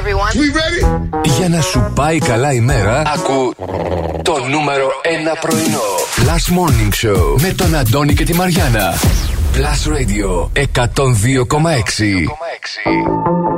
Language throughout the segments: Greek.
everyone. We ready? Για να σου πάει καλά η μέρα, ακού το νούμερο 1 πρωινό. Last Morning Show με τον Αντώνη και τη Μαριάνα. Plus Radio 102,6.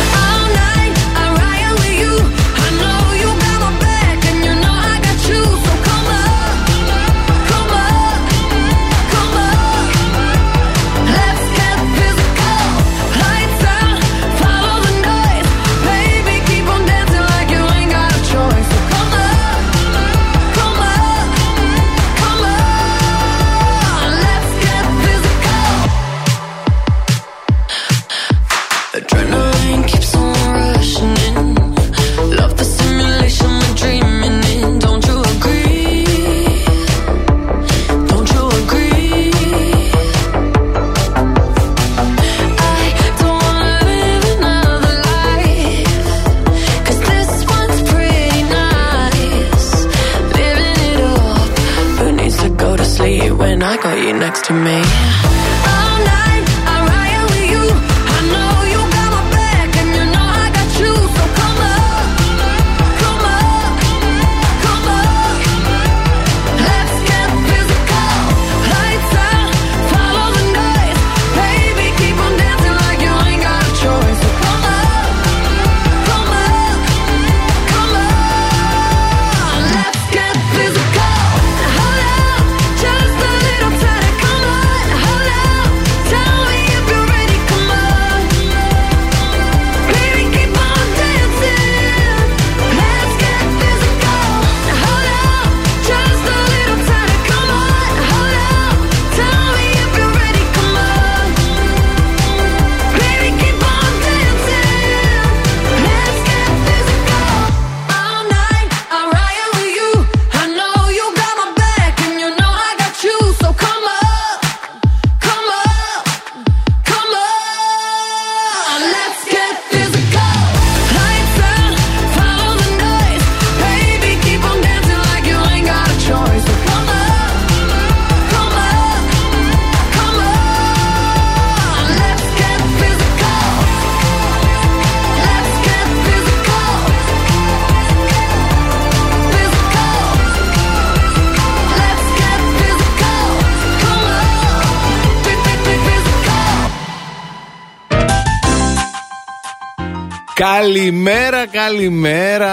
Καλημέρα, καλημέρα.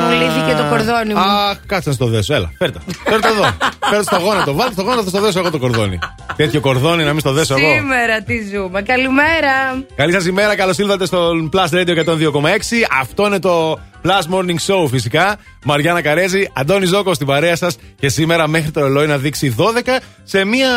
Μου λύθηκε το κορδόνι μου. Αχ, κάτσε να στο δέσω. Έλα, φέρτα. Φέρτα εδώ. Φέρτα στο γόνατο. Βάλτε στο γόνατο, θα στο δέσω εγώ το κορδόνι. Τέτοιο κορδόνι να μην στο δέσω εγώ. Σήμερα τι ζούμε. Καλημέρα. Καλή σας ημέρα, καλώς ήλθατε στο Plus Radio 102,6. Αυτό είναι το Plus Morning Show φυσικά. Μαριάννα Καρέζη, Αντώνη Ζώκο στην παρέα σας. Και σήμερα μέχρι το ρολόι να δείξει 12 σε μία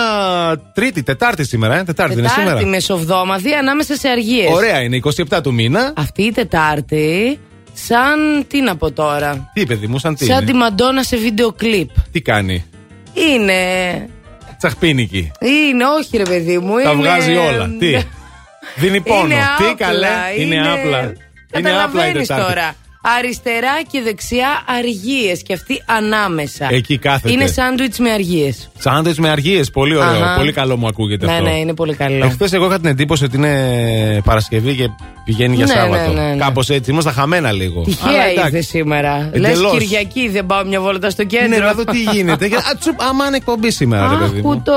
Τρίτη, Τετάρτη σήμερα. Ε; Τετάρτη, Τετάρτη είναι σήμερα. μεσοβδόμαδη ανάμεσα σε αργίες. Ωραία είναι, 27 του μήνα. Αυτή η Τετάρτη, σαν τι να πω τώρα; Τι παιδί μου, σαν τι. Σαν είναι; τη Μαντόνα σε βίντεο κλιπ. Τι κάνει; Είναι. Τσαχπίνικη. Είναι, όχι ρε παιδί μου. Τα είναι... βγάζει όλα. Τι; Δίνει πόνο. Είναι Τι άπλα, καλέ; Είναι, είναι- άπλα. Είναι άπλα η Καταλαβαίνεις Τετάρτη. τώρα. Αριστερά και δεξιά αργίες και αυτή ανάμεσα. Εκεί κάθεται. Είναι σάντουιτς με αργίες. Σάντουιτς με αργίες. Πολύ ωραίο. Αχα. Πολύ καλό μου ακούγεται Ναι, αυτό. ναι, είναι πολύ καλό. Εχθές εγώ είχα την εντύπωση ότι είναι Παρασκευή και πηγαίνει για Ναι, Σάββατο. ναι, ναι, ναι. Κάπως έτσι. Ήμασταν χαμένα λίγο. Αλλά Τυχαία εντάξει. ήρθε σήμερα. Λες Εντελώς. Κυριακή δεν πάω μια βόλτα στο κέντρο. Ναι, να δω τι γίνεται. Και- Α, τσουπ, άμα είναι εκπομπή σήμερα, ρε παιδί Άκου μου. το.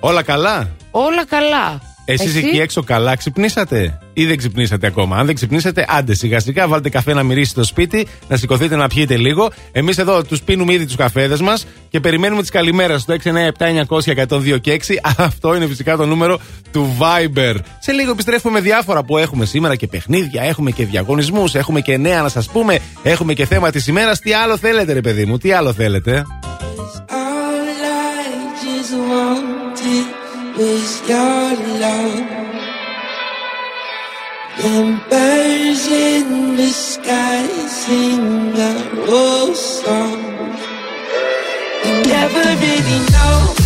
Όλα καλά; Όλα καλά. Εσείς Εσύ; εκεί έξω καλά ξυπνήσατε ή δεν ξυπνήσατε ακόμα; Αν δεν ξυπνήσατε, άντε σιγά σιγά, βάλτε καφέ να μυρίσει στο σπίτι, να σηκωθείτε να πιείτε λίγο. Εμείς εδώ τους πίνουμε ήδη τους καφέδες μας και περιμένουμε τις καλημέρες στο 697-900-1026 και 6. Αυτό είναι φυσικά το νούμερο του Viber. Σε λίγο επιστρέφουμε με διάφορα που έχουμε σήμερα και παιχνίδια, έχουμε και διαγωνισμούς, έχουμε και νέα να σας πούμε, έχουμε και θέμα της ημέρας. Τι άλλο θέλετε, ρε παιδί μου, τι άλλο θέλετε; All I just wanted was your love. Birds in the sky sing a old song. You never really know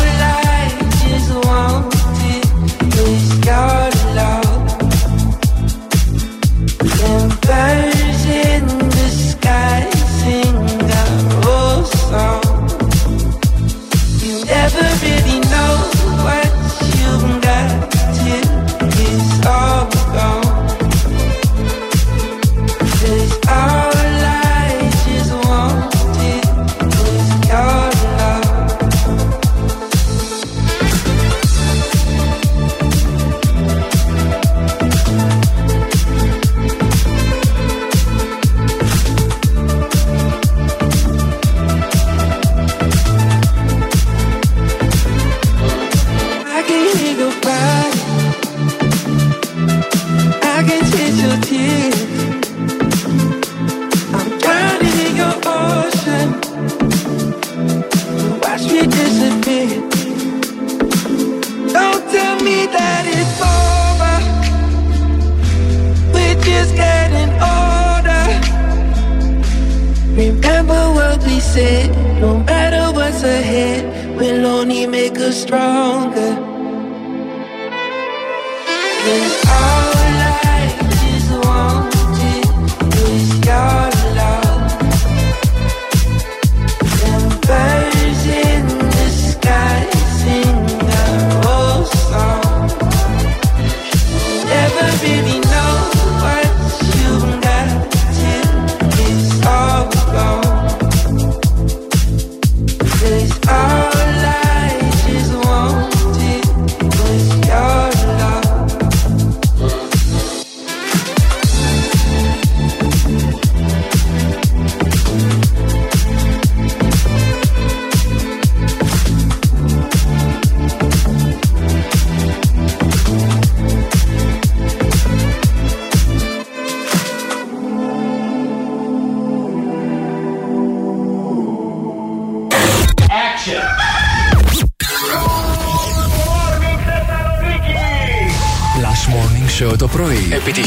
sound.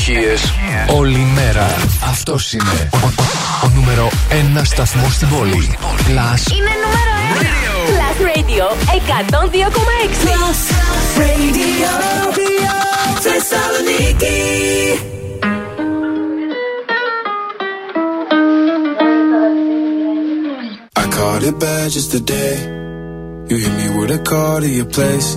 Επιτυχίες όλη μέρα. Αυτός είναι ο, ο- ο νούμερο ένα σταθμός στην πόλη. Plus Είναι νούμερο 1. Plus Radio 102,6. Plus Radio. Θεσσαλονίκη. I caught it bad just today. You hit me with a call to your place.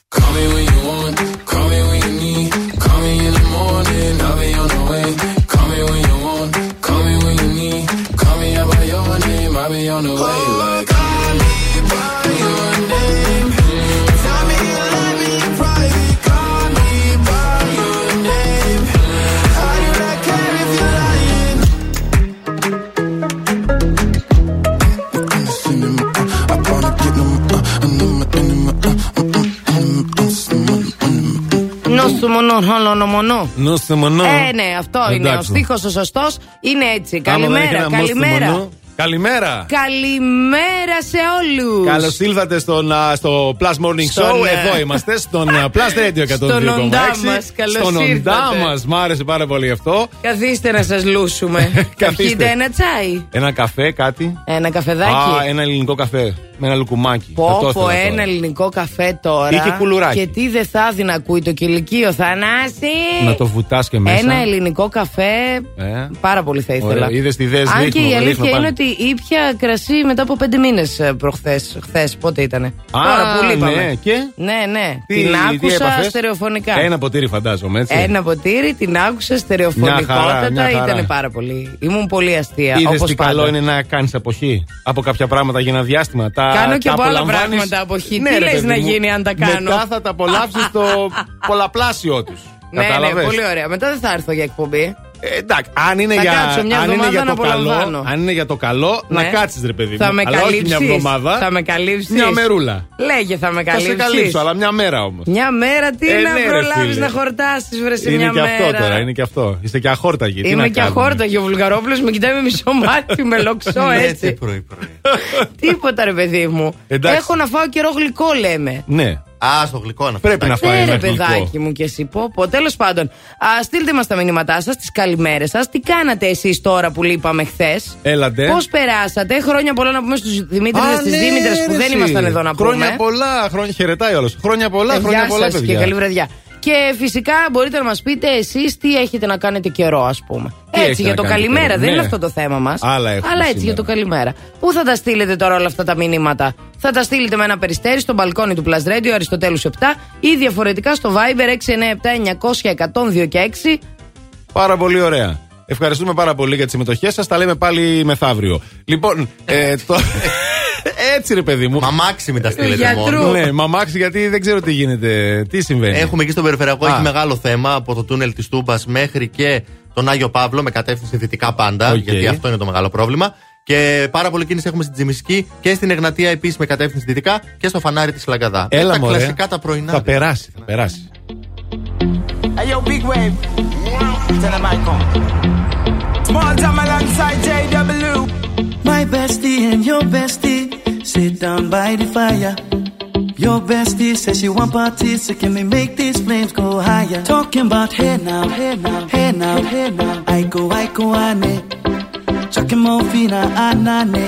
Νόσου μονό, χολόνο μονό. Νόστε μονό. Ε, ναι, αυτό είναι. Ο Εντάξει. στίχος ο σωστός είναι έτσι. Άμα δεν Καλημέρα, είχα ένα νόστε καλημέρα. Μονό. Καλημέρα. Καλημέρα σε όλους. Καλώς ήλθατε στον, α, στο Plus Morning Στον, Show. ε, Εδώ είμαστε, στον α, Plus Radio 102,6. Στον οντά μας. Καλώς Στον οντά ήρθατε. μας. Μ' άρεσε πάρα πολύ αυτό. Καθίστε να σας λούσουμε. Θα Καθίστε. πιείτε ένα τσάι; Ένα καφέ, κάτι. Ένα καφεδάκι. Α, ένα ελληνικό καφέ. Με ένα λουκουμάκι. Πω Αυτό πω ήθελα ένα τώρα. ελληνικό καφέ τώρα. Ή και κουλουράκι. Και τι δεν θα δει να ακούει το κηλικείο, Θανάση; Να το βουτάς και μέσα. Ένα ελληνικό καφέ. Ε. Πάρα πολύ θα ήθελα. Ωραία. Είδες τι δες, Αν και δείχνω, η δείχνω αλήθεια πάλι. είναι ότι ήπια κρασί μετά από πέντε μήνες προχθές. Χθες, πότε ήτανε. Τώρα που λείπαμε. ναι, και; Ναι, ναι. Τι- την τι άκουσα έπαθες; στερεοφωνικά. Ένα ποτήρι φαντάζομαι, έτσι. Ένα ποτήρι, την άκουσα Μια στερεοφωνικότατα. χαρά, μια χαρά. Ήταν πάρα πολύ. Ήμουν πολύ αστεία. Είδες όπως τι πάντα. καλό είναι να κάνεις αποχή από κάποια πράγματα για ένα διάστημα. Τα, Κάνω και τα από άλλα απολαμβάνεις- πράγματα αποχή. Ναι, Τι ρε, λες παιδί να μου. γίνει αν τα κάνω; Μετά θα τα απολαύσεις το πολλαπλάσιο τους. Ναι, ναι, πολύ ωραία. Μετά δεν θα έρθω για εκπομπή. Ε, εντάξει, αν είναι, Θα για, κάτσω μια αν είναι εβδομάδα για να το καλό, απολαμβάνω. αν είναι για το καλό, να Ναι. κάτσεις ρε παιδί μου. Θα με αλλά όχι καλύψεις. μια εβδομάδα. Θα με καλύψεις. Μια μερούλα. Λέγε, θα με Θα σε καλύψεις. καλύψω, αλλά μια μέρα όμως. Μια μέρα τι Ε, να ναι, ρε, προλάβεις φίλε. να χορτάσεις, βρε σε Είναι μια και μέρα. αυτό τώρα, είναι και αυτό. Είστε και αχόρταγοι. τι Είμαι να και κάνουμε; αχόρταγη. Ο Βουλγαρόπουλος με κοιτάει με μισό μάτι, με λοξό έτσι. πρωί-πρωί. Τίποτα, ρε παιδί μου. Εντάξει. Έχω να φάω καιρό γλυκό, λέμε. Ναι, Α, στο γλυκό να πρέπει να φάει Ναι, ένα ρε παιδάκι γλυκό. μου και εσύ πω. πω. Τέλος πάντων, α, στείλτε μας τα μηνύματά σας, τις καλημέρες σας. Τι κάνατε εσείς τώρα που λείπαμε χθες; Έλατε. Πώς περάσατε; Χρόνια πολλά να πούμε στους Δημήτρες Α, και στις ναι, Δήμητρες που ρε, δεν εσύ. ήμασταν εδώ να πούμε. Χρόνια πολλά, χρόνια χαιρετάει όλος. Χρόνια πολλά, Ε, χρόνια Γεια πολλά, σας παιδιά. και καλή βραδιά. Και φυσικά μπορείτε να μας πείτε εσείς τι έχετε να κάνετε καιρό, ας πούμε. Τι έχετε έτσι, για να το κάνετε καλημέρα. καιρό, Δεν ναι. είναι αυτό το θέμα μας. Άλλα έχουμε Αλλά έτσι, σήμερα. για το καλημέρα. Πού θα τα στείλετε τώρα όλα αυτά τα μηνύματα; Θα τα στείλετε με ένα περιστέρι στο μπαλκόνι του Plus Radio Αριστοτέλους 7 ή διαφορετικά στο Viber 697 900 102 και 6. Πάρα πολύ ωραία. Ευχαριστούμε πάρα πολύ για τις συμμετοχές σας. Τα λέμε πάλι μεθαύριο. Λοιπόν, ε, το... έτσι ρε παιδί μου. Μαμάξι μην τα στείλετε γιατρού. μόνο. Ναι, μαμάξι γιατί δεν ξέρω τι γίνεται. Τι συμβαίνει. Έχουμε εκεί στον περιφερειακό, Α. έχει μεγάλο θέμα από το τούνελ της Τούμπας μέχρι και τον Άγιο Παύλο με κατεύθυνση δυτικά πάντα. Οκ. Γιατί αυτό είναι το μεγάλο πρόβλημα. Και πάρα πολύ κίνηση έχουμε στην Τζιμισκή και στην Εγνατία επίσης με κατεύθυνση δυτικά και στο φανάρι της Λαγκαδά. Έλα Ε, τα μωρέ. κλασικά τα πρωινά. Θα περάσει, θα περάσει. Hey yo, big wave. Tell them I come. Small time alongside JW. My bestie and your bestie sit down by the fire. Your bestie says she want parties, so can we make these flames go higher? Talking about hey now, hey now, hey now, hey now. I go, I go, ane. Chucking more fina, anane.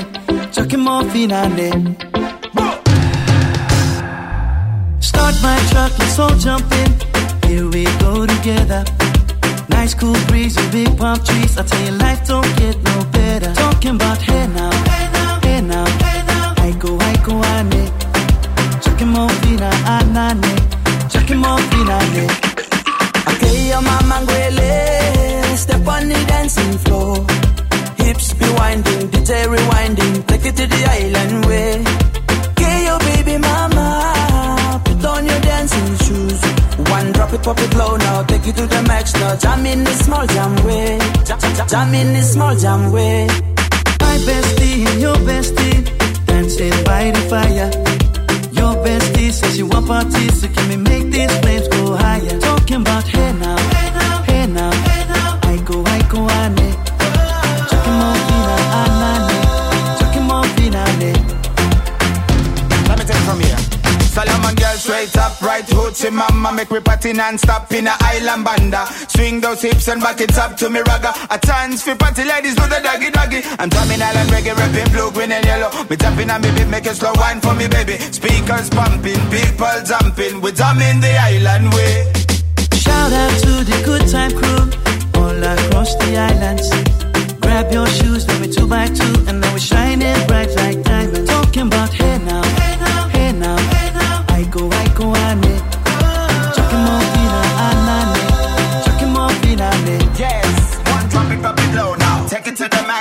Chucking more fina, ane. Ah, Start my truck, let's all jump in. Here we go together. Nice cool breeze and big palm trees. I tell you, life don't get no better. Talking about hey now, hey now, hey now, hey now. I go, I go, ane. Chucking more fina, anane. Chucking more fina. Okay, your mama ngwele. Step on the dancing floor. Hips be winding, DJ rewinding. Take it to the island way. Okay, your baby mama. Put on your dancing shoes. One drop it, pop it low now. Take you to the max now. Jam in the small jam way. Jam, jam, jam in the small jam way. My bestie your bestie and stay by the fire. Your bestie says you want parties, so can we make these flames go higher? Talking about hey now, hey now, hey now, I go, I go, I know. Hoochie mama make me party non-stop in a island banda. Swing those hips and back it up to me ragga. A chance for party ladies do the doggy doggy. I'm drumming island reggae, rapping blue, green and yellow. Me tapping on me beat, make a slow wine for me baby. Speakers pumping, people jumping. We drumming the island way. Shout out to the good time crew all across the islands. Grab your shoes, let me two by two, and now we're shining bright like diamonds. Talking about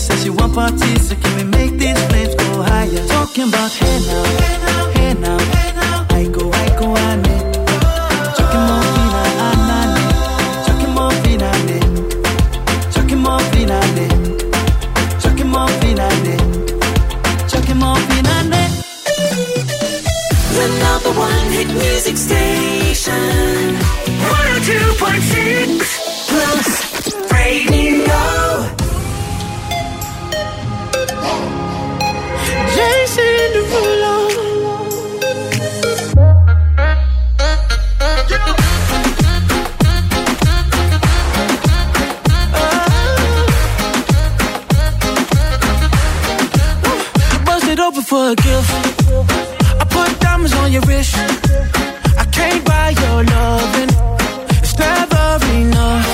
Says she want parties, so can we make these flames go higher? Talking about hey now, hey now, hey now, hey. I go, I go, ane. Chucking more fina, anane. Chucking more fina, ane. Chucking more fina, ane. Chucking more fina, ane. Chucking more fina, ane. The number one hit music station. 102.6 Plus Radio. Jason Derulo. Oh. Bust open for a gift. I put diamonds on your wrist. I can't buy your loving. It's never enough.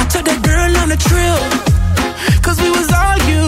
I took that girl on a trip. Cause we was arguing.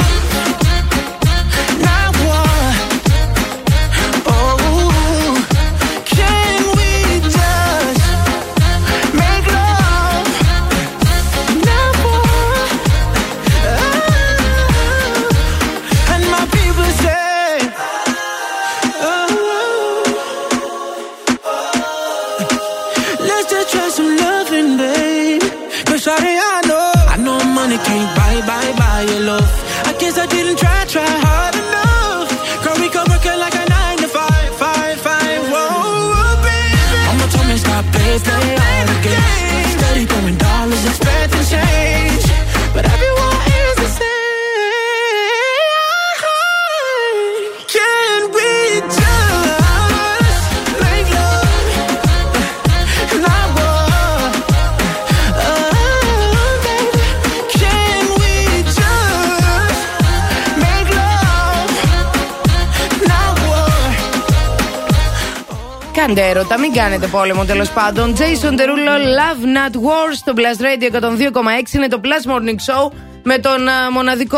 Κάντε έρωτα, μην κάνετε πόλεμο τέλος πάντων. Jason Derulo, Love Not War στο Blast Radio 102,6 είναι το Plus Morning Show με τον α, μοναδικό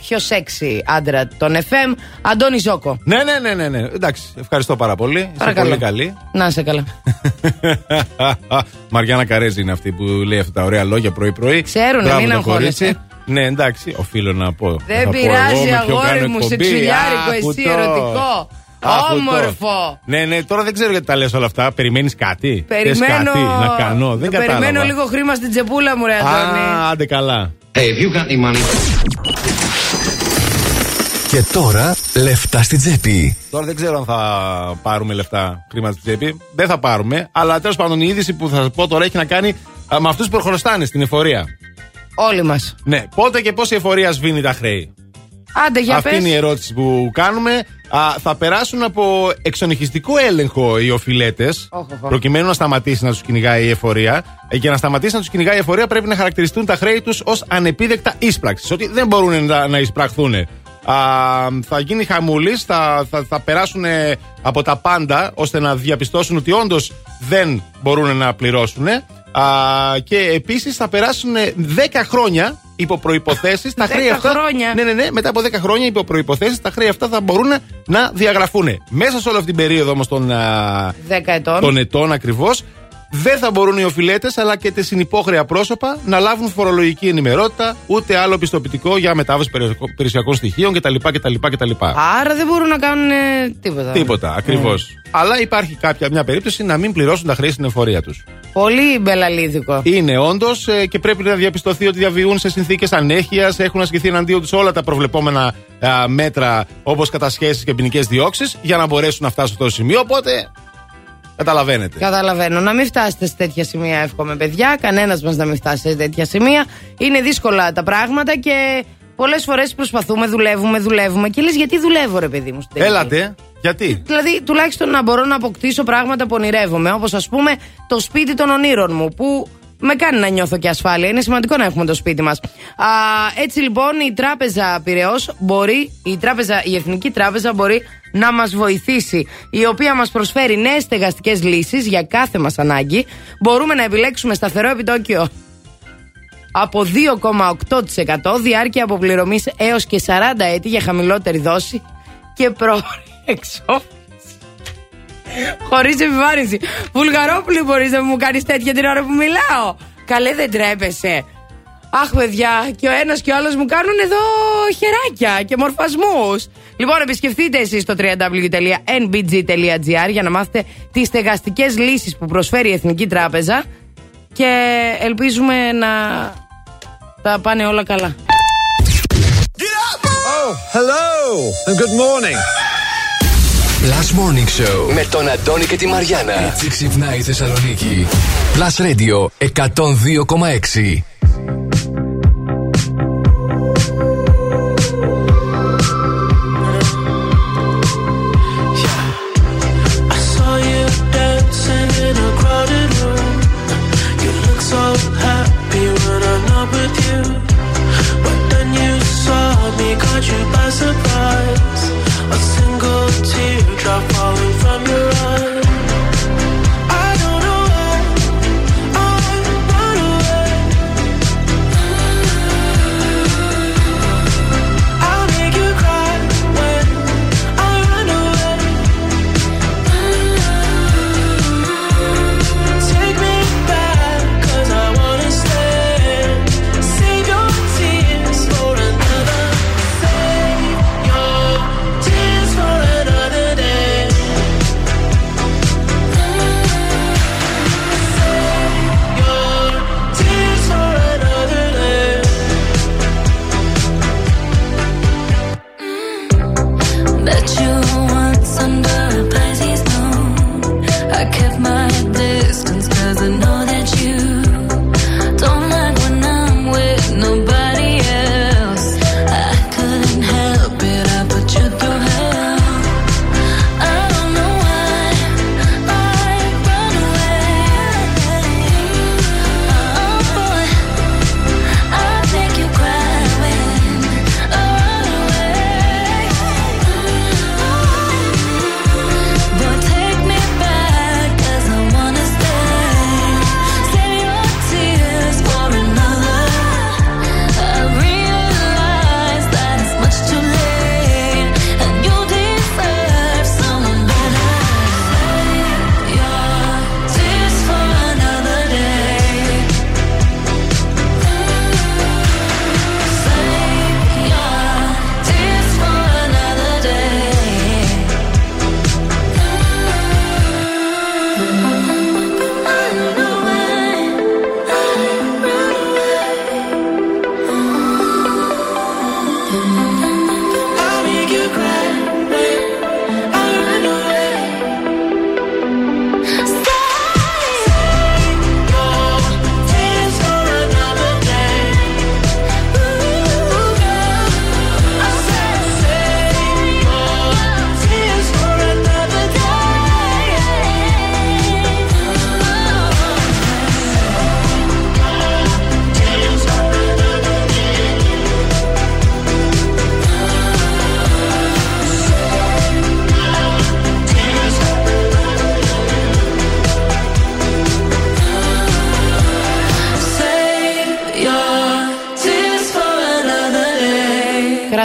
πιο σεξι άντρα των FM, Αντώνη Ζόκο. Ναι, ναι, ναι, ναι, ναι. Εντάξει, ευχαριστώ πάρα πολύ. Είσαι Παρακαλώ. πολύ καλή. Να είσαι καλά. Μαριάννα Καρέζη είναι αυτή που λέει αυτά τα ωραία λόγια πρωί-πρωί. Ξέρουνε, Μπράβο μην το αγχώνεσαι. κορίτσι. Ναι, εντάξει, οφείλω να πω. Δεν Θα πω πειράζει, εγώ με ποιον αγόρι κάνω μου, εκπομπή. σεξουλιάρικο, Άκου εσύ το. ερωτικό. Άκου το. Όμορφο. Ναι, ναι, τώρα δεν ξέρω γιατί τα λες όλα αυτά. Περιμένεις κάτι; Θες Περιμένω, κάτι να κάνω; Δεν κατάλαβα. περιμένω λίγο χρήμα στην τσεπούλα μου, ρε Αντώνη. Α, άντε καλά. Hey, if you got any money; Και τώρα, λεφτά στην τσέπη. Τώρα δεν ξέρω αν θα πάρουμε λεφτά χρήματα στην τσέπη. Δεν θα πάρουμε. Αλλά τέλος πάντων η είδηση που θα σα πω τώρα έχει να κάνει α, με αυτούς που προχωρωστάνε στην εφορία. Όλοι μας. Ναι, πότε και πώς η εφορία σβήνει τα χρέη. Άντε, για Αυτή πες. είναι η ερώτηση που κάνουμε. Α, θα περάσουν από εξονυχιστικό έλεγχο οι οφειλέτες, Όχ, όχ, όχ. προκειμένου να σταματήσει να τους κυνηγάει η εφορία. Ε, Για να σταματήσει να τους κυνηγάει η εφορία, πρέπει να χαρακτηριστούν τα χρέη τους ως ανεπίδεκτα ίσπραξης. Ότι δεν μπορούν να, να εισπραχθούν. Α, θα γίνει χαμούλης, θα, θα, θα περάσουν ε, από τα πάντα ώστε να διαπιστώσουν ότι όντως δεν μπορούν να πληρώσουν. Α, και επίσης θα περάσουν ε, 10 χρόνια υπό προποθέσει τα 10 χρέη αυτά. χρόνια. Ναι, ναι, ναι. Μετά από 10 χρόνια υπό προποθέσει τα χρέη αυτά θα μπορούν να διαγραφούν. Μέσα σε όλη αυτή την περίοδο όμως των, α, 10 ετών. των ετών ακριβώς, δεν θα μπορούν οι οφειλέτες αλλά και τα συνυπόχρεα πρόσωπα να λάβουν φορολογική ενημερότητα ούτε άλλο πιστοποιητικό για μετάβαση περιουσιακών- περιουσιακών στοιχείων κτλ. κτλ, κτλ. Άρα δεν μπορούν να κάνουν ε, τίποτα. Τίποτα, ακριβώς. Αλλά υπάρχει κάποια μια περίπτωση να μην πληρώσουν τα χρέη στην εφορία τους. Πολύ μπελαλίδικο. Είναι όντως και πρέπει να διαπιστωθεί ότι διαβιούν σε συνθήκες ανέχειας, έχουν ασκηθεί εναντίον τους όλα τα προβλεπόμενα α, μέτρα όπως κατασχέσεις και ποινικές διώξεις για να μπορέσουν να φτάσουν στο σημείο. Οπότε καταλαβαίνετε. Καταλαβαίνω. Να μην φτάσετε σε τέτοια σημεία, εύχομαι, παιδιά. Κανένας μας να μην φτάσει σε τέτοια σημεία. Είναι δύσκολα τα πράγματα και πολλές φορές προσπαθούμε, δουλεύουμε, δουλεύουμε. Και λες, γιατί δουλεύω, ρε παιδί μου. στην τελική; Έλατε, γιατί; Δηλαδή, τουλάχιστον να μπορώ να αποκτήσω πράγματα που ονειρεύομαι. Όπως, ας πούμε, το σπίτι των ονείρων μου, που με κάνει να νιώθω και ασφάλεια. Είναι σημαντικό να έχουμε το σπίτι μας. Έτσι λοιπόν, η Τράπεζα Πυραιός μπορεί, η, τράπεζα, η Εθνική Τράπεζα μπορεί να μας βοηθήσει. Η οποία μας προσφέρει νέες στεγαστικές λύσεις για κάθε μας ανάγκη. Μπορούμε να επιλέξουμε σταθερό επιτόκιο από 2,8% διάρκεια αποπληρωμής έως και 40 έτη για χαμηλότερη δόση και πρόορη εξόφληση. Χωρίς επιβάρυνση. Βουλγαρόπουλη, μπορείς να μου κάνεις τέτοια την ώρα που μιλάω. Καλέ, δεν τρέπεσαι. Αχ, παιδιά, και ο ένας και ο άλλος μου κάνουν εδώ χεράκια και μορφασμούς. Λοιπόν, επισκεφτείτε εσείς το www.nbg.gr για να μάθετε τις στεγαστικές λύσεις που προσφέρει η Εθνική Τράπεζα και ελπίζουμε να τα πάνε όλα καλά. Hello and good morning. Plus Morning Show με τον Αντώνη και τη Μαριάνα. Έτσι ξυπνάει η Θεσσαλονίκη. Plus Radio 102,6.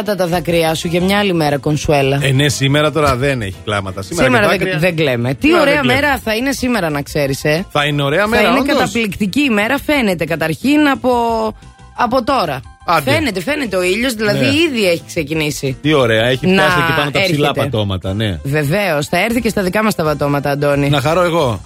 Κράτα τα δάκρυά σου για μια άλλη μέρα, Κονσουέλα. Ε, ναι, σήμερα τώρα δεν έχει κλάματα. Σήμερα, σήμερα και δεν, δάκρυα. δεν κλαίμε. Τι Σήμερα ωραία δεν κλαίμε. μέρα θα είναι σήμερα, να ξέρεις, ε. Θα είναι ωραία μέρα, Θα είναι όντως. καταπληκτική ημέρα, φαίνεται καταρχήν από, από τώρα. Άντε. Φαίνεται, φαίνεται ο ήλιος, δηλαδή Ναι. ήδη έχει ξεκινήσει. Τι ωραία, έχει Να πιάσει εκεί πάνω τα ψηλά έρχεται. πατώματα, ναι. Βεβαίως, θα έρθει και στα δικά μας τα βατώματα, Αντώνη. Να χαρώ εγώ.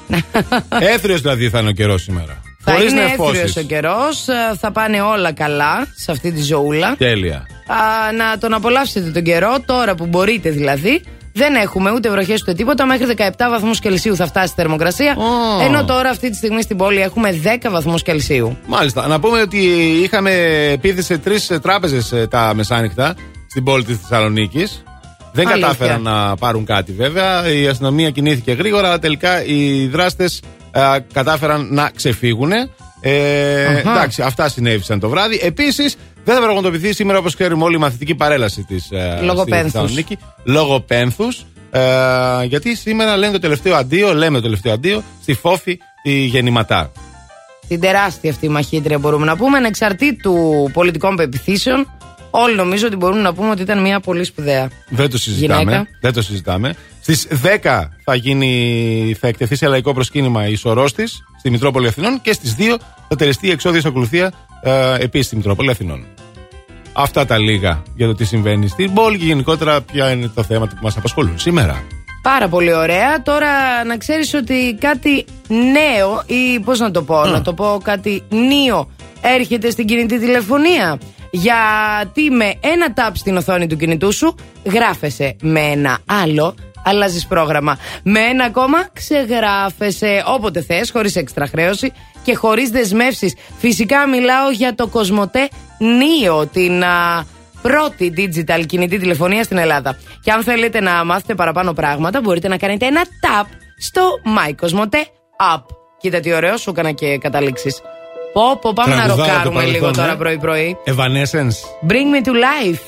Έθριο δηλαδή θα είναι ο καιρός σήμερα. Θα Χωρίς είναι νεφώσεις. έθριο ο καιρός, θα πάνε όλα καλά σε αυτή τη ζωούλα. Τέλεια. Α, να τον απολαύσετε τον καιρό, τώρα που μπορείτε δηλαδή. Δεν έχουμε ούτε βροχές ούτε τίποτα. Μέχρι 17 βαθμούς Κελσίου θα φτάσει η θερμοκρασία. Ω. Ενώ τώρα αυτή τη στιγμή στην πόλη έχουμε 10 βαθμούς Κελσίου. Μάλιστα. Να πούμε ότι είχαμε επίθεση σε τρεις τράπεζες τα μεσάνυχτα στην πόλη της Θεσσαλονίκης. Δεν Αλήθεια. κατάφεραν να πάρουν κάτι βέβαια. Η αστυνομία κινήθηκε γρήγορα, αλλά τελικά οι δράστες κατάφεραν να ξεφύγουν. Ε, Αχα. εντάξει, αυτά συνέβησαν το βράδυ. Επίσης, δεν θα πραγματοποιηθεί σήμερα, όπως ξέρουμε όλοι, η μαθητική παρέλαση της Λόγω πένθους. Θεσσαλονίκη. Λόγω πένθους. Ε, γιατί σήμερα λένε το τελευταίο αντίο, λέμε το τελευταίο αντίο, στη Φόφη τη Γεννηματά. Την τεράστια αυτή μαχήτρια μπορούμε να πούμε, ανεξαρτήτου πολιτικών πεπιθήσεων. Όλοι νομίζω ότι μπορούμε να πούμε ότι ήταν μια πολύ σπουδαία. Δεν το συζητάμε. Γυναίκα. Δεν το συζητάμε. Στις 10 θα, γίνει, θα εκτεθείς σε λαϊκό προσκύνημα η σωρός της στη Μητρόπολη Αθηνών και στις 2 θα τελεστεί η εξόδια ακολουθία ε, επίσης στη Μητρόπολη Αθηνών. Αυτά τα λίγα για το τι συμβαίνει στην πόλη και γενικότερα ποια είναι τα θέματα που μας απασχολούν σήμερα. Πάρα πολύ ωραία. Τώρα να ξέρεις ότι κάτι νέο ή πώς να το πω, να το πω κάτι νέο έρχεται στην κινητή τηλεφωνία. Γιατί με ένα τάπ στην οθόνη του κινητού σου γράφεσαι με ένα άλλο αλλάζεις πρόγραμμα. Με ένα ακόμα ξεγράφεσαι όποτε θες, χωρίς έξτρα χρέωση και χωρίς δεσμεύσεις. Φυσικά μιλάω για το Κοσμοτέ Νίο, την α, πρώτη digital κινητή τηλεφωνία στην Ελλάδα. Και αν θέλετε να μάθετε παραπάνω πράγματα, μπορείτε να κάνετε ένα tap στο My Cosmote App. Κοίτα τι ωραίο, σου έκανα και καταλήξεις. Πω, πω, πάμε να Τραγουδάρα το ροκάρουμε λίγο παρελθόν, τώρα ε. πρωί-πρωί. Evanescence. Bring me to life.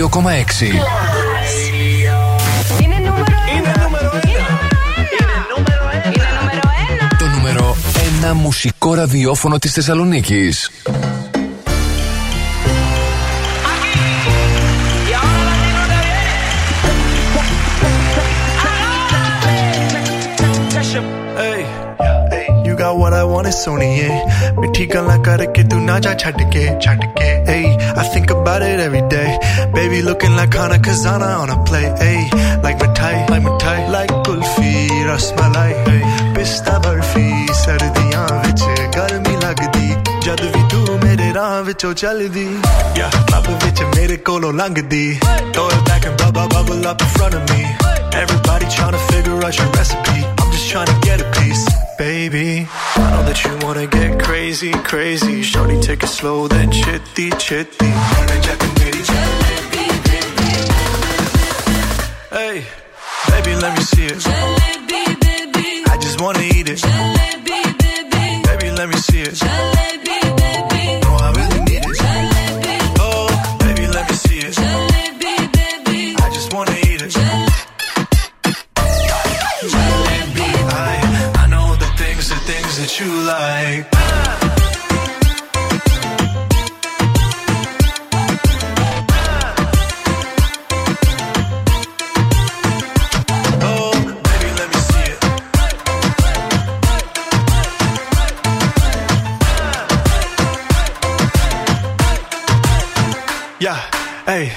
102,6. Είναι νούμερο ένα. Το νούμερο 1 μουσικό ραδιόφωνο της Θεσσαλονίκης. Hey, you got what I want, it's Sony, yeah. मिठी गल्ला करके तू ना जा छड़ के छड़ के hey I think about it every day baby looking like Hana Kazana on a play hey like mithai like mithai like kulfi rasmalai hey pista barfi ਸਰਦੀਆਂ ਵਿੱਚ ਗਰਮੀ ਲੱਗਦੀ ਜਦ ਵੀ ਤੂੰ ਮੇਰੇ ਰਾਹ ਵਿੱਚੋਂ ਚੱਲਦੀ yeah ਲੱਭ ਵਿੱਚ ਮੇਰੇ ਕੋਲੋਂ ਲੰਘਦੀ throw it back and bubble bubble up in front of me everybody trying to figure out your recipe I'm just trying to get a piece baby I know that you wanna get crazy crazy shorty take it slow then chitty chitty Like. Oh, baby, let me see it. Yeah, hey,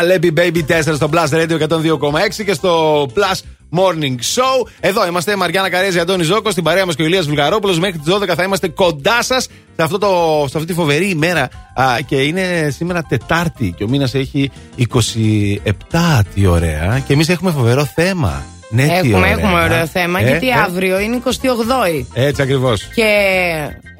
Jalebi Baby 4 στο Plus Radio 102,6 και στο Plus Morning Show. Εδώ είμαστε, Μαριάννα Καρέζη, Αντώνη Ζώκος, στην παρέα μας και ο Ηλίας Βουλγαρόπουλος. Μέχρι τις 12 θα είμαστε κοντά σας σε, αυτό το, σε αυτή τη φοβερή ημέρα. Α, και είναι σήμερα Τετάρτη και ο μήνας έχει 27. Τι ωραία. Και εμείς έχουμε φοβερό θέμα. Ναι, τι έχουμε, ωραία. έχουμε ωραίο θέμα, Ε, γιατί ε, αύριο είναι 28η. Έτσι ακριβώς. Και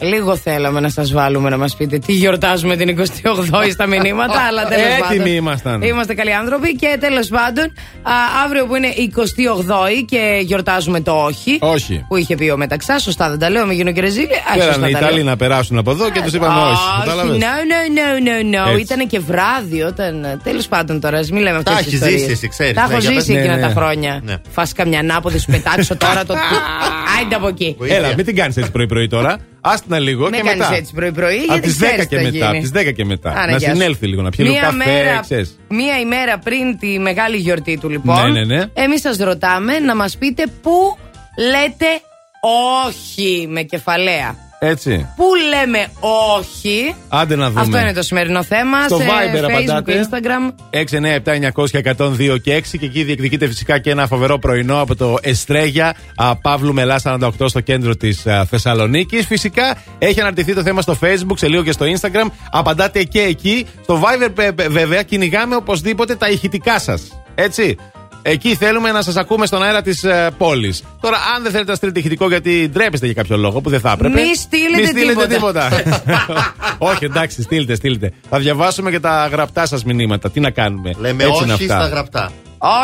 λίγο θέλαμε να σας βάλουμε να μας πείτε τι γιορτάζουμε την 28η στα μηνύματα, αλλά τέλος πάντων. Έτοιμοι ήμασταν. Είμαστε καλοί άνθρωποι και τέλος πάντων, α, αύριο που είναι 28η και γιορτάζουμε το όχι. Όχι. Που είχε πει ο Μεταξά, σωστά δεν τα λέω, με γίνω και ρεζίλη. Α, σωστά Θέλανε οι τα Ιταλοί λέω. να περάσουν από εδώ και τους είπαμε όχι. Κατάλαβες; no, no, no, no, no. Έτσι. Ήταν και βράδυ όταν. Τέλος πάντων τώρα, ας μην λέμε αυτές Τα τις έχεις ιστορίες. ζήσει εσύ, ξέρεις. Τα Ναι, έχω για πες. ζήσει Ναι, εκείνα ναι. τα χρόνια. Ναι. Φας καμιά ανάποδη, σου πετάξω τώρα το. Άιντε από εκεί. Έλα, μην την κάνεις έτσι πρωί-πρωί τώρα. Άστινα λίγο Με και κάνεις μετά. έτσι πρωί-πρωί, Από γιατί τις 10 ξέρεις και τι θα μετά. Από γίνει. τις 10 και μετά. Άρα, να γεια σου. συνέλθει λίγο, να πιει λίγο Μία καφέ, μέρα, ξέρεις. μία ημέρα πριν τη μεγάλη γιορτή του, λοιπόν. Ναι, ναι, ναι. Εμείς σας ρωτάμε να μας πείτε πού λέτε όχι με κεφαλαία. Έτσι. Πού λέμε όχι; Άντε να δούμε. Αυτό είναι το σημερινό θέμα. Στο σε Viber Facebook απαντάτε. και Instagram. 697-900-102 και 6 και εκεί διεκδικείτε φυσικά και ένα φοβερό πρωινό από το Εστρέγια α, Παύλου Μελά 48 στο κέντρο της Θεσσαλονίκης. Φυσικά έχει αναρτηθεί το θέμα στο Facebook, σε λίγο και στο Instagram. Απαντάτε και εκεί. Στο Viber, πε- πε- βέβαια, κυνηγάμε οπωσδήποτε τα ηχητικά σας. Έτσι. Εκεί θέλουμε να σας ακούμε στον αέρα της πόλης. Τώρα, αν δεν θέλετε να στείλετε ηχητικό γιατί ντρέπεστε για κάποιο λόγο που δεν θα έπρεπε. Μη στείλετε τίποτα. όχι, εντάξει, στείλτε, στείλτε. Θα διαβάσουμε και τα γραπτά σας μηνύματα. Τι να κάνουμε; Λέμε Έτσι είναι όχι αυτά. στα γραπτά.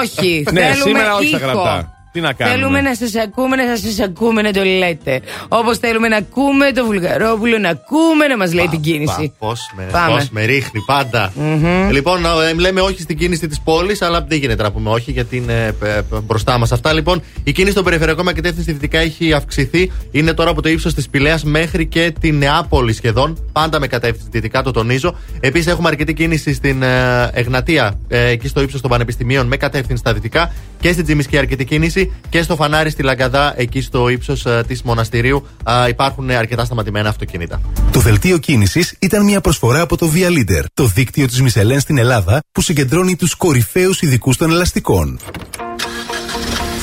Όχι, Ναι, θέλουμε σήμερα όχι στα ήχο. γραπτά. Τι να κάνουμε; Θέλουμε να σας ακούμε, να σας ακούμε να το λέτε. Όπως θέλουμε να ακούμε το Βουλγαρόπουλο, να ακούμε να μας λέει την κίνηση. Πώς με, Πάμε. πώς με ρίχνει πάντα. Λοιπόν, ε, λέμε όχι στην κίνηση της πόλης, αλλά δεν γίνεται να πούμε όχι γιατί είναι ε, ε, μπροστά μας αυτά. Λοιπόν, η κίνηση στον περιφερειακό με κατεύθυνση δυτικά έχει αυξηθεί. Είναι τώρα από το ύψος της Πηλέας μέχρι και τη Νεάπολη σχεδόν. Πάντα με κατεύθυνση δυτικά, το τονίζω. Επίσης, έχουμε αρκετή κίνηση στην ε, Εγνατία, ε, εκεί στο ύψος των Πανεπιστημίων, με κατεύθυνση στα δυτικά. Και στην Τζιμισκή αρκετή κίνηση. Και στο φανάρι στη Λαγκαδά, εκεί στο ύψος της Μοναστηρίου, ε, υπάρχουν αρκετά σταματημένα αυτοκίνητα. Το δελτίο κίνησης ήταν μια προσφορά από το Via Leader, το δίκτυο της Μισελέν στην Ελλάδα που συγκεντρώνει τους κορυφαίους ειδικούς των ελαστικών.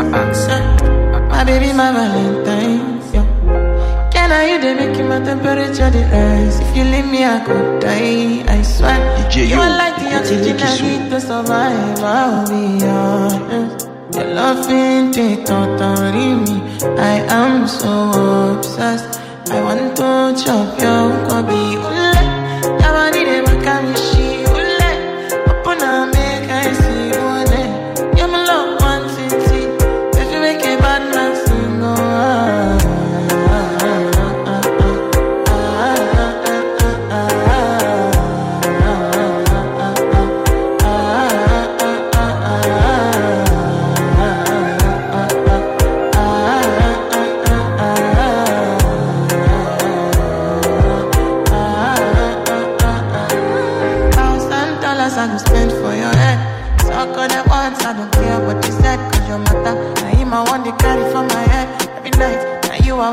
Uh-uh. My baby, my Valentine. Yeah. Can I you they make my temperature the rise? If you leave me, I could die. I swear. DJ you Yo, are like the oxygen I need to survive. I'll be honest. Your ain't it totally me. I am so obsessed. I want to chop your kobe.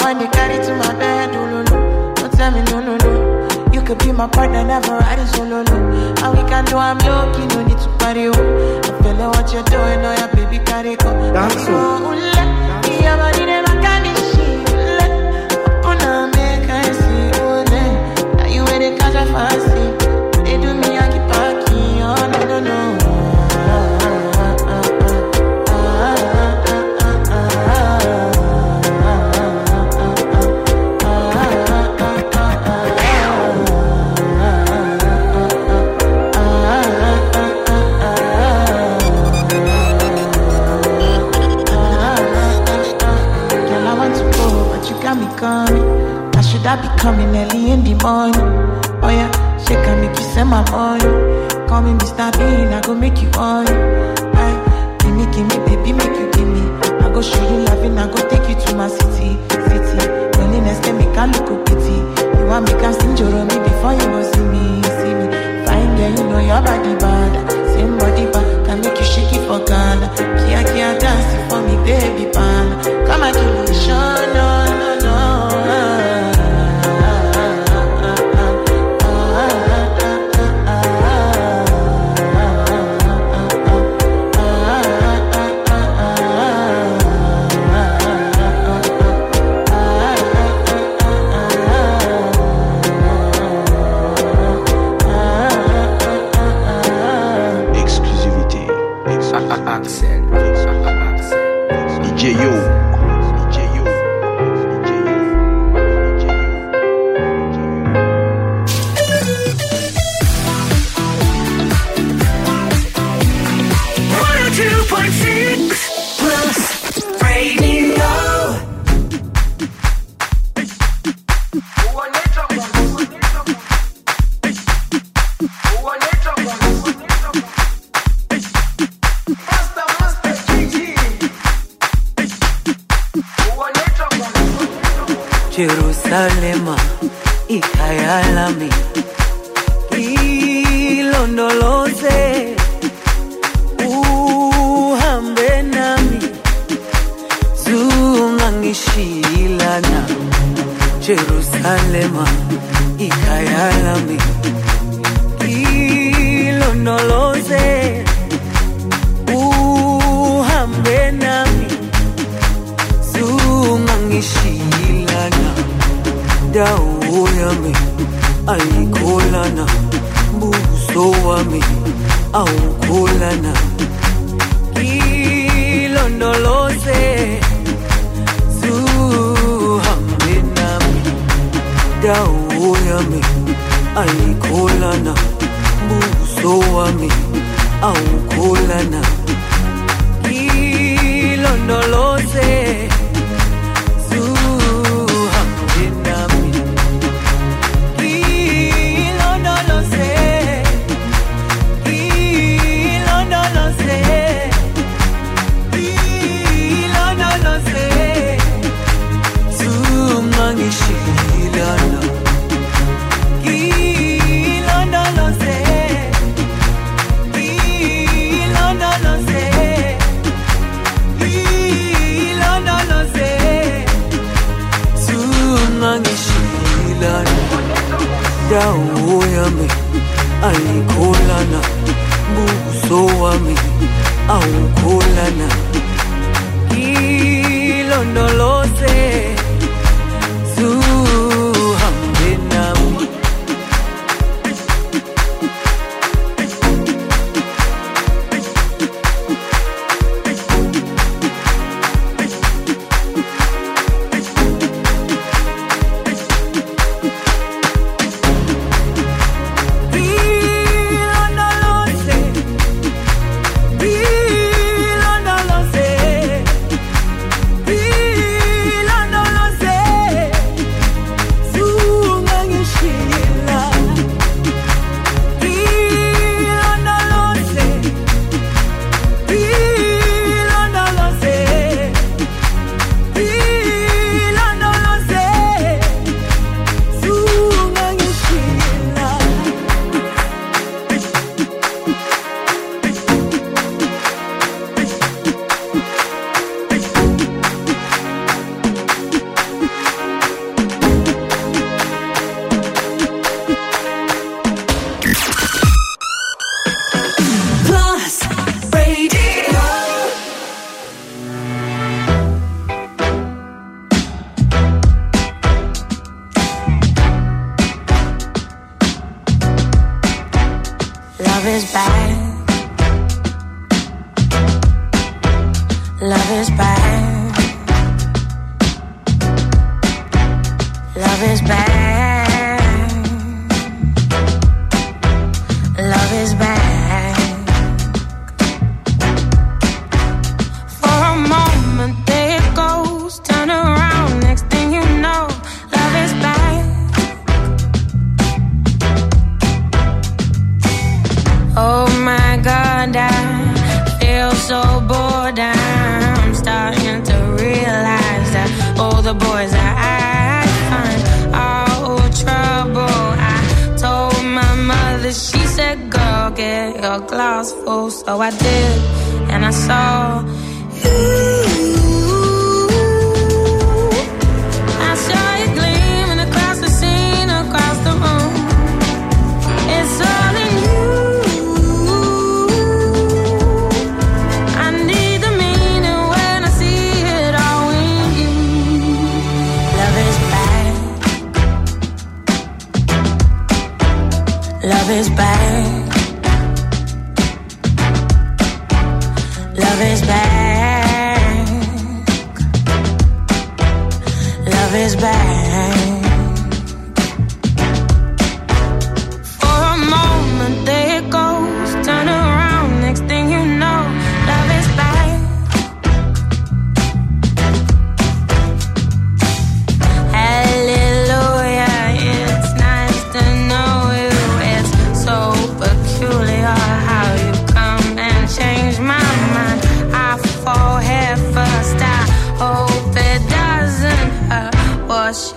Now you I want to carry to my bed. Oh, no. Don't tell me no, no, no. You could be my partner, never riding solo, oh, no. And we can do I'm you no need to party, oh. I feel like what you're doing, oh, yeah, baby, carry go. Dance, oh. oh, oh ule, yeah, body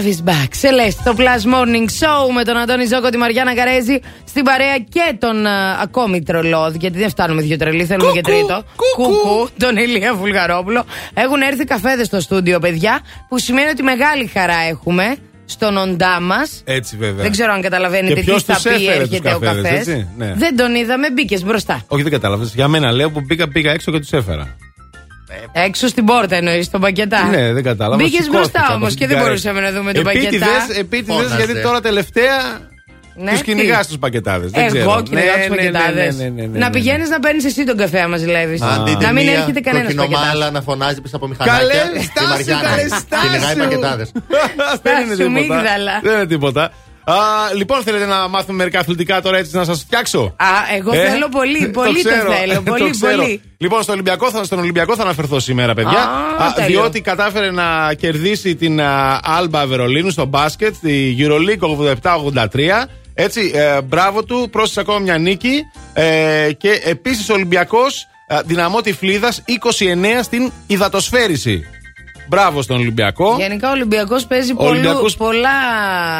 Love is back. Σελέστ, το Plus Morning Show με τον Αντώνη Ζώκο, τη Μαριάννα Καρέζη στην παρέα και τον α, ακόμη τρελό, γιατί δεν φτάνουμε δύο τρελοί, θέλουμε και τρίτο. Κουκού, τον Ηλία Βουλγαρόπουλο. Έχουν έρθει καφέδες στο στούντιο, παιδιά, που σημαίνει ότι μεγάλη χαρά έχουμε στον οντά μας. Έτσι βέβαια. Δεν ξέρω αν καταλαβαίνετε Και τι ποιος θα τους πει, έφερε τους έρχεται ο καφέδες, καφές. έτσι, ναι. Δεν τον είδαμε, μπήκες μπροστά. Όχι, δεν κατάλαβες. Για μένα λέω που πήγα, πήγα έξω και τους έφερα. Έξω στην πόρτα εννοείς, τον πακετά. Ναι, δεν κατάλαβα. Μπήκες Σηκώθηκα μπροστά από όμως την και δεν καρέ- μπορούσαμε να δούμε τον Επίτηδες, πακετά. επίτηδες, Φώναζε. γιατί τώρα τελευταία Ναι, τους τι; κυνηγάς τους πακετάδες. Εγώ κυνηγάω τους πακετάδες. Να πηγαίνεις να παίρνεις εσύ τον καφέ, άμα ζηλεύεις. Αντί τη Να μην μία έρχεται κανένας πακετάς. κοκκινομάλα να φωνάζει πίσω από μηχανάκια. Καλέ, η στάσου, Μαριάννα καλέ, στάσου. Κυνηγάει πακετάδες. Δεν είναι Στάσου, τίποτα. μίγδαλα. Δεν είναι τίποτα. Α, λοιπόν, θέλετε να μάθουμε μερικά αθλητικά τώρα έτσι να σας φτιάξω; Α, εγώ Ε, θέλω πολύ, πολύ το, ξέρω, θέλω. Πολύ, ξέρω. πολύ. Λοιπόν, στο Ολυμπιακό, θα- στον Ολυμπιακό θα αναφερθώ σήμερα, παιδιά. Α, τέλειο. διότι κατάφερε να κερδίσει την α, Alba Βερολίνου στο μπάσκετ, στη Euroleague 87-83. Έτσι, ε, μπράβο του, πρόσθεσε ακόμα μια νίκη. Ε, και επίσης ο Ολυμπιακός δυναμώ τη Φλίδα 29 στην υδατοσφαίριση. Μπράβο στον Ολυμπιακό. Γενικά ο Ολυμπιακός παίζει Ο Ολυμπιακός- πολλού, πολλά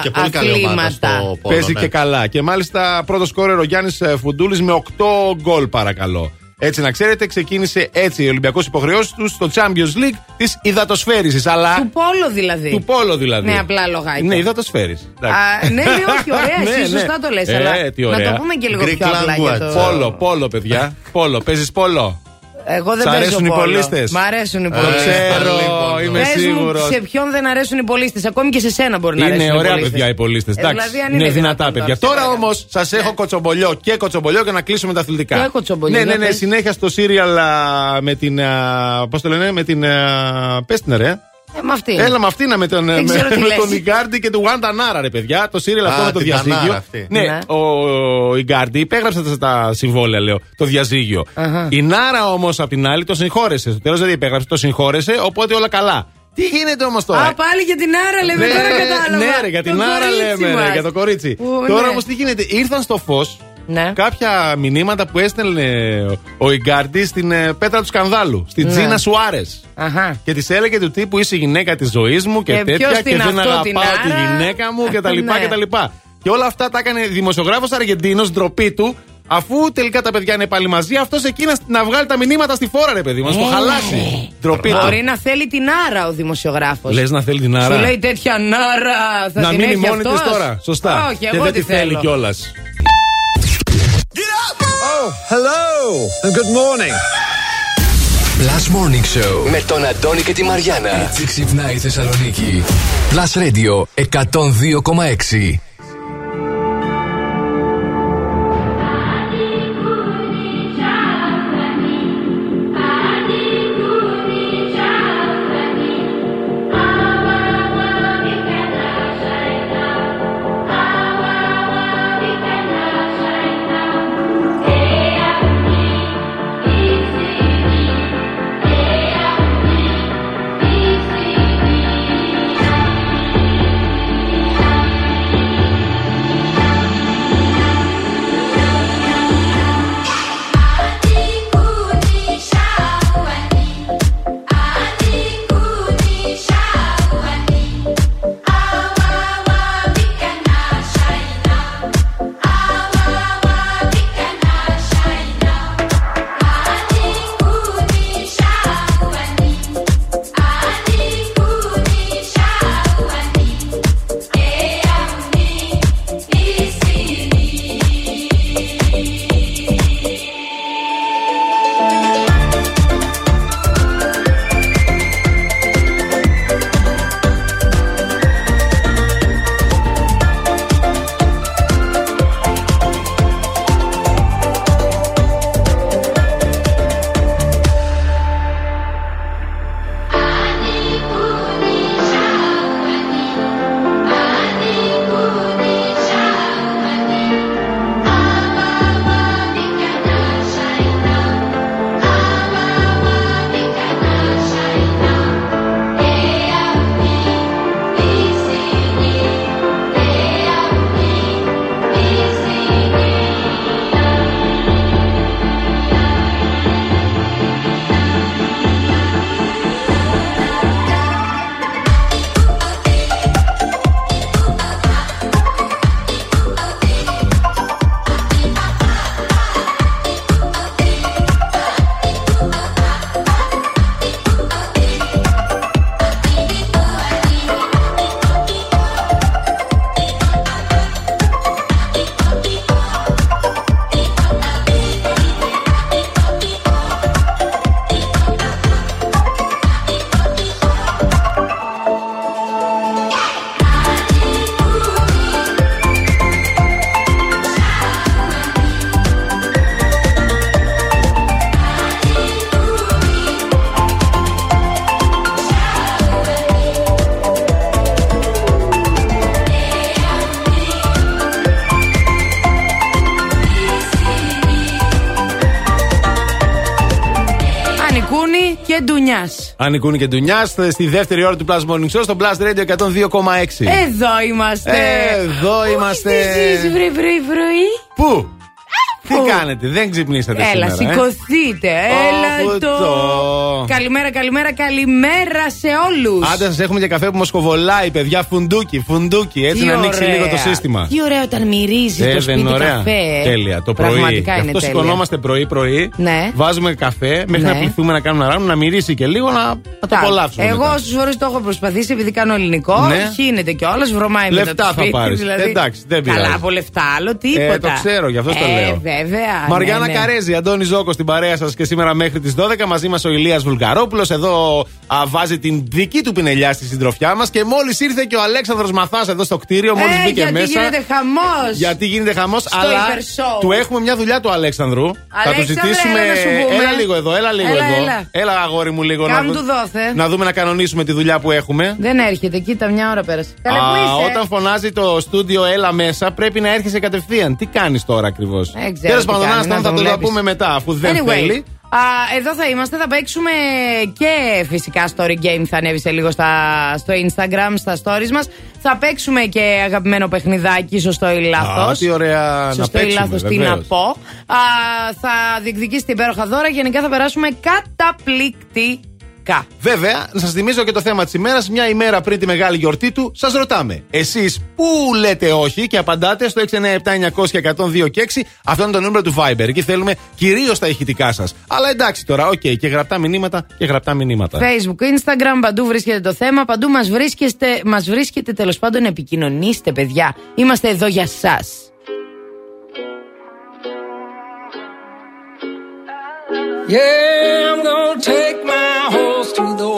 Και πολύ καλή ομάδα αθλήματα. στο πόλο. Παίζει ναι. και καλά. Και μάλιστα πρώτο σκόρερ ο Γιάννης Φουντούλης με 8 γκολ, παρακαλώ. Έτσι να ξέρετε, ξεκίνησε έτσι ο Ολυμπιακός υποχρεώσεις τους στο Champions League της υδατοσφαίρισης. Αλλά. Του πόλο δηλαδή. Του πόλο δηλαδή. Ναι, απλά λογάκια. Ναι, υδατοσφαίρισης. Α, ναι, ναι, όχι, ωραία, εσύ σωστά το λες, Ε, αλλά τι να ωραία. το πούμε και λίγο Greek πιο απλά για language. το... Πόλο, πόλο, παιδιά. πόλο. Παίζεις πόλο. Εγώ δεν Σ' παίζω αρέσουν οι πόλο. πολίστες; Μ' αρέσουν οι Το πολίστες. ξέρω, λοιπόν. είμαι Πες μου σίγουρος. σε ποιον δεν αρέσουν οι πολίστες. Ακόμη και σε σένα μπορεί να αρέσουν Είναι οι ωραία πολίστες. παιδιά οι πολίτε. Ε, δηλαδή, αν είναι, είναι δυνατά δυνατόν παιδιά. τώρα, Τώρα σε όμως σας έχω κοτσομπολιό και κοτσομπολιό και να κλείσουμε τα αθλητικά. Και κοτσομπολιό, Ναι, ναι, για ναι. πες. Συνέχεια στο σύριαλ α, με την. Πώς το λένε, με την. Πες την ρε. Ε, με αυτή. Έλα με αυτήν με τον, με, Δεν ξέρω τι με λες. τον Ιγκάρντι και τον Γουάντα Νάρα, ρε παιδιά. Το σύριαλ αυτό Α, με το την διαζύγιο. Τανάρα αυτή. Ναι, Ναι. ο, ο Ιγκάρντι υπέγραψε τα, τα συμβόλαια, λέω. Το διαζύγιο. Αχα. Η Νάρα όμως απ' την άλλη το συγχώρεσε. Στο τέλος δεν υπέγραψε, το συγχώρεσε, οπότε όλα καλά. Τι γίνεται όμως τώρα; Α, πάλι για την Άρα λέμε τώρα κατάλαβα. Ναι, ρε, για την Το Άρα κορίτσι λέμε, ρε, μας. για το κορίτσι. Ου, Τώρα ναι. όμως τι γίνεται, ήρθαν στο φως Ναι. κάποια μηνύματα που έστελνε ο Ιγκάρντι στην ε, πέτρα του σκανδάλου, στην Ναι. Τζίνα Σουάρες. Αχα. Και της έλεγε του τύπου είσαι η γυναίκα της ζωής μου και, Και τέτοια ποιος και την δεν αυτό, αγαπάω την τη Άρα. γυναίκα μου και τα λοιπά Ναι. και τα λοιπά. Και όλα αυτά τα έκανε δημοσιογράφος Αργεντίνος, ντροπή του, αφού τελικά τα παιδιά είναι πάλι μαζί, αυτός εκεί να, να βγάλει τα μηνύματα στη φόρα, ρε παιδί μα, το Έλα, χαλάσει. Ντροπή του. Μπορεί να θέλει την Άρα ο δημοσιογράφος. Λες να θέλει την άρα; Σου λέει τέτοια Νάρα. Θα να την μείνει έχει μόνη της αυτός; τώρα. Σωστά. Όχι, και εγώ δεν τι τη θέλει θέλω. κιόλας. Oh, hello and good morning. Plus Morning Show με τον Αντώνη και τη Μαριάνα. Έτσι ξυπνάει η Θεσσαλονίκη. Plus Radio 102,6. Ντουνιά. Ανικούνη και Ντουνιάς στη δεύτερη ώρα του Plus Morning Show στο Plus Radio 102,6. Εδώ είμαστε. Εδώ είμαστε. Εσείς βρει βρει βρει. Πού; Τι κάνετε, δεν ξυπνήσατε Έλα, σήμερα. ε; σηκωθείτε. Έλα Ω, το. Το. Καλημέρα, καλημέρα, καλημέρα σε όλους. Άντε, σας έχουμε και καφέ που μας κοβολάει, παιδιά. Φουντούκι, φουντούκι. Έτσι να ανοίξει λίγο το σύστημα. Τι ωραίο όταν μυρίζει Ε, το δεν σπίτι είναι ωραία. καφέ. ε. Τέλεια. Το πρωί. Πραγματικά Γι' είναι αυτό τέλεια. σηκωνόμαστε πρωί-πρωί. Ναι. Βάζουμε καφέ μέχρι Ναι. να πληθούμε να κάνουμε ένα ράμο, να μυρίσει και λίγο να, να το Τα- απολαύσουμε. Εγώ μετά. όσες φορές το έχω προσπαθήσει, επειδή κάνω ελληνικό, Ναι. χύνεται κιόλας, βρωμάει μετά Λεφτά το θα σπίτι, πάρεις. Δηλαδή. Εντάξει, δεν πειράζει. Καλά από λεφτά, άλλο τίποτα. Ε, το ξέρω, γι' αυτό το ε, λέω. βέβαια. Μαριάννα ναι, ναι. Καρέζη, Αντώνη Ζώκος στην παρέα σας και σήμερα μέχρι τις 12. Μαζί μας ο Ηλίας Βουλγαρόπουλος. Εδώ α, βάζει την δική του πινελιά στη συντροφιά μας. Και μόλις ήρθε και ο Αλέξανδρος Μαθάς εδώ στο κτίριο, μόλις Ε, μπήκε γιατί μέσα. γίνεται χαμός. Γιατί γίνεται χαμός, Στο αλλά υπερσhow. του έχουμε μια δουλειά του Αλέξανδρου. θα του Αλέξανδρε, ζητήσουμε. έλα να σου πούμε. Έλα λίγο εδώ, έλα λίγο Έλα, εδώ. έλα. αγόρι μου, λίγο Κάμ να, του δώθε. να δούμε να κανονίσουμε τη δουλειά που έχουμε. Δεν έρχεται, κοίτα, μια ώρα πέρασε. Καλέ, πού Α, είσαι; όταν φωνάζει το στούντιο Έλα μέσα, πρέπει να έρχεσαι κατευθείαν. Τι κάνεις τώρα ακριβώς; Δεν ξέρω Τέλος τι πάντων, κάνει, άστα, να θα τον το τα βλέπεις. πούμε μετά, αφού δεν Anyway, θέλει. Α, εδώ θα είμαστε, θα παίξουμε και φυσικά story game θα ανέβει σε λίγο στα, στο Instagram, στα stories μας. Θα παίξουμε και αγαπημένο παιχνιδάκι, σωστό ή λάθος. Α, τι ωραία να Σωστό ή παίξουμε, λάθος, τι να βεβαίως. πω. Α, θα διεκδικήσετε υπέροχα δώρα. Γενικά θα περάσουμε καταπληκτικά. Βέβαια, να σας θυμίζω και το θέμα της ημέρας. Μια ημέρα πριν τη μεγάλη γιορτή του, σας ρωτάμε. Εσείς πού λέτε όχι και απαντάτε στο 697-900-1026. Αυτό είναι το νούμερο του Viber. Εκεί θέλουμε κυρίως τα ηχητικά σας. Αλλά εντάξει τώρα, οκ, και γραπτά μηνύματα και γραπτά μηνύματα. Facebook, Instagram, παντού βρίσκεται το θέμα. Παντού μας βρίσκεστε, μας βρίσκετε τέλος πάντων επικοινωνήστε παιδιά. Είμαστε εδώ για σας. Yeah, I'm gonna take my horse to the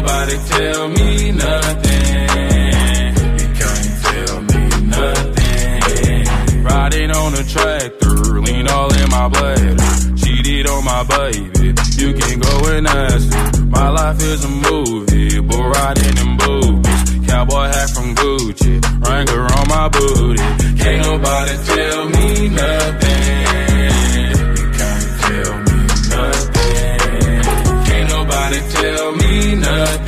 Nobody tell me nothing. You can't tell me nothing. Riding on a tractor, lean all in my bladder. Cheated on my baby, you can go and ask her. My life is a movie, but riding in boobies. Cowboy hat from Gucci, Wrangler on my booty. Can't nobody tell me nothing. Alright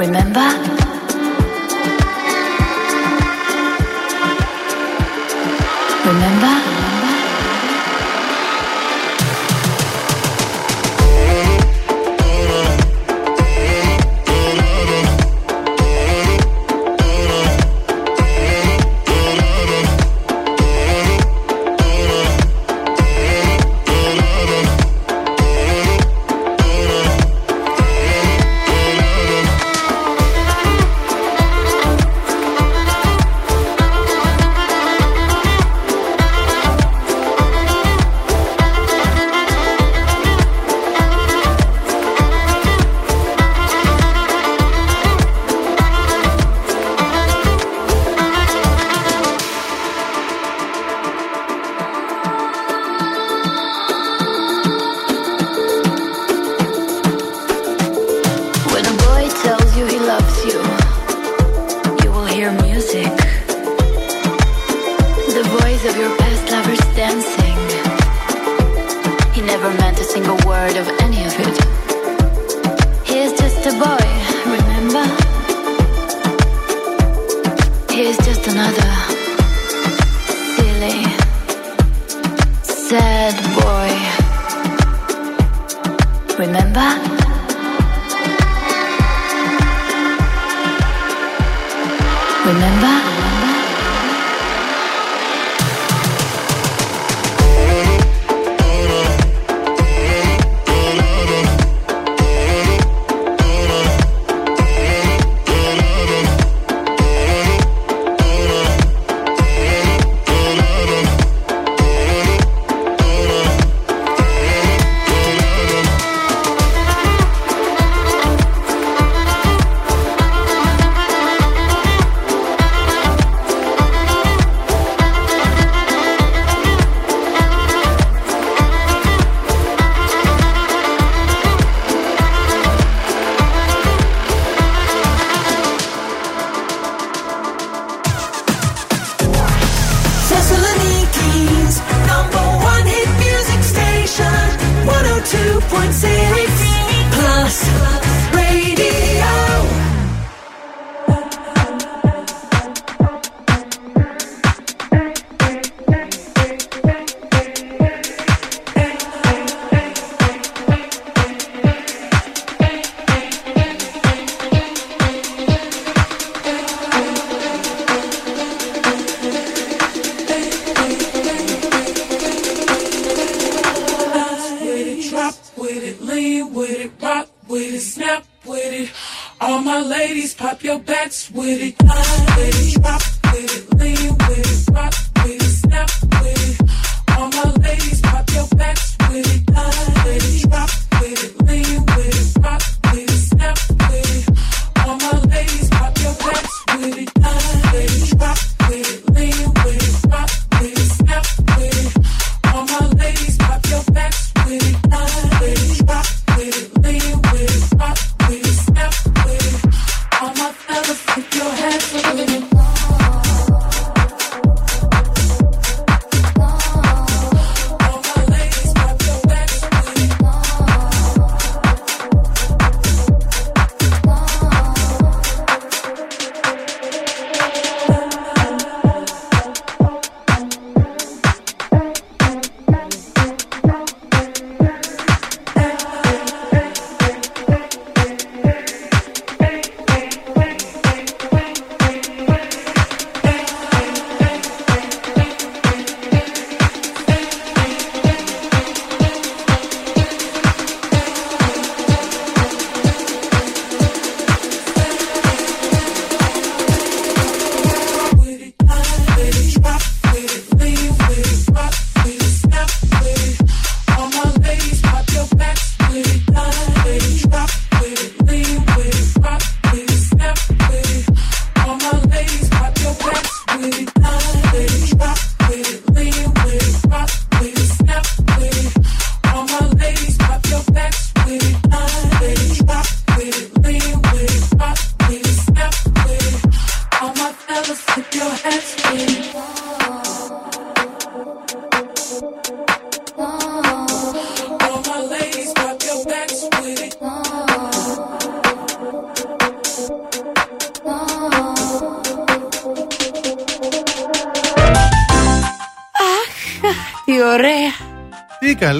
Remember? Remember?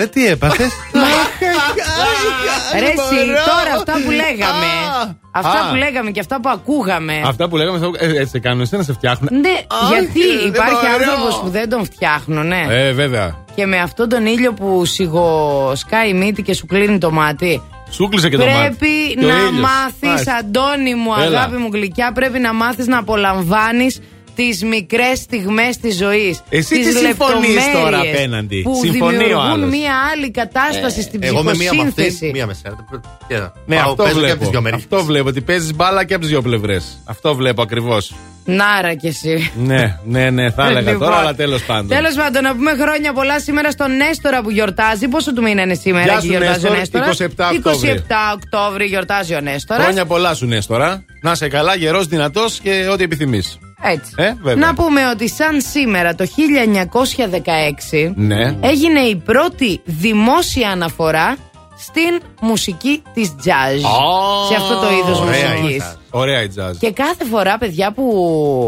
Καλέ, τι έπαθες; Ρε εσύ, τώρα αυτά που λέγαμε. Αυτά Α. που λέγαμε και αυτά που ακούγαμε. Αυτά που λέγαμε, αυτό- ε, έτσι κάνουν, εσένα σε φτιάχνουν. Ναι, γιατί δεν υπάρχει μπορώ. άνθρωπος που δεν τον φτιάχνουν, ναι. Ε, βέβαια. Και με αυτόν τον ήλιο που σιγοσκάει η μύτη και σου κλείνει το μάτι. Σου κλείσε και το μάτι. Πρέπει Και ο να ήλιος. μάθεις, Μάλιστα. Αντώνη μου, Έλα. αγάπη μου γλυκιά, πρέπει να μάθεις να απολαμβάνεις τις μικρές στιγμές της ζωής. Εσύ τις συμφωνείς τώρα απέναντι; Που Συμφωνεί ο δημιουργούν άλλος. μία άλλη κατάσταση στην Ε, Εγώ με μία με αυτή, ψυχοσύνθεση. μία με σένα. Και Ναι, πάω, αυτό παίζω και από βλέπω. τις δυο μεριές. Αυτό βλέπω, ότι παίζεις μπάλα και από τις δύο πλευρές. Αυτό βλέπω ακριβώς. Νάρα κι εσύ. ναι, ναι, ναι, θα έλεγα Λοιπόν. τώρα, αλλά τέλος πάντων. Τέλος πάντων, να πούμε χρόνια πολλά σήμερα στον Νέστορα που γιορτάζει. Πόσο του μήνα είναι σήμερα Γεια και σου, γιορτάζει ο Νέστορ, Νέστορας; 27 Οκτώβρη. 27 Οκτώβρη γιορτάζει ο Νέστορας. Χρόνια πολλά σου, Νέστορα. Να είσαι καλά, γερός, δυνατός και ό,τι επιθυμείς. Έτσι. Ε, βέβαια. Να πούμε ότι σαν σήμερα το 1916 Ναι. έγινε η πρώτη δημόσια αναφορά στην μουσική της jazz. σε αυτό το είδος Ωραία η μουσικής. jazz. Ωραία η jazz. Και κάθε φορά, παιδιά, που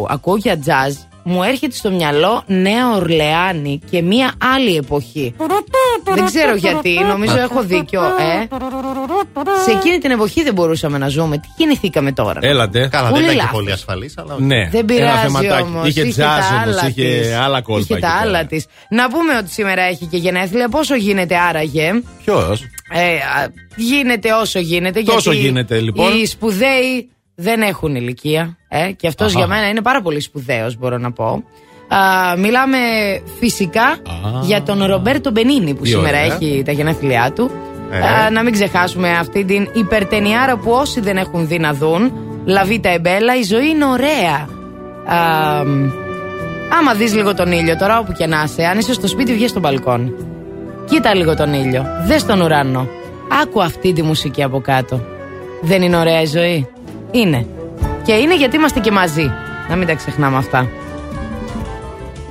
ακούω για jazz, μου έρχεται στο μυαλό Νέα Ορλεάνη και μία άλλη εποχή. Δεν ξέρω γιατί, νομίζω έχω δίκιο, ε. Σε εκείνη την εποχή δεν μπορούσαμε να ζούμε. Τι γεννηθήκαμε τώρα; Έλατε. Καλά, Πολύ δεν ήταν και λάθος. πολύ ασφαλής, αλλά. Ναι, Δεν ένα πειράζει θεματάκι. όμως. Είχε τα jazz όμω, άλλα είχε της. άλλα κόλπα. Είχε εκεί τα πέρα. άλλα της. Να πούμε ότι σήμερα έχει και γενέθλια. Πόσο γίνεται άραγε; Ποιος; Ε, α, γίνεται όσο γίνεται. Τόσο γιατί γίνεται, λοιπόν. Οι σπουδαίοι δεν έχουν ηλικία. Ε, και αυτός Αχα. για μένα είναι πάρα πολύ σπουδαίος, μπορώ να πω. Α, μιλάμε φυσικά για τον Ρομπέρτο Μπενίνη που Τι σήμερα ωραία. έχει τα γενέθλιά του. Ε. Α, να μην ξεχάσουμε αυτή την υπερτενιάρα που όσοι δεν έχουν δει να δουν. Λαβίτα Εμπέλα, η ζωή είναι ωραία. Α, άμα δεις λίγο τον ήλιο τώρα όπου και να είσαι, αν είσαι στο σπίτι βγες στο μπαλκόνι. Κοίτα λίγο τον ήλιο, δες τον ουρανό. Άκου αυτή τη μουσική από κάτω. Δεν είναι ωραία η ζωή; Είναι. Και είναι γιατί είμαστε και μαζί. Να μην τα ξεχνάμε αυτά.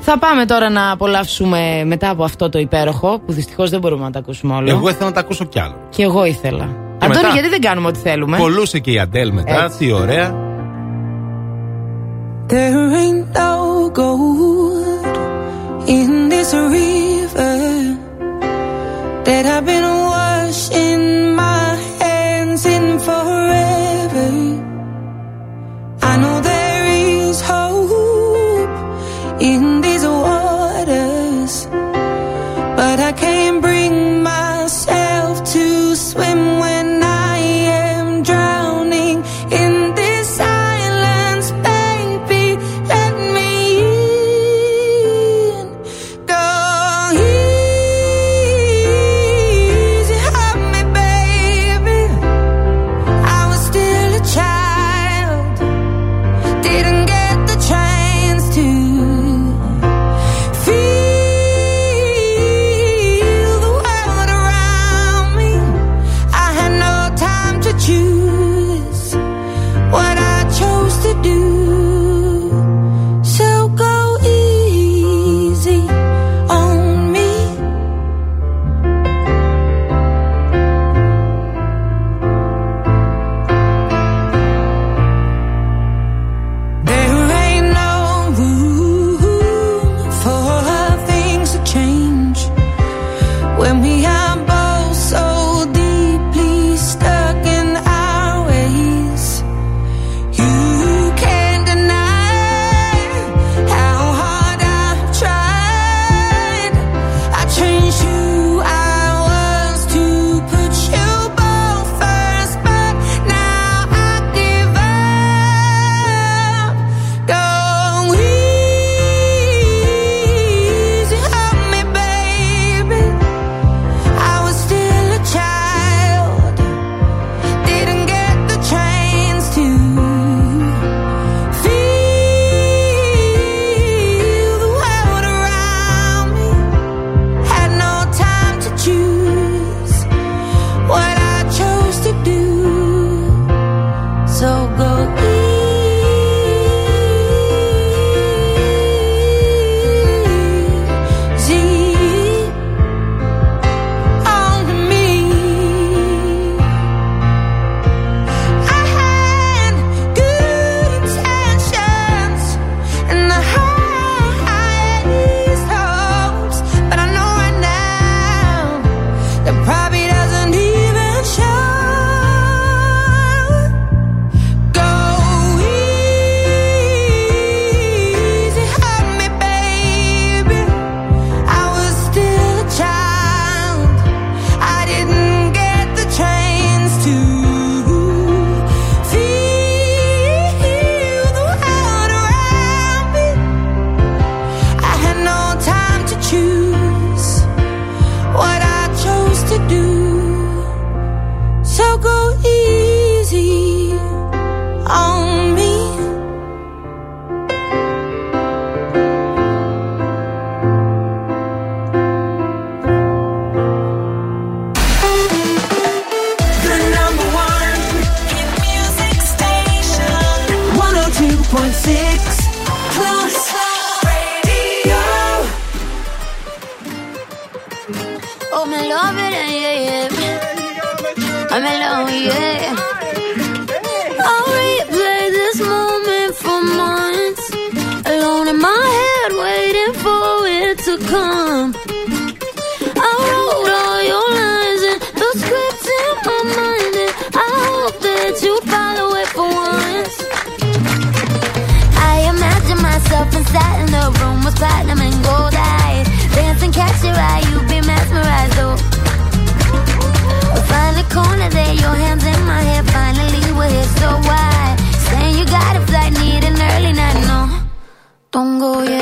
Θα πάμε τώρα να απολαύσουμε μετά από αυτό το υπέροχο που δυστυχώς δεν μπορούμε να τα ακούσουμε όλο. Εγώ ήθελα να τα ακούσω κι άλλο. Και εγώ ήθελα. Αντώνη, μετά; γιατί δεν κάνουμε ό,τι θέλουμε; Κολούσε και η Αντέλ μετά. Έτσι. Τι ωραία. There ain't no gold in this river that I've been washing my hands in forever. I know there is hope in these waters, but I can't bring myself to swim 东沟也。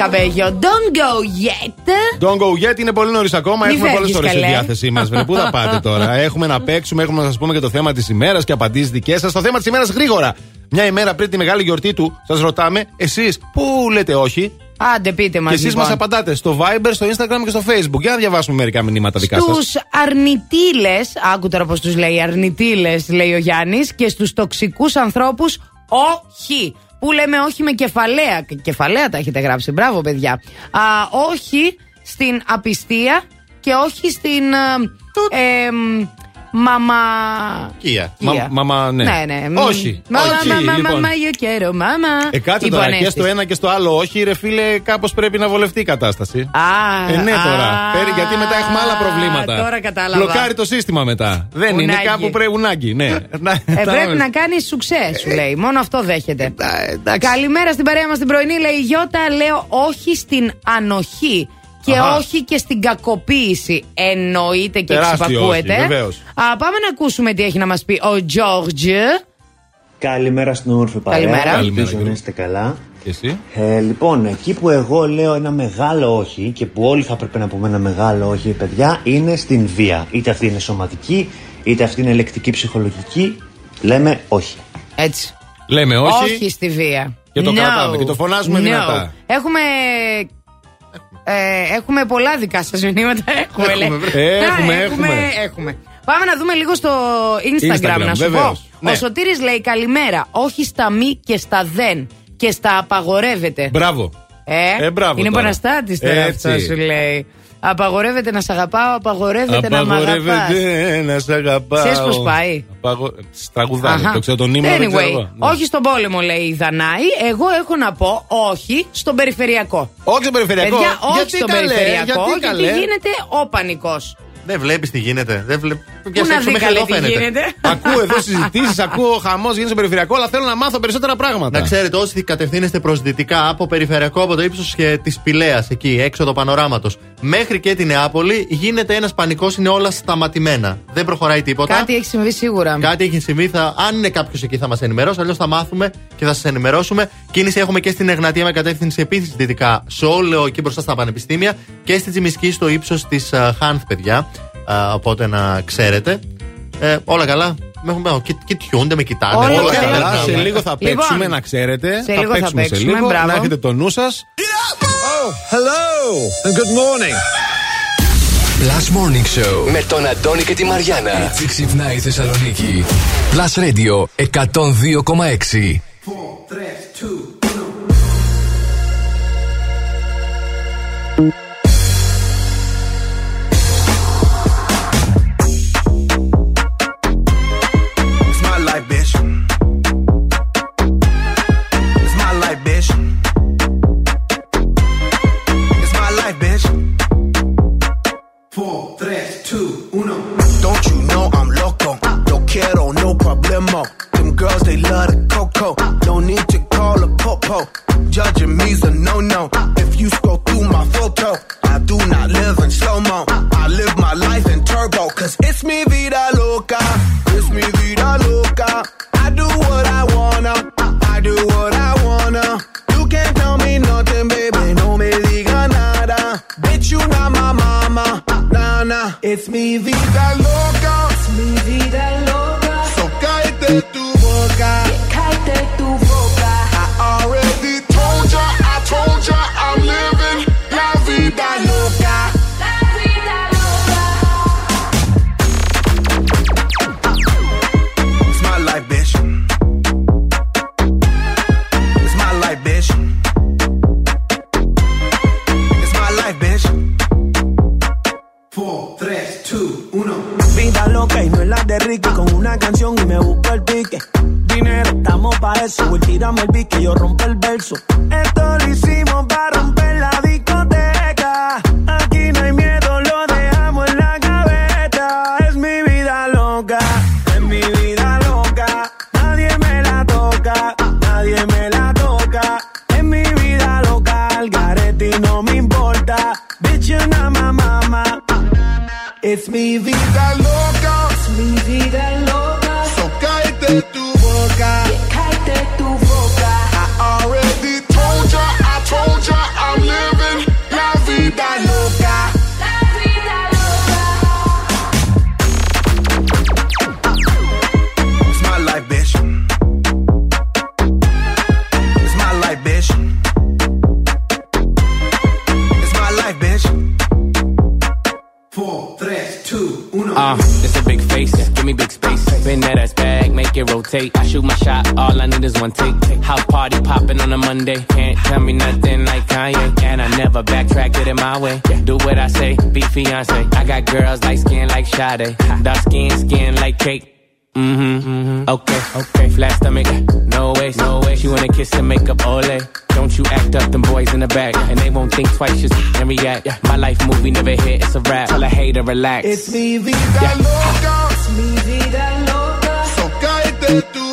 Καμίλα Καμπέγιο, don't go yet. Don't go yet είναι πολύ νωρίς ακόμα. Μη έχουμε πολλές φεύγεις, ώρε στη καλέ. διάθεσή μας. Πού θα πάτε τώρα; έχουμε να παίξουμε, έχουμε να σας πούμε και το θέμα της ημέρας και απαντήσεις δικές σας. Το θέμα της ημέρας γρήγορα. Μια ημέρα πριν τη μεγάλη γιορτή του, σας ρωτάμε, εσείς πού λέτε όχι; Άντε, πείτε μας. Και εσείς μας απαντάτε στο Viber, στο Instagram και στο Facebook. Για να διαβάσουμε μερικά μηνύματα δικά σας. Στους αρνητήλες, άκου τώρα πώς τους λέει, αρνητήλες, λέει ο Γιάννης, και στους τοξικούς ανθρώπους, όχι. Που λέμε όχι με κεφαλαία. Κεφαλαία τα έχετε γράψει. Μπράβο, παιδιά. Α, όχι στην απιστία και όχι στην. ε, εμ, μαμα. Κία. Κία. Μα- Μαμα, ναι. Ναι, ναι. Όχι. Μαμα, όχι, μαμα, λοιπόν. μαμα, yo quiero, μάμα. Ε, κάτσε Λοιπόν, τώρα. Και αίσθηση. στο ένα και στο άλλο, όχι, ρε φίλε, κάπως πρέπει να βολευτεί η κατάσταση. Α, Ε, ναι, α, τώρα. Πέρι, γιατί μετά έχουμε άλλα προβλήματα. Τώρα κατάλαβα. Μπλοκάρει το σύστημα μετά. Δεν είναι Ουνάκι. κάπου πρέπει ουνάκι, ναι. Ε, πρέπει να κάνεις σουξέ, σου λέει. Μόνο αυτό δέχεται. Ε, Καλημέρα στην παρέα μας την πρωινή. Λέει η Γιώτα, λέω όχι στην ανοχή. Και Αχα. όχι και στην κακοποίηση. Εννοείται και Τεράστιο εξυπακούεται. όχι, βεβαίως. Α, πάμε να ακούσουμε τι έχει να μας πει ο Τζόρτζ. Καλημέρα στην όμορφη παρέα. Καλημέρα. Ελπίζω Καλημέρα, να είστε καλά. Και εσύ; Ε, λοιπόν, εκεί που εγώ λέω ένα μεγάλο όχι και που όλοι θα πρέπει να πούμε ένα μεγάλο όχι, παιδιά, είναι στην βία. Είτε αυτή είναι σωματική, είτε αυτή είναι ελεκτική, ψυχολογική. Λέμε όχι. Έτσι. Λέμε όχι. στη βία. Και το No. κρατάμε και το φωνάζουμε No. δυνατά. Έχουμε. Ε, έχουμε πολλά δικά σας μηνύματα. Έχουμε, Έχουμε, λέει. βρε. Έχουμε, Α, έχουμε. έχουμε. Πάμε να δούμε λίγο στο Instagram, Instagram, να σου βεβαίως. πω. Ναι. Ο Σωτήρης λέει καλημέρα. Όχι στα μη και στα δεν. Και στα απαγορεύεται. Μπράβο. Ε, Ε, μπράβο είναι τώρα. παραστάτης τώρα Έτσι. αυτός σου λέει. Απαγορεύεται να σ' αγαπάω, απαγορεύεται να μ' αγαπάς. Απαγορεύεται να σε αγαπάω. Ξέρεις πώς πάει; Απαγο... Τραγουδάνε, Αχα. το ξέρω τον ύμνο, δεν ξέρω Anyway, εγώ. Ναι. όχι στον πόλεμο λέει η Δανάη. Εγώ έχω να πω όχι στον περιφερειακό. Όχι στον περιφερειακό. Παιδιά, όχι Γιατί στον καλέ, περιφερειακό, γιατί γιατί, καλέ. γίνεται ο πανικός. Δεν βλέπεις τι γίνεται. Δεν βλέ... Πού να δει καλέ τι γίνεται. ακούω εδώ συζητήσεις, ακούω χαμός γίνεται στο περιφερειακό, αλλά θέλω να μάθω περισσότερα πράγματα. Να ξέρετε, όσοι κατευθύνεστε προ δυτικά από περιφερειακό από το ύψος της Πηλαίας, εκεί έξω πανοράματος, μέχρι και την Νεάπολη, γίνεται ένας πανικός, είναι όλα σταματημένα. Δεν προχωράει τίποτα. Κάτι έχει συμβεί σίγουρα. Κάτι έχει συμβεί. Θα... Αν είναι κάποιος εκεί θα μας ενημερώσει, αλλιώς θα μάθουμε και θα σας ενημερώσουμε. Κίνηση έχουμε και στην Εγνατία με κατεύθυνση επίση δυτικά, σε όλο εκεί μπροστά στα πανεπιστήμια και στη Τζιμισκή στο ύψος της Χάνθ, παιδιά. Οπότε να ξέρετε. Ε, όλα καλά. Με έχουν κοιτιούνται, με κοιτάνε. Όλα, καλά. Σε λίγο θα λοιπόν, παίξουμε, να ξέρετε. Σε λίγο θα παίξουμε, σε λίγο. Μπράβο. Να έχετε το νου σας. Oh, hello and good morning. Plus Morning Show με τον Αντώνη και τη Μαριάνα. Έτσι ξυπνάει η Θεσσαλονίκη. Plus Radio 102,6. Need to call a popo. Judging me's a no-no. If you scroll through my photo, I do not live in slow-mo. I live my life in turbo. Cause it's me vida loca. It's me vida loca. I do what I wanna. I do what I wanna. You can't tell me nothing, baby. No me diga nada. Bitch, you not my mama. Nah, nah. It's me vida loca. It's mi vida loca. So cállate tu de Ricky con una canción y me busco el pique. Dinero, estamos pa' eso. Voy el pique, yo rompo el verso. Esto lo hicimos para romper la discoteca. Aquí no hay miedo, lo dejamos en la gaveta. Es mi vida loca, es mi vida loca. Nadie me la toca, nadie me la toca. Es mi vida loca, al garete y no me importa. Bitch, you're not my mama. It's mi vida loca. Uno. Uh, it's a big face, give me big space. Bend that ass back, make it rotate. I shoot my shot, all I need is one take. House party popping on a Monday. Can't tell me nothing like Kanye. And I never backtrack, it my way. Do what I say, be fiance. I got girls like skin like Sade. Dark skin, skin like cake. Mm-hmm. mm-hmm. Okay, okay. Flat stomach, no way, no way. She wanna kiss and make up, ole. Don't you act up, them boys in the back. And they won't think twice, just and react. Yeah. My life movie never hit, it's a rap. Tell a hater, relax. It's mi vida loca. Es mi vida loca. So cállate tu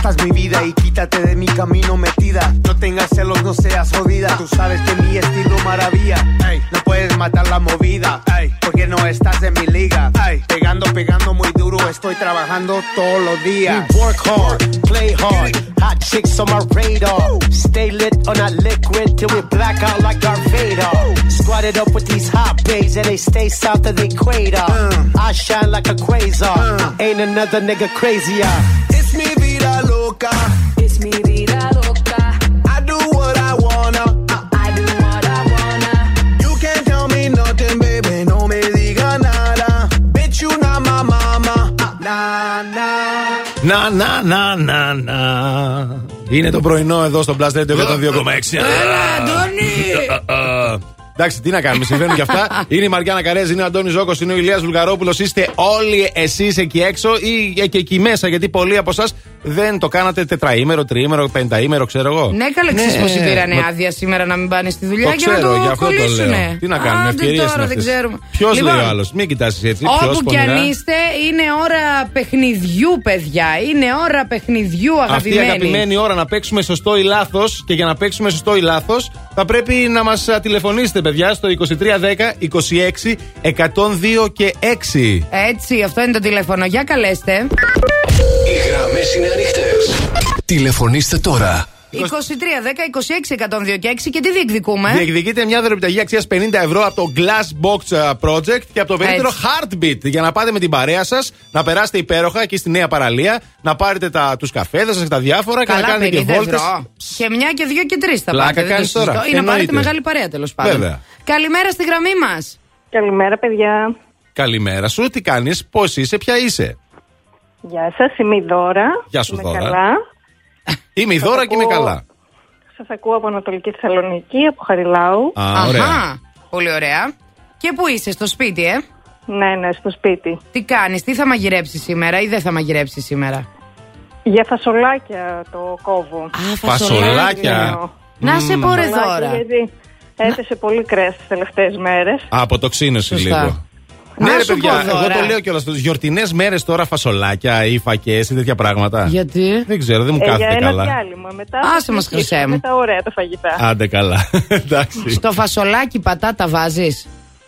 esta es mi vida y quítate de mi camino metida. No tengas celos, no seas jodida. Tú sabes que mi estilo maravilla. Ey, no puedes matar la movida. Ey, porque no estás en mi liga. Ey, pegando, pegando muy duro. Estoy trabajando todos los días. We work hard, play hard. Hot chicks on my radar. Stay lit on that liquid till we black out like Darth Vader. Squatted up with these hot babes and they stay south of the equator. I shine like a quasar. Ain't another nigga crazier. It's mi vida loca. It's mi vida loca. I do what I wanna. I do what I wanna. You can't tell me nothing, baby. No me diga nada. Bitch, you not my mama. Nah, nah. Να, να, να, να, να. Είναι το πρωινό εδώ στο Blast Radio 102,6. Έλα, Αντώνη. Εντάξει, τι να κάνουμε, συμβαίνουν και αυτά. Είναι η Μαριάννα Καρέζη, είναι ο Αντώνης Ζώκος, είναι ο Ηλίας Βουλγαρόπουλος. Είστε όλοι εσείς εκεί έξω ή και εκεί μέσα, γιατί πολλοί από εσάς δεν το κάνατε τετραήμερο, τριήμερο, πενταήμερο, ξέρω εγώ. Ναι, καλά, ξέρεις Ναι. πω πήρανε Μα- άδεια σήμερα να μην πάνε στη δουλειά Το για να ξέρω, το γι' αυτό το κολλήσουνε. λέω. Τι να κάνουμε, Άντε ευκαιρίες τώρα, δεν ξέρουμε. Ποιος Λοιπόν, λέει ο άλλος, μην κοιτάσει έτσι. ποιος, Όπου κι αν πονηρά. είστε, είναι ώρα παιχνιδιού, παιδιά. Είναι ώρα παιχνιδιού, Αυτή η αγαπημένοι. αγαπημένη ώρα να παίξουμε σωστό ή λάθος και για να παίξουμε σωστό ή λάθος θα πρέπει να μας τηλεφωνήσετε, παιδιά, στο 2310 26 102 και 6. Έτσι, αυτό είναι το τηλέφωνο. Για καλέστε. Οι γραμμές είναι ανοιχτέ. Τηλεφωνήστε τώρα. 23, 10, 26, 102 και 6 και τι διεκδικούμε; Διεκδικείτε μια δωρεπιταγή αξίας 50 ευρώ από το Glass Box uh, Project και από το περίπτερο Έτσι. Heartbeat για να πάτε με την παρέα σας, να περάσετε υπέροχα εκεί στη νέα παραλία, να πάρετε τους καφέδες σας και τα διάφορα και να Καλά, κάνετε 50 και βόλτες. ευρώ. Και μια και δύο και τρεις θα Πλάκα πάτε. δεν το κάνεις τώρα. συζητώ. Ή να πάρετε Εννοείται. μεγάλη παρέα τέλος πάντων. Βέβαια. Καλημέρα στη γραμμή μας. Καλημέρα, παιδιά. Καλημέρα σου, τι κάνεις, πώς είσαι, ποια είσαι. Γεια σας, είμαι η Δώρα. Γεια σου, είμαι Δώρα. Καλά. Είμαι η Δώρα και είμαι ακούω. καλά. Σας ακούω από Ανατολική Θεσσαλονίκη, από Χαριλάου. Α, ωραία. Αχα, πολύ ωραία. Και πού είσαι, στο σπίτι, ε; Ναι, ναι, στο σπίτι. Τι κάνεις, τι θα μαγειρέψεις σήμερα ή δεν θα μαγειρέψεις σήμερα; Για φασολάκια το κόβω. Α, Φασολάκια. Να σε πω ρε Φασολάκια, Δώρα. Γιατί έθεσε πολύ κρέας τις τελευταίες μέρες. Από το ξύνωση Σωστά. λίγο. Να ναι, ρε σου παιδιά, πω, εγώ Δώρα. το λέω κιόλας. Γιορτινές μέρες τώρα φασολάκια ή φακέ ή τέτοια πράγματα. Γιατί; Δεν ξέρω, δεν μου Ε, για κάθεται ένα καλά. διάλειμμα μετά. Άσε μας, χρυσέ μου. Με τα ωραία τα φαγητά. Άντε καλά. Εντάξει. Στο φασολάκι πατάτα βάζεις;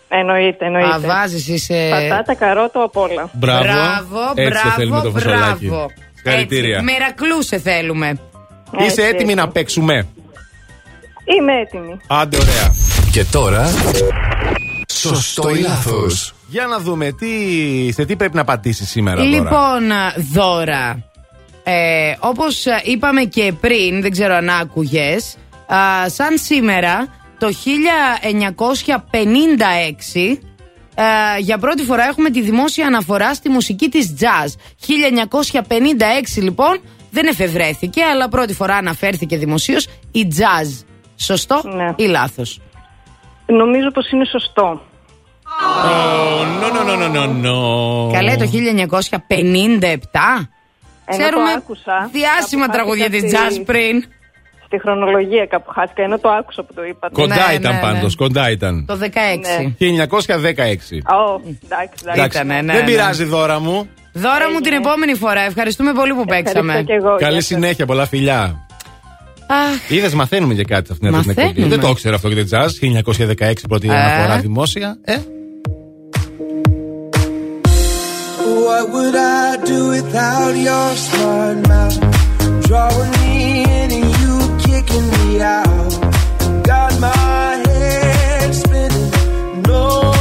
Εννοείται, εννοείται. Α, βάζεις, είσαι. Πατάτα, καρότο, απ' όλα. Μπράβο. Μπράβο, Έτσι το θέλουμε μπράβο, το φασολάκι. μπράβο. Συγχαρητήρια. Έτσι, Μερακλού σε θέλουμε. Είσαι Έτσι, έτοιμη έτσι. να παίξουμε; Είμαι έτοιμη. Άντε, ωραία. Και τώρα. Σωστό ή λάθος; Για να δούμε τι, σε τι πρέπει να πατήσεις σήμερα τώρα. Λοιπόν, δώρα. Ε, Όπως είπαμε και πριν, δεν ξέρω αν άκουγες, σαν σήμερα το 1956. ε, για πρώτη φορά έχουμε τη δημόσια αναφορά στη μουσική της jazz. 1956 λοιπόν δεν εφευρέθηκε, αλλά πρώτη φορά αναφέρθηκε δημοσίως η jazz. Σωστό Ναι. ή λάθος; Νομίζω πως είναι σωστό. Νο, νο, νο, νο, νο. Καλέ το 1957. Ενώ Ξέρουμε το άκουσα, διάσημα κάπου τραγούδια χάθηκα της στη- jazz πριν. Στη χρονολογία κάπου χάθηκα, ενώ το άκουσα που το είπατε. Κοντά Ναι, ήταν ναι, πάντως, ναι. κοντά ήταν. Το 16. 1916. Ω, εντάξει, εντάξει. Ήτανε, ναι, Δεν ναι. πειράζει δώρα μου. Δώρα μου την επόμενη φορά. Ευχαριστούμε πολύ που παίξαμε. Ευχαριστώ και εγώ. Καλή Γεια σας. συνέχεια, πολλά φιλιά. Αχ, Είδες, μαθαίνουμε για κάτι σε αυτήν την Μαθαίνουμε. εκπομπή. Δεν το ήξερα αυτό για την jazz. 1916 πρώτη Ε. αναφορά δημόσια. Ε, What would I do without your smart mouth? Drawing me in and you kicking me out. Got my head spinning, no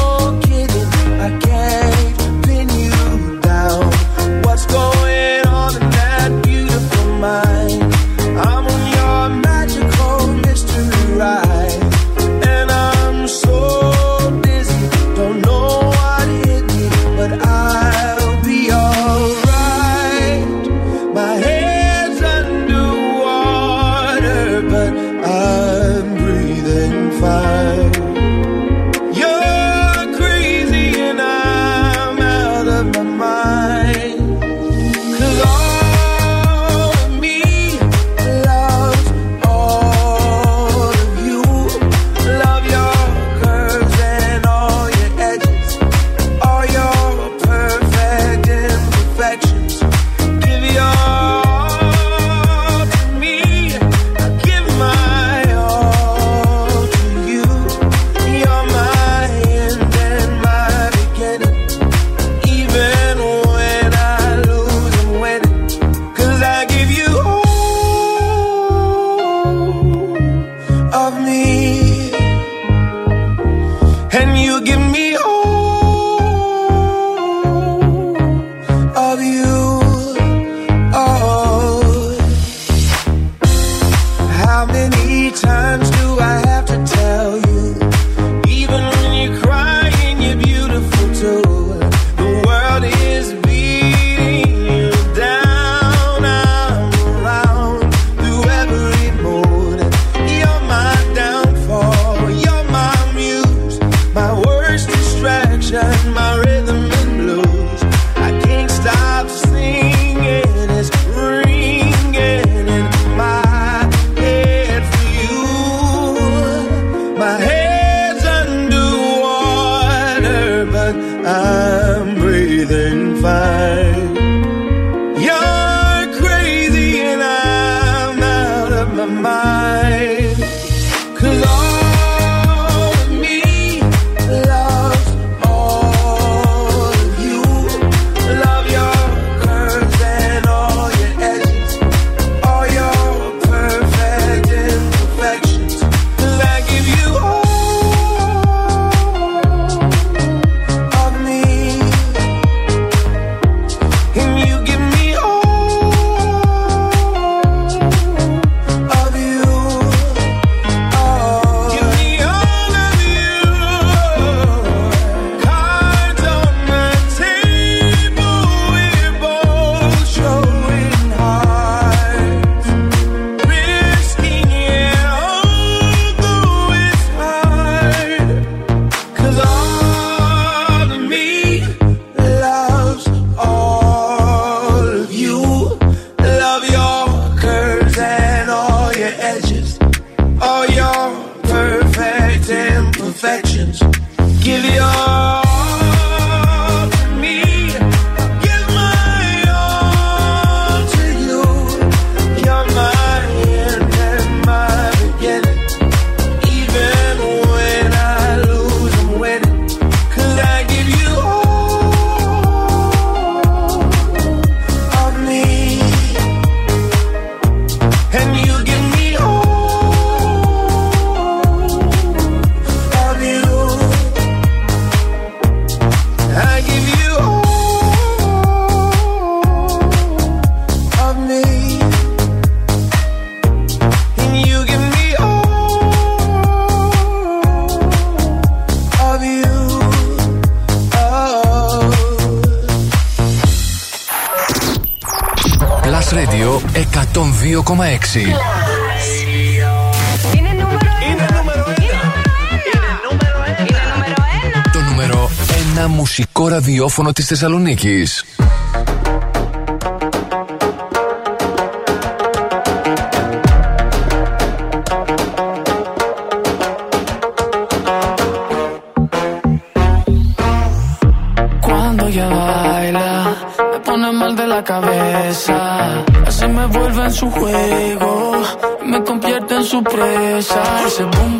ραδιόφωνο της Θεσσαλονίκης. Cuando ella baila, me pone mal de la cabeza. Así me vuelve en su juego, me convierte en su presa. Ese boom, boom, boom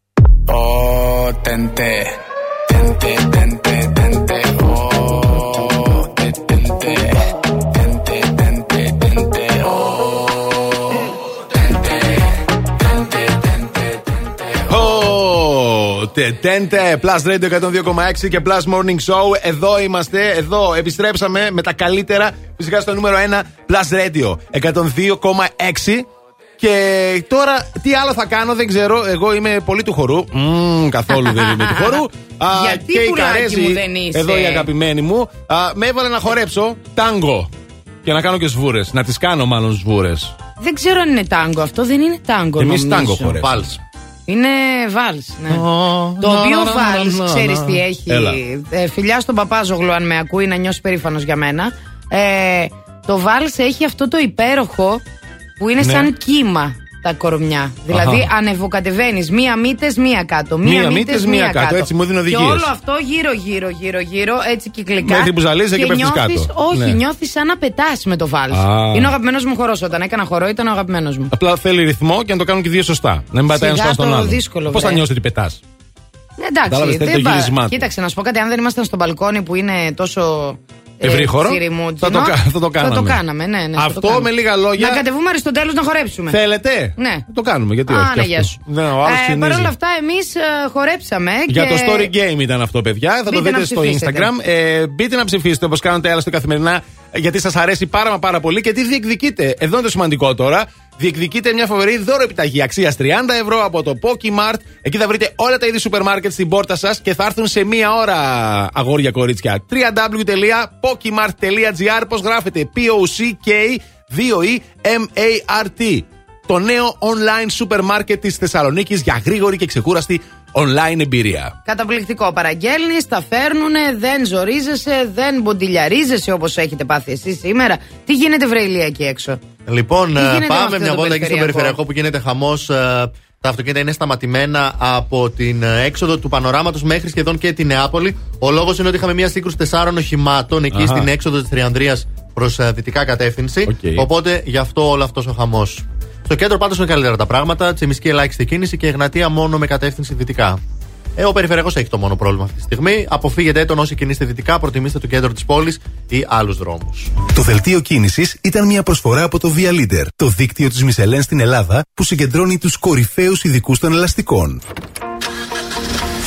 Ω, τε- Τέντε, Plus Radio 102,6 και Plus Morning Show. Εδώ είμαστε, εδώ επιστρέψαμε με τα καλύτερα. Φυσικά στο νούμερο 1 Plus Radio 102,6. Και τώρα τι άλλο θα κάνω, δεν ξέρω. Εγώ είμαι πολύ του χορού. Μμμ, καθόλου δεν είμαι του χορού. Α, Γιατί, και η πουλάκι Καρέζη, μου, δεν είσαι; εδώ η αγαπημένη μου, α, με έβαλε να χορέψω τάγκο. Και να κάνω και σβούρες. Να τις κάνω μάλλον σβούρες. Δεν ξέρω αν είναι τάγκο. Αυτό δεν είναι τάγκο. Εμείς νομίζω. τάγκο χορέψαμε. Είναι βάλς. Ναι. το να, οποίο να, να, βάλς, να, ξέρεις να. τι έχει. Έλα. Ε, φιλιά στον Παπάζογλου, αν με ακούει, να νιώσει περήφανος για μένα. Ε, το βάλς έχει αυτό το υπέροχο που είναι Ναι. σαν κύμα τα κορμιά. Δηλαδή Αχα. ανεβοκατεβαίνει μία μύτε, μία κάτω. Μία, Μία μύτες, μύτες, μία κάτω. Έτσι μου δίνει Και οδηγίες. όλο αυτό γύρω, γύρω, γύρω, γύρω, έτσι κυκλικά. Μέχρι που ζαλίζει και πέφτεις νιώθεις- κάτω. Όχι, Ναι. νιώθεις σαν να πετάς με το βάλς. Α. Είναι ο αγαπημένος μου χορός. Όταν έκανα χορό, ήταν ο αγαπημένος μου. Απλά θέλει ρυθμό και να το κάνουν και δύο σωστά. Να μην πατάει ένα Σιγά στον το άλλο. δύσκολο, Πώς θα βρε. νιώσει ότι πετάς; Εντάξει, Κατάλαβες, θέλει δεν το πα- γυρισμά του. Κοίταξε, να σου πω κάτι. Αν δεν ήμασταν στο μπαλκόνι που είναι τόσο. Ε, Ευρύχωρο, τσιριμούτσινο, θα το κα- θα το κάναμε. Θα το κάναμε, ναι, ναι. θα Αυτό το κάναμε. με λίγα λόγια- Να κατεβούμε Αριστοτέλου να χορέψουμε. Θέλετε; Ναι. Το κάνουμε, γιατί Α, όχι. ναι, και αυτό. γεια σου. Δεν, ο άλλος Ε, ξυνίζει. Παρ' όλα αυτά, εμείς χορέψαμε. Για και... το story game ήταν αυτό, παιδιά. Θα το Μπείτε δείτε να στο ψηφίσετε. Instagram. Ε, μπείτε να ψηφίσετε όπως κάνετε άλλωστε καθημερινά, γιατί σας αρέσει πάρα μα πάρα πολύ και τι διεκδικείτε. Εδώ είναι το σημαντικό τώρα. Διεκδικείτε μια φοβερή δώρο επιταγή αξία 30 ευρώ από το Pokimart. Εκεί θα βρείτε όλα τα είδη σούπερ μάρκετ στην πόρτα σας και θα έρθουν σε μία ώρα αγόρια κορίτσια. www.pokimart.gr Πώς γράφετε P-O-C-K 2-E-M-A-R-T. Το το νέο online σούπερ μάρκετ της Θεσσαλονίκης για γρήγορη και ξεκούραστη online εμπειρία. Καταπληκτικό. Παραγγέλνεις, τα φέρνουνε, δεν ζορίζεσαι, δεν μποντιλιαρίζεσαι όπως έχετε πάθει εσείς σήμερα. Τι γίνεται, Βρεηλία, εκεί έξω; Λοιπόν, ε, πάμε μια βόλτα εκεί στο περιφερειακό; που γίνεται χαμός. Ε, τα αυτοκίνητα είναι σταματημένα από την ε, έξοδο του Πανοράματος μέχρι σχεδόν και την Νεάπολη. Ο λόγος είναι ότι είχαμε μια σύγκρουση τεσσάρων οχημάτων εκεί Αχα. στην έξοδο της Τριανδρία προς δυτικά κατεύθυνση. Okay. Οπότε γι' αυτό όλο αυτός ο χαμός. Το κέντρο πάντως είναι καλύτερα τα πράγματα. Τσιμισκή ελάχιστη κίνηση και Εγνατία μόνο με κατεύθυνση δυτικά. Ε, ο περιφερειακός έχει το μόνο πρόβλημα αυτή τη στιγμή. Αποφύγετε τον όσοι κινείστε δυτικά, προτιμήστε το κέντρο της πόλης ή άλλους δρόμους. Το δελτίο κίνησης ήταν μια προσφορά από το Via Leader, το δίκτυο της Μισελέν στην Ελλάδα που συγκεντρώνει τους κορυφαίους ειδικούς των ελαστικών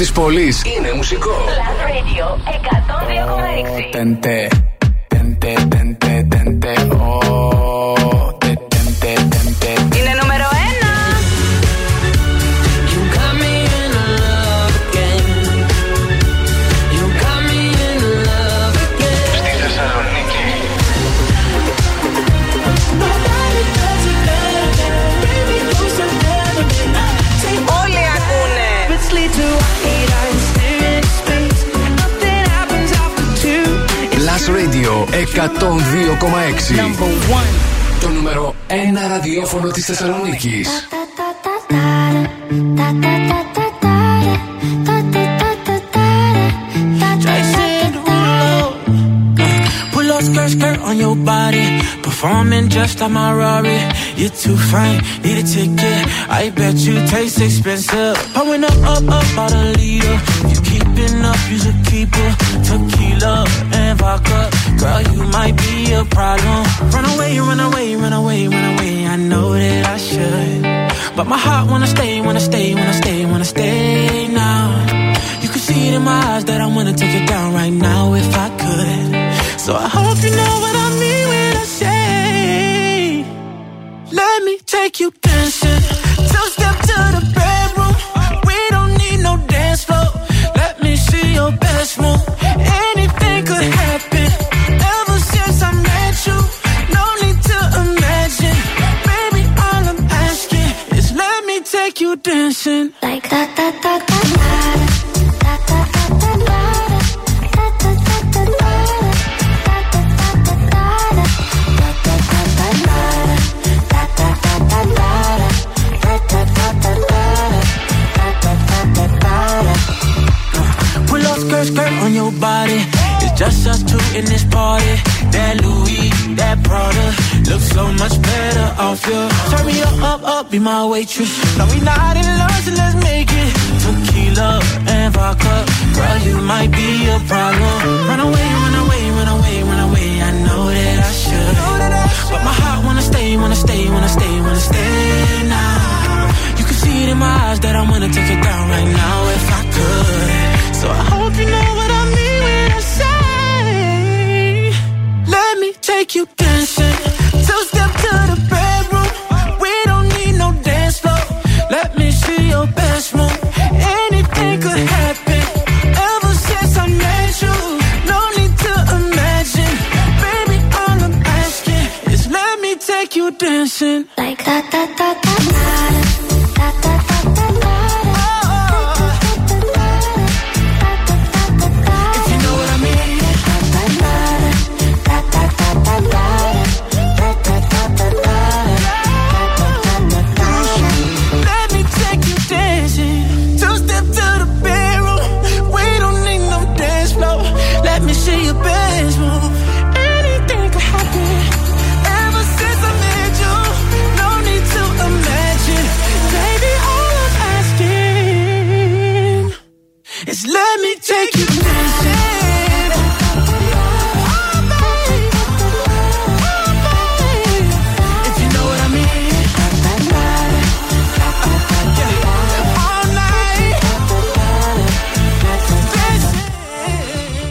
της πόλης.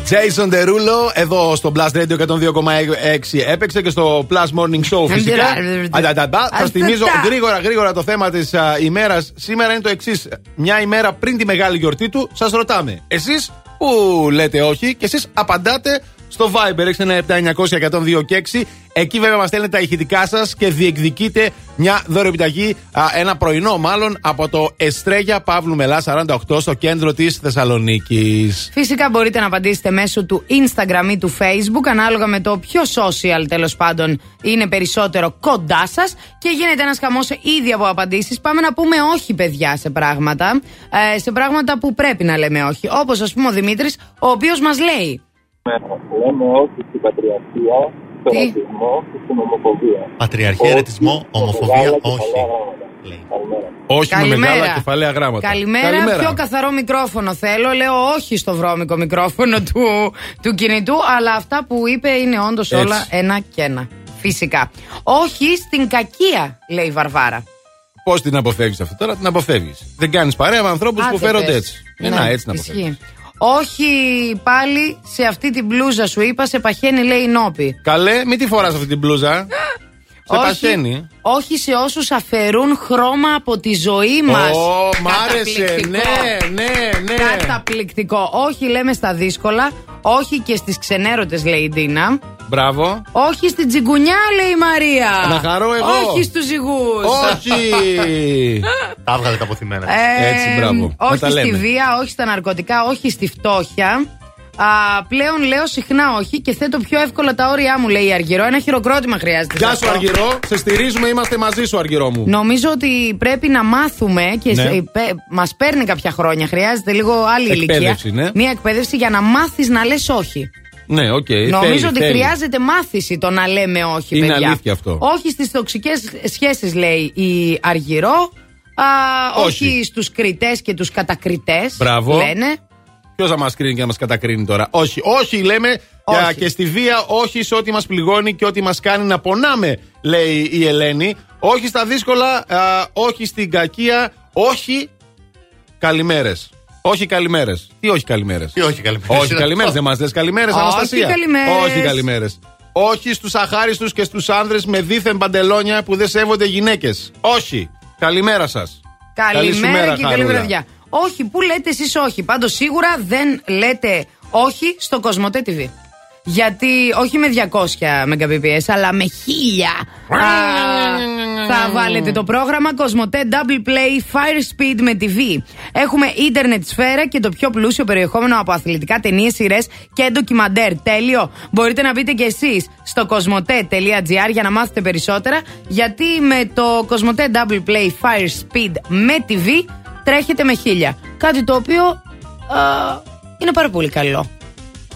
Jason Derulo, εδώ στο Blast Radio 102,6 έπαιξε και στο Plus Morning Show φυσικά. Αντανταντά. Θα θυμίζω γρήγορα γρήγορα το θέμα της ημέρας. Σήμερα είναι το εξής. Μια ημέρα πριν τη μεγάλη γιορτή του, σας ρωτάμε. Εσείς που λέτε όχι και εσείς απαντάτε στο Viber 697-900-102 και 6. Εκεί βέβαια μας στέλνετε τα ηχητικά σας και διεκδικείτε μια δωρεοπιταγή, α, ένα πρωινό μάλλον, από το Εστρέγια Παύλου Μελά 48 στο κέντρο της Θεσσαλονίκης. Φυσικά μπορείτε να απαντήσετε μέσω του Instagram ή του Facebook, ανάλογα με το ποιο social τέλος πάντων είναι περισσότερο κοντά σας. Και γίνεται ένας χαμός ήδη από απαντήσεις. Πάμε να πούμε όχι, παιδιά, σε πράγματα. Ε, σε πράγματα που πρέπει να λέμε όχι. Όπως ας πούμε ο Δημήτρης, ο οποίος μας λέει. Λέμε όχι στην πατριαρχία, στον ρατσισμό και στην ομοφοβία. Πατριαρχία, ρετισμό, ομοφοβία, όχι. Όχι με Καλημέρα. μεγάλα κεφαλαία γράμματα. Καλημέρα. Πιο καθαρό μικρόφωνο θέλω. Λέω όχι στο βρώμικο μικρόφωνο του, του κινητού, αλλά αυτά που είπε είναι όντως Έτσι. όλα ένα και ένα. Φυσικά. Όχι στην κακία, λέει η Βαρβάρα. Πώς την αποφεύγεις αυτό τώρα, την αποφεύγεις. Δεν κάνεις παρέα με ανθρώπους που Άντε φέρονται πες. έτσι. Ε, Ναι, να, έτσι να αποφεύγεις. Ισχύει. Όχι πάλι σε αυτή την μπλούζα σου είπα, σε παχαίνει λέει η νόπη. Καλέ, μην τη φοράς αυτή την μπλούζα. Σε Όχι. παχαίνει. Όχι σε όσους αφαιρούν χρώμα από τη ζωή μας. Ω, μ' άρεσε. Ναι, ναι, ναι. Καταπληκτικό. Όχι λέμε στα δύσκολα. Όχι και στις ξενέρωτες, λέει η Ντίνα. Μπράβο. Όχι στην τσιγκουνιά, λέει η Μαρία. Να χαρώ εγώ. Όχι στους ζυγούς. Όχι. Τα έβγαλε τα αποθυμένα. Ε, Έτσι, μπράβο. Να Όχι τα στη λέμε. βία, όχι στα ναρκωτικά, όχι στη φτώχεια. Α, πλέον λέω συχνά όχι και θέτω πιο εύκολα τα όρια μου, λέει η Αργυρό. Ένα χειροκρότημα χρειάζεται. Γεια σε σου, αυτό. Αργυρό. Σε στηρίζουμε, είμαστε μαζί σου, Αργυρό μου. Νομίζω ότι πρέπει να μάθουμε και Ναι. ναι. μας παίρνει κάποια χρόνια. Χρειάζεται λίγο άλλη Εκπαίδευση, ηλικία. ναι. Μία εκπαίδευση για να μάθεις να λες όχι. Ναι, οκ. Νομίζω θέλει, ότι θέλει. χρειάζεται μάθηση το να λέμε όχι, Είναι παιδιά. αλήθεια αυτό. Όχι στις τοξικές σχέσεις, λέει η Αργυρό. Α, όχι, Όχι. στους κριτές και τους κατακριτές. Μπράβο. Λένε. Ποιος θα μας κρίνει και να μας κατακρίνει τώρα; Όχι, όχι λέμε Όχι. για- και στη βία, όχι σε ό,τι μας πληγώνει και ό,τι μας κάνει να πονάμε, λέει η Ελένη. Όχι στα δύσκολα, α, όχι στην κακία, όχι καλημέρες. Όχι καλημέρες. Τι όχι καλημέρες; Τι όχι καλημέρες; Όχι καλημέρες, δεν μας λες καλημέρες, Όχι Αναστασία; καλημέρες. Όχι καλημέρες. Όχι στους αχάριστους και στους άνδρες με δίθεν παντελόνια που δεν σέβονται γυναίκες. Όχι. Καλημέρα σας. Καλημέρα και καλή βραδιά. Όχι, πού λέτε εσείς όχι. Πάντως σίγουρα δεν λέτε όχι στο Κοσμοτέ TV. Γιατί όχι με 200 Mbps, αλλά με 1000 α, θα βάλετε το πρόγραμμα Κοσμοτέ Double Play Fire Speed με TV. Έχουμε ίντερνετ σφαίρα και το πιο πλούσιο περιεχόμενο από αθλητικά ταινίες, σειρές και ντοκιμαντέρ. Τέλειο. Μπορείτε να μπείτε και εσείς στο κοσμοτέ.gr για να μάθετε περισσότερα. Γιατί με το Κοσμοτέ Double Play Fire Speed με TV τρέχετε με 1000. Κάτι το οποίο α, είναι πάρα πολύ καλό.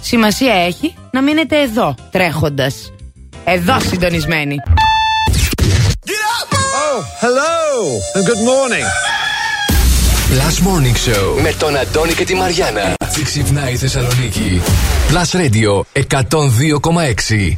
Σημασία έχει να μείνετε εδώ τρέχοντας. Εδώ συντονισμένοι. Oh, hello and good morning. Plus Morning Show με τον Αντώνη και τη Μαριάνα. Τι ξυπνάει η Θεσσαλονίκη. Plus Radio 102,6.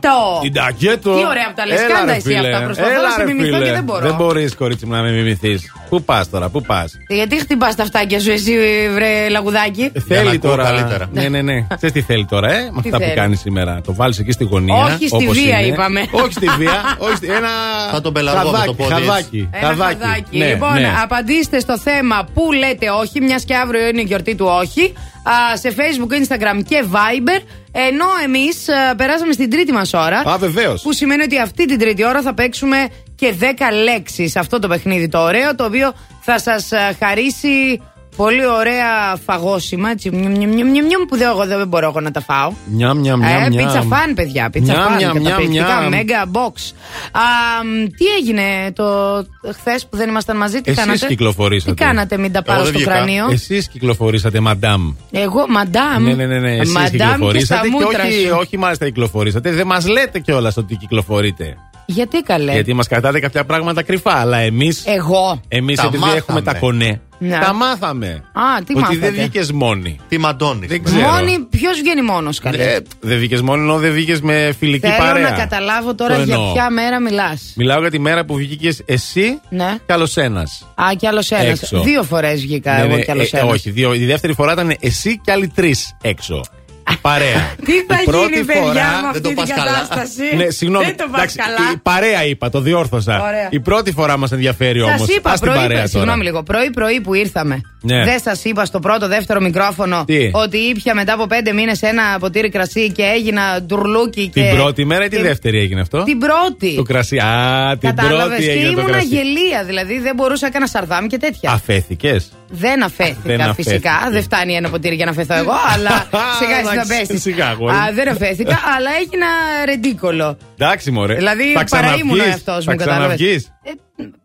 Νταγκέτο! Η Νταγκέτο. Τι ωραία που τα λες. Έλα, Κάντα ρε, εσύ φίλε. αυτά. Προσπαθώ Έλα, να σε ρε, μιμηθώ φίλε. και δεν μπορώ. Δεν μπορείς, κορίτσι μου, να με μιμηθείς. Πού πας τώρα, πού πας; Γιατί χτυπάς τα αυτάκια σου, εσύ, βρε λαγουδάκι; Θέλει ακούω τώρα. καλύτερα. Ναι, ναι, ναι. Ξέρεις τι θέλει τώρα, ε, με Τι αυτά που θέλει; κάνεις σήμερα. Το βάλεις εκεί στη γωνία. Όχι στη όπως βία, είναι. είπαμε. Όχι στη βία. όχι στη... Ένα. Θα τον πελαργώ με το πόδι έτσι. Χαδάκι. Ένα χαδάκι. Ναι, λοιπόν, ναι. απαντήστε στο θέμα που λέτε όχι, μιας και αύριο είναι η γιορτή του όχι. Α, σε Facebook, Instagram και Viber. Ενώ εμείς περάσαμε στην τρίτη μας ώρα. Α, βεβαίως. Που σημαίνει ότι αυτή την τρίτη ώρα θα παίξουμε και 10 λέξεις. Αυτό το παιχνίδι το ωραίο, το οποίο θα σας χαρίσει πολύ ωραία φαγόσιμα. Έτσι, μιου, μιου, μιου, μιου, μιου, που δεν, εγώ δεν μπορώ εγώ να τα φάω. Μιαμ, μιαμ, Ε, μιαμ, πίτσα μιαμ. φαν, παιδιά. Πίτσα Μιαμ, φαν. μιαμ, μιαμ, Καταπληκτικά. μιαμ. Μέγα box. Α, μ, τι έγινε το χθες που δεν ήμασταν μαζί, τι Εσείς κάνατε; κυκλοφορήσατε. Τι κάνατε, μην τα πάρω Εγώ στο δεν βγήκα. κρανίο; Εσείς κυκλοφορήσατε, μαντάμ. Εγώ, μαντάμ. Ναι, ναι, ναι, ναι. Εσείς Μαντάμ και στα κυκλοφορήσατε και, μούτρα όχι, σου. όχι μάλιστα κυκλοφορήσατε. Δεν μας λέτε κιόλας ότι κυκλοφορείτε. Γιατί καλέ; Γιατί μας κρατάτε κάποια πράγματα κρυφά. Αλλά εμεί. Εγώ. Εμείς Τα επειδή μάθαμε. έχουμε τα κονέ. Ναι. Τα μάθαμε. Α, τι ότι μάθατε; δεν βγήκες μόνη. Τι μαντώνεις. Δεν ξέρω. Μόνη, ποιος βγαίνει μόνος καλέ; Ε, δεν βγήκες μόνη, ενώ δεν βγήκες με φιλική Θέλω παρέα. να καταλάβω τώρα Το για εννοώ. ποια μέρα μιλάς. Μιλάω για τη μέρα που βγήκες εσύ Ναι. κι άλλος ένας. Α, κι άλλος ένας. Έξω. Δύο φορές βγήκα εγώ κι άλλος ε, ένας. όχι, δύο. Η δεύτερη φορά ήταν εσύ κι άλλοι τρεις έξω. Παρέα. Τι θα Η πρώτη γίνει, παιδιά, φορά- με δεν αυτή το την πας καλά. κατάσταση; Ναι, συγγνώμη. Δεν το πας Εντάξει, καλά. η παρέα είπα, το διόρθωσα. Ωραία. Η πρώτη φορά μας ενδιαφέρει όμως. Σα είπα πρωί, παρέα τώρα. συγγνώμη λίγο, πρωί-πρωί που ήρθαμε. Ναι. Δεν σας είπα στο πρώτο, δεύτερο μικρόφωνο Τι; ότι ήπια μετά από πέντε μήνες ένα ποτήρι κρασί και έγινα τουρλούκι και. Την πρώτη μέρα ή τη και- δεύτερη έγινε αυτό; Την πρώτη. Το κρασί. Α, την Κατάλαβες πρώτη και έγινε το ήμουνα κρασί. γελία, δηλαδή δεν μπορούσα να κάνω σαρδάμ και τέτοια. Αφέθηκες. Δεν αφέθηκα Δεν φυσικά. αφέθηκε. Δεν φτάνει ένα ποτήρι για να φεθώ εγώ, αλλά σιγά εσύ θα Εντάξει, πέσει. σιγά, αγόρι. Α, δεν αφέθηκα, αλλά έγινα ρεντίκολο. Εντάξει, μωρέ. Δηλαδή Θα παρά ήμουν ο ξαναβγείς; εαυτός μου, Θα κατάλαβες. ξαναβγείς;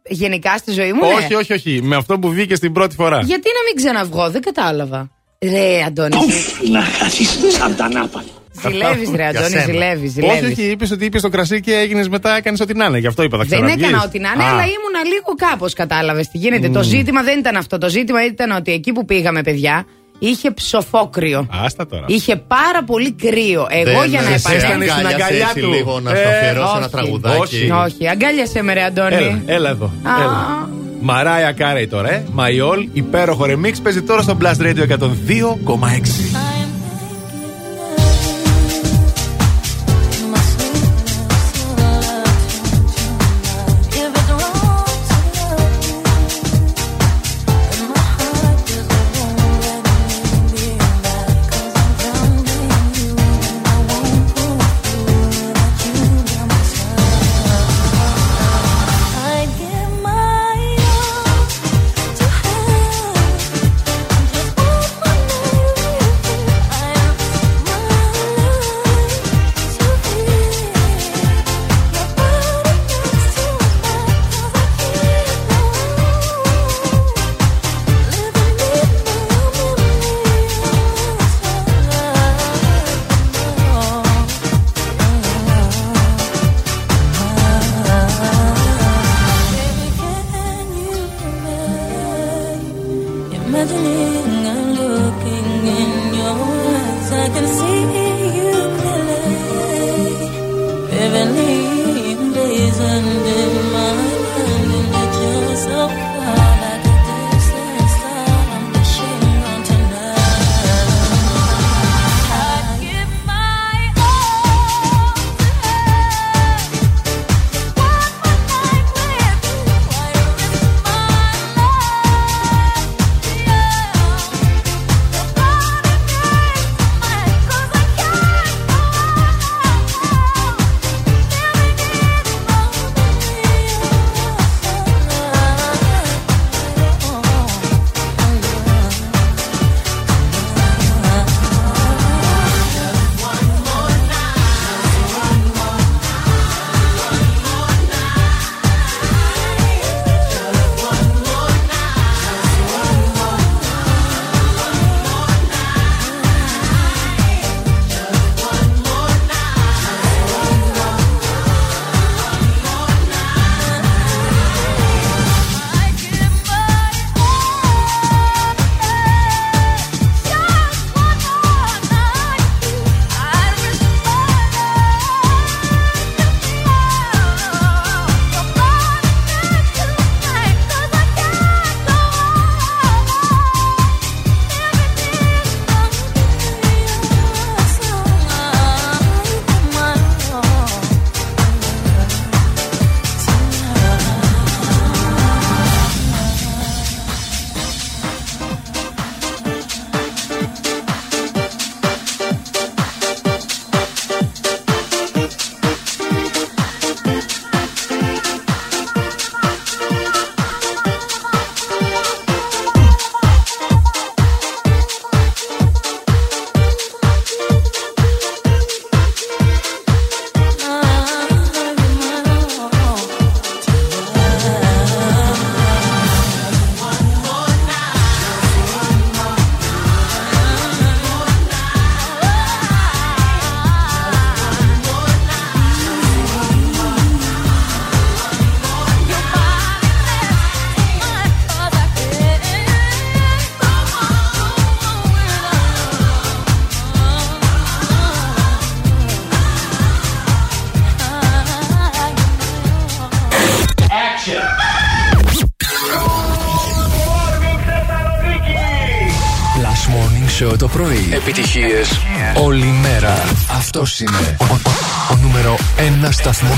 Γενικά στη ζωή μου, ναι. Όχι, όχι, όχι. Με αυτό που βγήκες την πρώτη φορά. Γιατί να μην ξαναβγώ, δεν κατάλαβα. Ρε, Αντώνη. Να χάσει σαν τα νάπα. Ζηλεύεις, ρε, Για Αντώνη, σένα. ζηλεύεις. Όχι, όχι, είπες ότι είπες το κρασί και έγινες μετά, έκανε ό,τι να είναι. Γι' αυτό είπα, θα Δεν ξαναβγείς. έκανα ό,τι να είναι, Α. αλλά ήμουνα λίγο κάπως, κατάλαβες τι γίνεται. Το Μμμ. ζήτημα δεν ήταν αυτό. Το ζήτημα ήταν ότι εκεί που πήγαμε, παιδιά, είχε ψοφόκριο. Άστα τώρα. Είχε πάρα πολύ κρύο. Εγώ Δεν για να σε επανέλθω. Έστανε στην αγκάλιασες αγκαλιά έτσι του. λίγο να σου Ε, αφιερώσει ένα όχι. τραγουδάκι. Όχι. Όχι, αγκάλιασε με, ρε, Αντώνη. Έλα, έλα εδώ. Α. Έλα. Μαράια Κάρεϊ τώρα, ε. My All, υπέροχο remix, παίζει τώρα στο Blast Radio 102,6.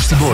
Σταθμό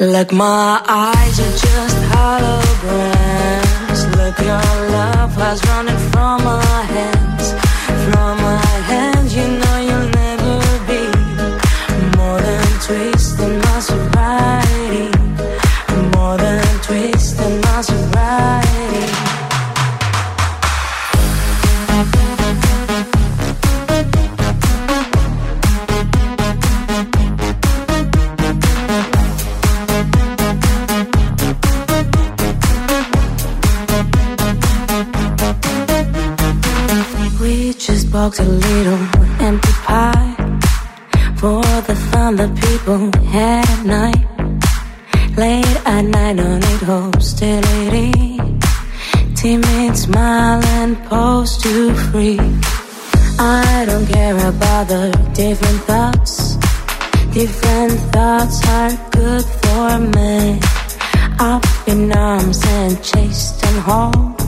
Like my eyes are just holograms. Look, your love has running from my hands, from my hands. You know you'll never be more than twisting my sobriety, Box a little empty pie for the fun that people had at night. Late at night, don't need hostility. Timid smile and pose too free. I don't care about the different thoughts. Different thoughts are good for me. Up in arms and chased and home.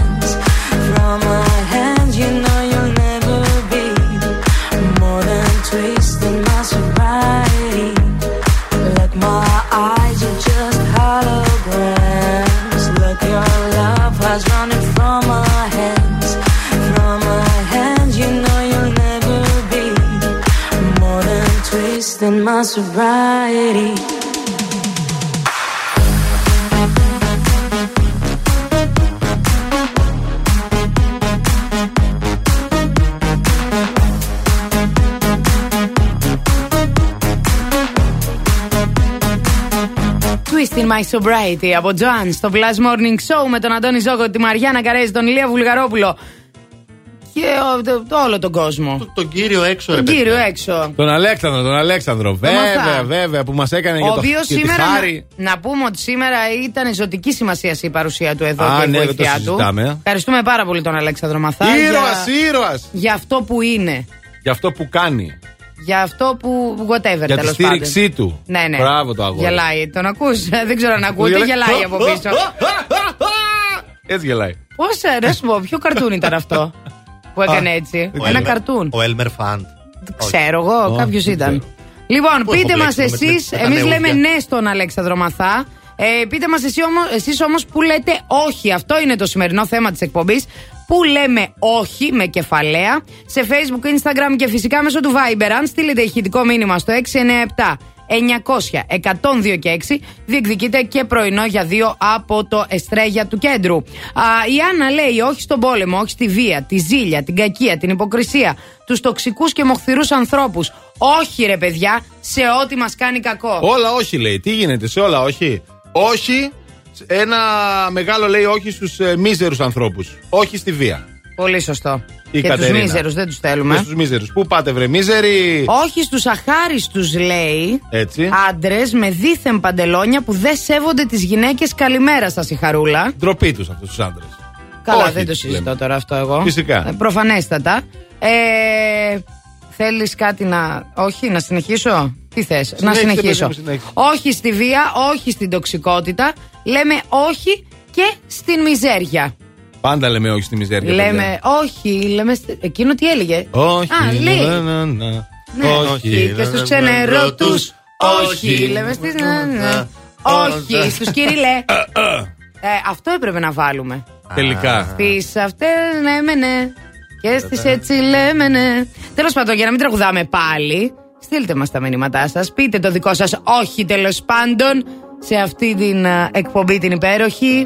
my sobriety. Twist in my sobriety από Joan στο Plus Morning Show με τον Αντώνη Ζόκο, τη Μαριάννα Καρέζη, τον Ηλία Βουλγαρόπουλο και ο- το, το όλο τον κόσμο. Τον κύριο έξω, ρε Τον παιδιά. κύριο έξω. Τον Αλέξανδρο, τον Αλέξανδρο. Βέβαια, μαθά. βέβαια, που μας έκανε Ο για το, οποίος για τη σήμερα. χάρη. Να, να πούμε ότι σήμερα ήταν ζωτική σημασία η παρουσία του εδώ Α, και η ναι, δεν το βοήθειά του. συζητάμε. Ευχαριστούμε πάρα πολύ τον Αλέξανδρο Μαθά. Ήρωα, για, ήρωας! για αυτό που είναι. Για αυτό που κάνει. Για αυτό που. whatever Για τη τέλος στήριξή πάντων. του. Ναι, ναι. Μπράβο το αγόρι. Γελάει. Τον ακούς; Δεν ξέρω αν ακούτε. Γελάει. Γελάει από πίσω. Έτσι γελάει. Πώς να σου πω, ποιο καρτούν ήταν αυτό; που έκανε έτσι. Ο Ένα Elmer- καρτούν. Ο Elmer Fund. Ξέρω εγώ, Ω, κάποιος δεν ήταν. ξέρω. Λοιπόν, Πού πείτε έχω μας μπλέξει με εσείς, τα εμείς νεούδια. λέμε ναι στον Αλέξανδρο Μαθά. Ε, πείτε μας εσείς όμως που λέτε όχι. Αυτό είναι το σημερινό θέμα της εκπομπής. Πού λέμε όχι με κεφαλαία σε Facebook, Instagram και φυσικά μέσω του Viber. Αν στείλετε ηχητικό μήνυμα στο 697 900 102 και 6 διεκδικείτε και πρωινό για δύο από το Εστρέγια του κέντρου. Α, η Άννα λέει όχι στον πόλεμο, όχι στη βία, τη ζήλια, την κακία, την υποκρισία, τους τοξικούς και μοχθηρούς ανθρώπους. Όχι ρε παιδιά, σε ό,τι μας κάνει κακό. Όλα όχι λέει. Τι γίνεται σε όλα όχι. Όχι. Ένα μεγάλο λέει όχι στους ε, μίζερους ανθρώπους. Όχι στη βία. Πολύ σωστό. Η και τους Κατερίνα. μίζερους δεν τους θέλουμε. Στους μίζερους. Πού πάτε, βρε μίζεροι. Όχι στους αχάριστους, λέει. Έτσι. Άντρες με δίθεν παντελόνια που δεν σέβονται τις γυναίκες. Καλημέρα σας, η Χαρούλα. Ντροπή τους αυτούς τους άντρες. Καλά, Όχι, δεν το συζητώ λέμε. τώρα αυτό εγώ. Φυσικά. Ε, προφανέστατα. Ε, Θέλεις κάτι να. Όχι, να συνεχίσω; Τι θες, να Συνέχισε, συνεχίσω. παιδί μου, συνέχισε. Όχι στη βία, όχι στην τοξικότητα. Λέμε όχι και στην μιζέρια. Πάντα λέμε όχι στη μιζέρια. Λέμε, παιδιά. όχι, λέμε. σ- Εκείνο τι έλεγε. Όχι. Α, λέει. να, να, να. Ναι. Όχι. Και στους ξενερωτούς. Όχι. Λέμε στι. Όχι. Στους κυριλέ. Ε, αυτό έπρεπε να βάλουμε. Τελικά. Στις αυτές λέμε ναι. Και στις έτσι λέμε ναι. Τέλος πάντων, για να μην τραγουδάμε πάλι, στείλτε μας τα μηνύματά σας. Πείτε το δικό σας όχι τέλος πάντων σε αυτή την α, εκπομπή την υπέροχη.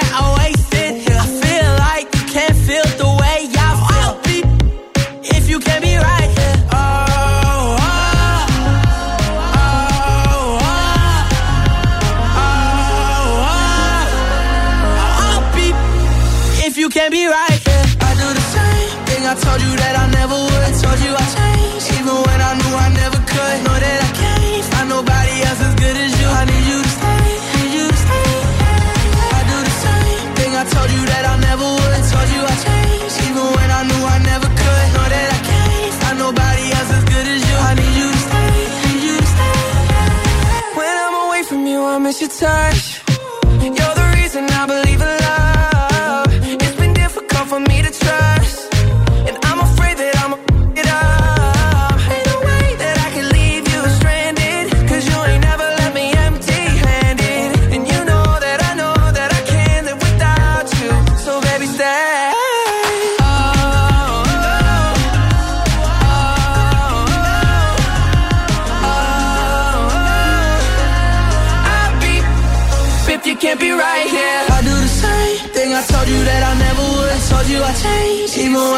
miss your touch. You're the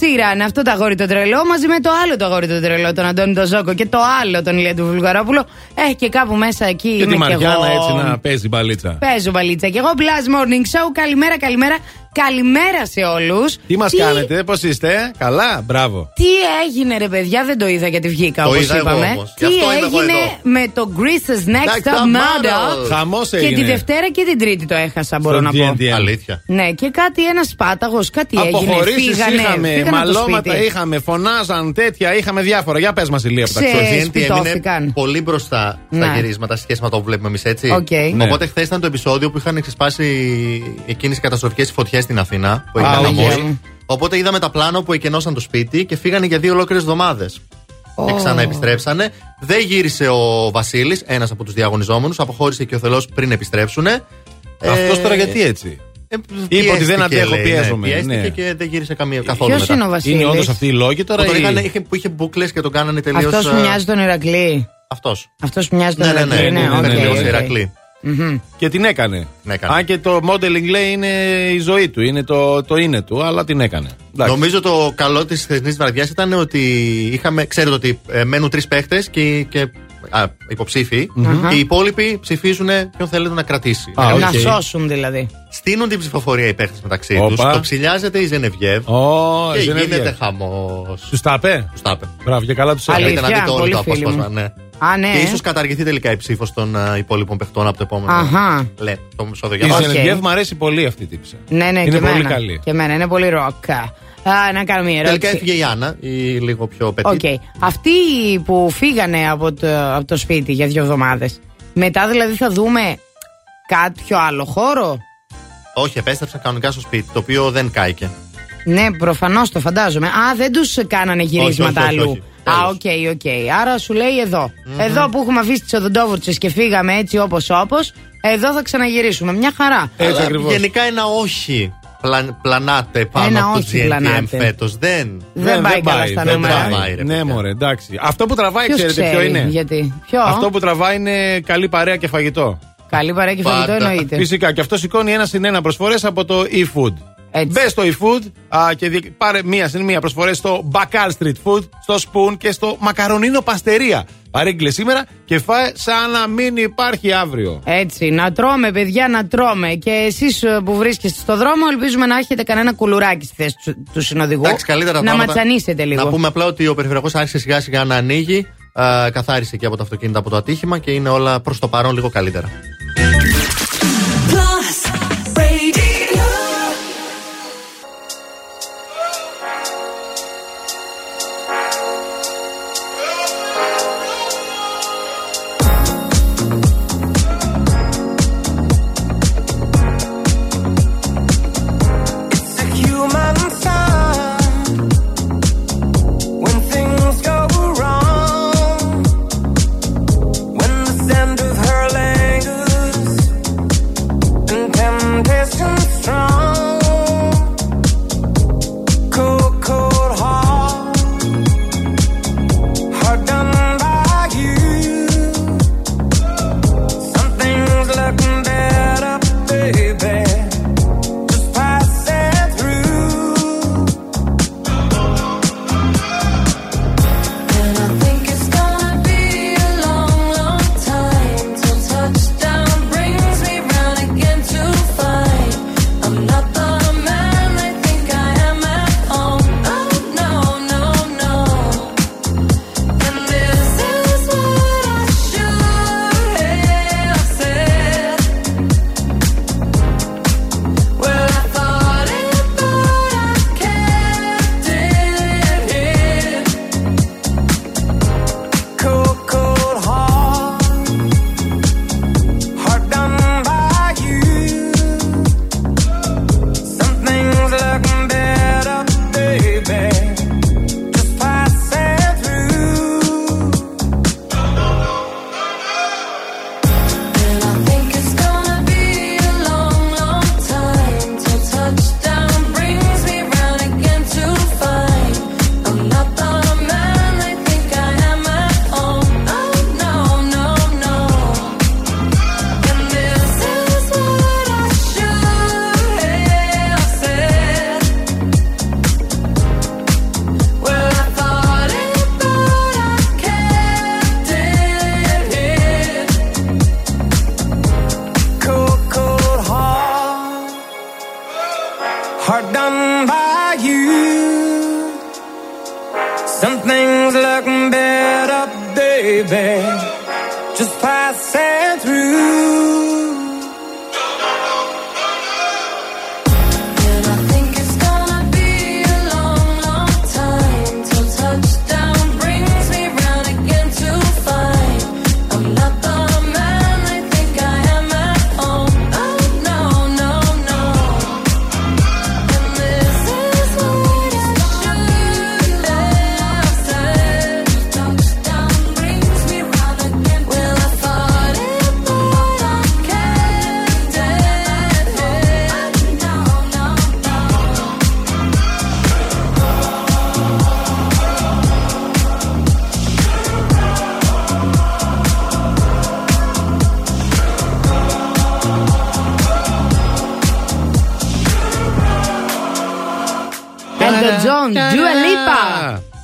Sivers, Ed Sheeran, αυτό το αγόρι το τρελό, μαζί με το άλλο το αγόρι το τρελό, τον Αντώνη τον Ζόκο και το άλλο τον Ηλία του Βουλγαρόπουλο. Ε, και κάπου μέσα εκεί Και είμαι τη κι Μαριάννα εγώ. έτσι να παίζει μπαλίτσα. Παίζω μπαλίτσα. Και εγώ Blast Morning Show. Καλημέρα, καλημέρα. Καλημέρα σε όλους. Τι μας κάνετε, πώς είστε, καλά, μπράβο. Τι έγινε, ρε παιδιά, δεν το είδα γιατί βγήκα Το όπως είδα εγώ είπαμε. όμως. Τι Γι' αυτό είμαι εγώ έγινε εδώ. με το Greece's Next Next Top Top Model; Model. Χαμός Και έγινε. τη Δευτέρα και την Τρίτη το έχασα, μπορώ Στο να πω. GNTM. Αλήθεια. Ναι, και κάτι ένας πάταγος, κάτι έγινε. Αποχωρήσεις Φύγανε, είχαμε, φύγανε από το μαλώματα σπίτι. είχαμε, φωνάζαν τέτοια, είχαμε διάφορα. Για πες μας, Ηλία, που τα Σε- ξέρεις. Το GNTM είναι σπιτώθηκαν. πολύ μπροστά στα Ναι. γυρίσματα σε σχέση με το που βλέπουμε εμείς, έτσι. Οκ. Ναι. Οπότε χθες ήταν το επεισόδιο που είχαν ξεσπάσει εκείνες οι καταστροφικές φωτιές στην Αθήνα. Που Α, έγιναν οκ. χαμός. Οπότε είδαμε τα πλάνο που εκενώσαν το σπίτι και φύγανε για δύο ολόκληρες εβδομάδες. Και ξαναεπιστρέψανε. Δεν γύρισε ο Βασίλης, ένας από τους διαγωνιζόμενους. Αποχώρησε και ο Θελό πριν επιστρέψουν. Αυτός τώρα γιατί έτσι; Ε, Είπε ότι δεν πιέστηκε, αντέχω, λέει, πιέζομαι, Ναι, πιέστηκε ναι. και δεν γύρισε καμία, καθόλου Ποιος μετά. είναι ο Βασίλης; Είναι όντως αυτοί οι λόγοι τώρα. Που, τον ή- είχαν, είχε, που είχε μπούκλες και τον κάνανε τελείως. Αυτός που μοιάζει τον Ηρακλή. Αυτός. Αυτός που μοιάζει τον Ναι, ναι, ναι. Ηρακλή. ναι, οκ, ναι, οκ. ναι, Ηρακλή. Μμμ. Και την έκανε. Ναι, έκανε. Αν και το modeling λέει είναι η ζωή του, είναι το, το είναι του, αλλά την έκανε. Εντάξει. Νομίζω το καλό της χθεσινής βραδιάς ήταν ότι είχαμε. Ξέρετε ότι ε, μένουν τρεις παίχτες και, και α, υποψήφιοι. Και οι υπόλοιποι ψηφίζουν ποιον θέλετε να κρατήσει. Α, Να οκ. σώσουν δηλαδή. Στήνουν την ψηφοφορία οι παίχτες μεταξύ τους. Όπα. Το ψυλλιάζεται η Ζενεβιέβ. Ω, και Ζενεβιέβ. γίνεται χαμός. Τους τα είπε. Τους τα είπε. Μπράβο, και καλά τους Αλήθεια. έκανε. Θέλετε να δείτε όλο πολύ το φίλοι μου. απόσπασμα. Ναι. Α, ναι. Και ίσως καταργηθεί τελικά η ψήφος των α, υπόλοιπων παιχτών από το επόμενο. Αχα. Λέ, το επεισόδιο Η για Οκ. μας. Ζενεβιέβ μου αρέσει πολύ αυτή η τύπισσα. Ναι, ναι, Είναι και πολύ εμένα. καλή. Και εμένα είναι πολύ ροκ. Α, να κάνω μια ερώτηση. Τελικά έφυγε η Άννα, η λίγο πιο πετύχη. Οκ. Αυτοί που φύγανε από το, από το σπίτι για δύο εβδομάδες, μετά δηλαδή θα δούμε κάποιο άλλο χώρο; Όχι, επέστρεψαν κανονικά στο σπίτι, το οποίο δεν κάηκε. Ναι, προφανώς το φαντάζομαι. Α, δεν τους κάνανε γυρίσματα όχι, όχι, αλλού. όχι. Α, OK, OK. Άρα σου λέει εδώ. Εδώ που έχουμε αφήσει τις οδοντόβουρτσες και φύγαμε έτσι όπως όπως, εδώ θα ξαναγυρίσουμε. Μια χαρά. Αλλά Γενικά ένα όχι πλα, πλανάτε πάνω Ένα από το όχι GNTM πλανάτε. φέτος. Δεν, Δεν πάει καλά στα δεν νούμερα. τραβάει, ρε Ναι, παιδιά. μωρέ, εντάξει. Αυτό που τραβάει, Ποιος ξέρετε ποιο ξέρει, είναι; Γιατί; Ποιο; Αυτό που τραβάει είναι καλή παρέα και φαγητό. Καλή παρέα και φαγητό εννοείται. Φυσικά και αυτό σηκώνει ένα συν ένα προσφορές από το eFood. Μπες στο eFood α, και δι- πάρε μία συν μία προσφορές στο Bacal Street Food, στο Spoon και στο Μακαρονίνο Παστερία. Παρήγγειλε σήμερα και φάε σαν να μην υπάρχει αύριο. Έτσι, να τρώμε, παιδιά, να τρώμε. Και εσείς που βρίσκεστε στο δρόμο, ελπίζουμε να έχετε κανένα κουλουράκι στη θέση του, του συνοδηγού. Εντάξει, καλύτερα να πράγματα. ματσανίσετε λίγο. Να πούμε απλά ότι ο περιφερειακός άρχισε σιγά σιγά να ανοίγει. Α, καθάρισε και από τα αυτοκίνητα από το ατύχημα και είναι όλα προς το παρόν λίγο καλύτερα. Plus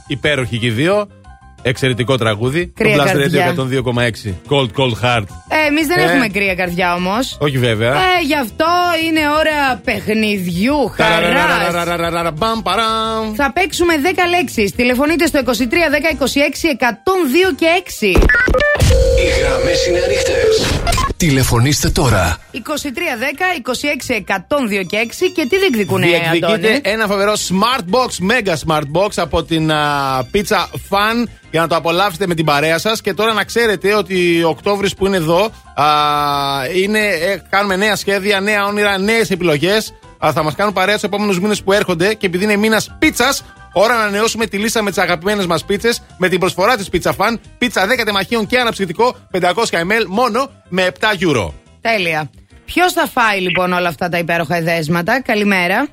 Υπέροχοι και οι δύο. Εξαιρετικό τραγούδι. Κρύα το Blast 102,6. Cold, cold heart. Ε, Εμείς δεν ε. έχουμε κρύα καρδιά όμως. Όχι βέβαια. Ε, γι' αυτό είναι ώρα παιχνιδιού. Χαράς. Θα παίξουμε 10 λέξει. Τηλεφωνείτε στο 23 10 26 102 και 6. Οι γραμμέ είναι ανοιχτέ. Τηλεφωνήστε τώρα. 2310 26 102 και 6 και τι διεκδικούν οι Διεκδικείται Αντώνη; ένα φοβερό smart box, mega smart box από την α, Pizza Fun για να το απολαύσετε με την παρέα σας. Και τώρα να ξέρετε ότι ο Οκτώβρης που είναι εδώ, α, είναι, ε, κάνουμε νέα σχέδια, νέα όνειρα, νέες επιλογές. Θα μας κάνουν παρέα τους επόμενους μήνες που έρχονται και επειδή είναι μήνας πίτσας, ώρα να ανανεώσουμε τη λίστα με τις αγαπημένες μας πίτσες με την προσφορά της Pizza Fun. Πίτσα 10 τεμαχίων και αναψυκτικό 500 ml μόνο με 7 euro. Τέλεια. Ποιος θα φάει λοιπόν όλα αυτά τα υπέροχα εδέσματα; Καλημέρα.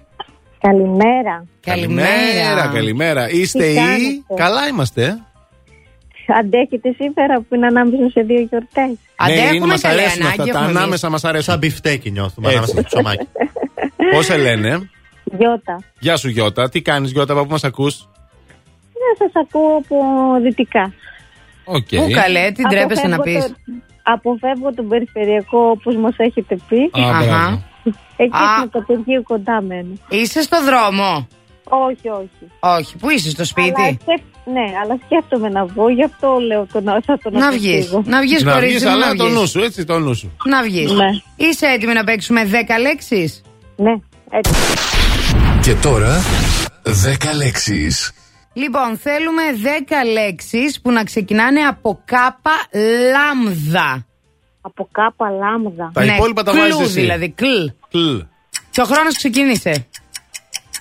Καλημέρα. Καλημέρα. καλημέρα. Είστε Τι ή. κάνετε; Καλά είμαστε. Αντέχετε σήμερα που είναι ανάμεσα σε δύο γιορτές. Ναι, είναι, μας αρέσουν αυτά. Τα ανάμεσα μας αρέσουν. Σαν μπιφτέκι νιώθουμε Έτσι. ανάμεσα στο ψωμάκι. Πώς σε λένε; Γιώτα. Γεια σου Γιώτα. Τι κάνεις Γιώτα, από πού μας ακούς; Να σας ακούω από δυτικά. Οκ. Πού καλέ, τι ντρέπεσαι να Αποφεύγω πεις; Το- Αποφεύγω τον περιφερειακό όπως μας έχετε πει. Α, μπράβο. Εκεί Α. στο κατοργείο κοντά μένω. Είσαι στο δρόμο; Όχι, όχι. Όχι, πού είσαι στο Αλλά σπίτι. σκέφ- Ναι, αλλά σκέφτομαι να βγω, γι' αυτό λέω το να, θα τον Να βγεις. αποφύγω. Να βγεις, Να κορίτσι βγεις, μου, αλλά να το νου βγει. σου, έτσι το νου σου. Να βγεις. Ναι. Είσαι έτοιμη να παίξουμε 10 λέξεις; Ναι, έτσι. Και τώρα 10 λέξεις. Λοιπόν, θέλουμε 10 λέξεις που να ξεκινάνε από κάπα λάμδα. Από κάπα λάμδα. Τα υπόλοιπα τα κλου βάζεις εσύ. δηλαδή, κλ. Κλ. Και ο χρόνος ξεκίνησε.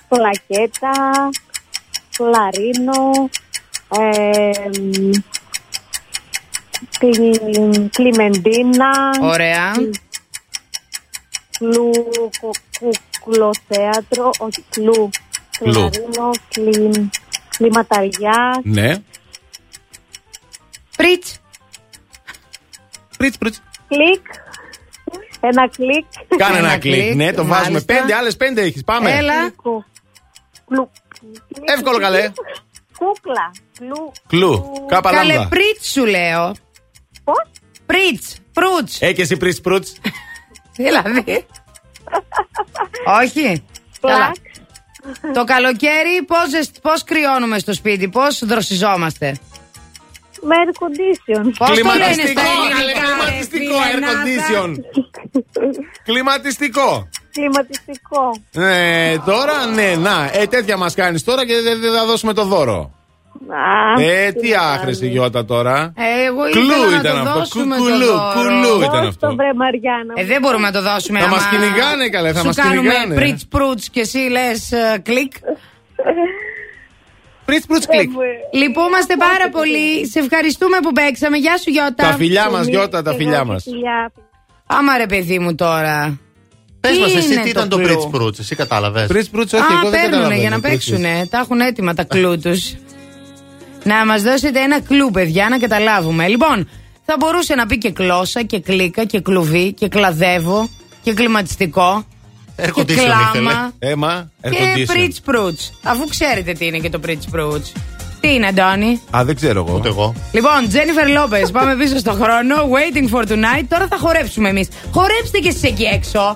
Πλακέτα, κλαρίνο, ε, μ, κλι- κλιμεντίνα, Ωραία. κλου, κο- κουκλοθέατρο, όχι κλου, Κλου. κλαρίνο, κλι, κλιματαριά, Ναι. Πριτς. Πριτς, πριτς. κλικ, ένα κλικ. Κάνε ένα Ένα κλικ. κλικ, Ναι, το βάζουμε. μάλιστα. Πέντε, άλλες πέντε έχεις. Πάμε. Έλα. Κλου, Εύκολο καλέ. κούκλα, κλου, Κλου. Κάπα Καλέ, λάμδα. πριτς σου λέω. πώς, Πριτς. Προύτς. Ε, και εσύ πριτς προύτς. Δηλαδή. Όχι. Καλά. Το καλοκαίρι πώς, ζεσ- πώς κρυώνουμε στο σπίτι, πώς δροσιζόμαστε; με air condition. Πώς το λένε Κλιματιστικό, στα καλέ, ελληνικά, ρε κλιματιστικό φίλε, air να τα- condition. Κλιματιστικό. Κλιματιστικό. Ε, τώρα, ναι, να. Ε, τέτοια μας κάνεις τώρα και δεν δεν θα δώσουμε το δώρο. Α, Ε, τι τι να άχρηση κάνουμε. Γιώτα τώρα. Ε, εγώ Κλου ήθελα να ήταν το αυτό. δώσουμε Κου- το κουλού, δώρο. κουλού ήταν Δώσ' αυτό. το βρε Μαριάννα. Ε, δεν μπορούμε να το δώσουμε. Θα άμα μας κυνηγάνε, καλέ, θα σου μας κάνουμε κυνηγάνε. πριτς προύτς και εσύ λες ε, κλικ. Πριτς προύτς κλικ. Λυπούμαστε πάρα πολύ. Σε ευχαριστούμε που παίξαμε. Γεια σου Γιώτα. Τα φιλιά μας, Γιώτα, τα φιλιά μας. Φιλιά. Άμα ρε παιδί μου τώρα. Πες Τι μα, εσύ είναι τι ήταν το κλου; πριτς προύτ, εσύ κατάλαβες; Πριτς προύτ, όχι, Α, εγώ δεν παίρνουνε καταλαβαίνω. για να Πριτς, πριτς. παίξουνε. Τα έχουν έτοιμα τα κλου τους. Να μας δώσετε ένα κλου, παιδιά, να καταλάβουμε. Λοιπόν, θα μπορούσε να πει και κλώσσα και κλίκα και κλουβί και κλαδεύω και κλιματιστικό. Air και condition ήθελε. κλάμα. Έμα, air Και condition. πριτς προύτς. Αφού ξέρετε τι είναι και το πριτς προύτς. Τι είναι, Αντώνη; Α, δεν ξέρω εγώ. Ούτε εγώ. Λοιπόν, Τζένιφερ Λόπε, πάμε πίσω στο χρόνο. Waiting for tonight. Τώρα θα χορέψουμε εμείς. Χορέψτε κι εσείς εκεί έξω.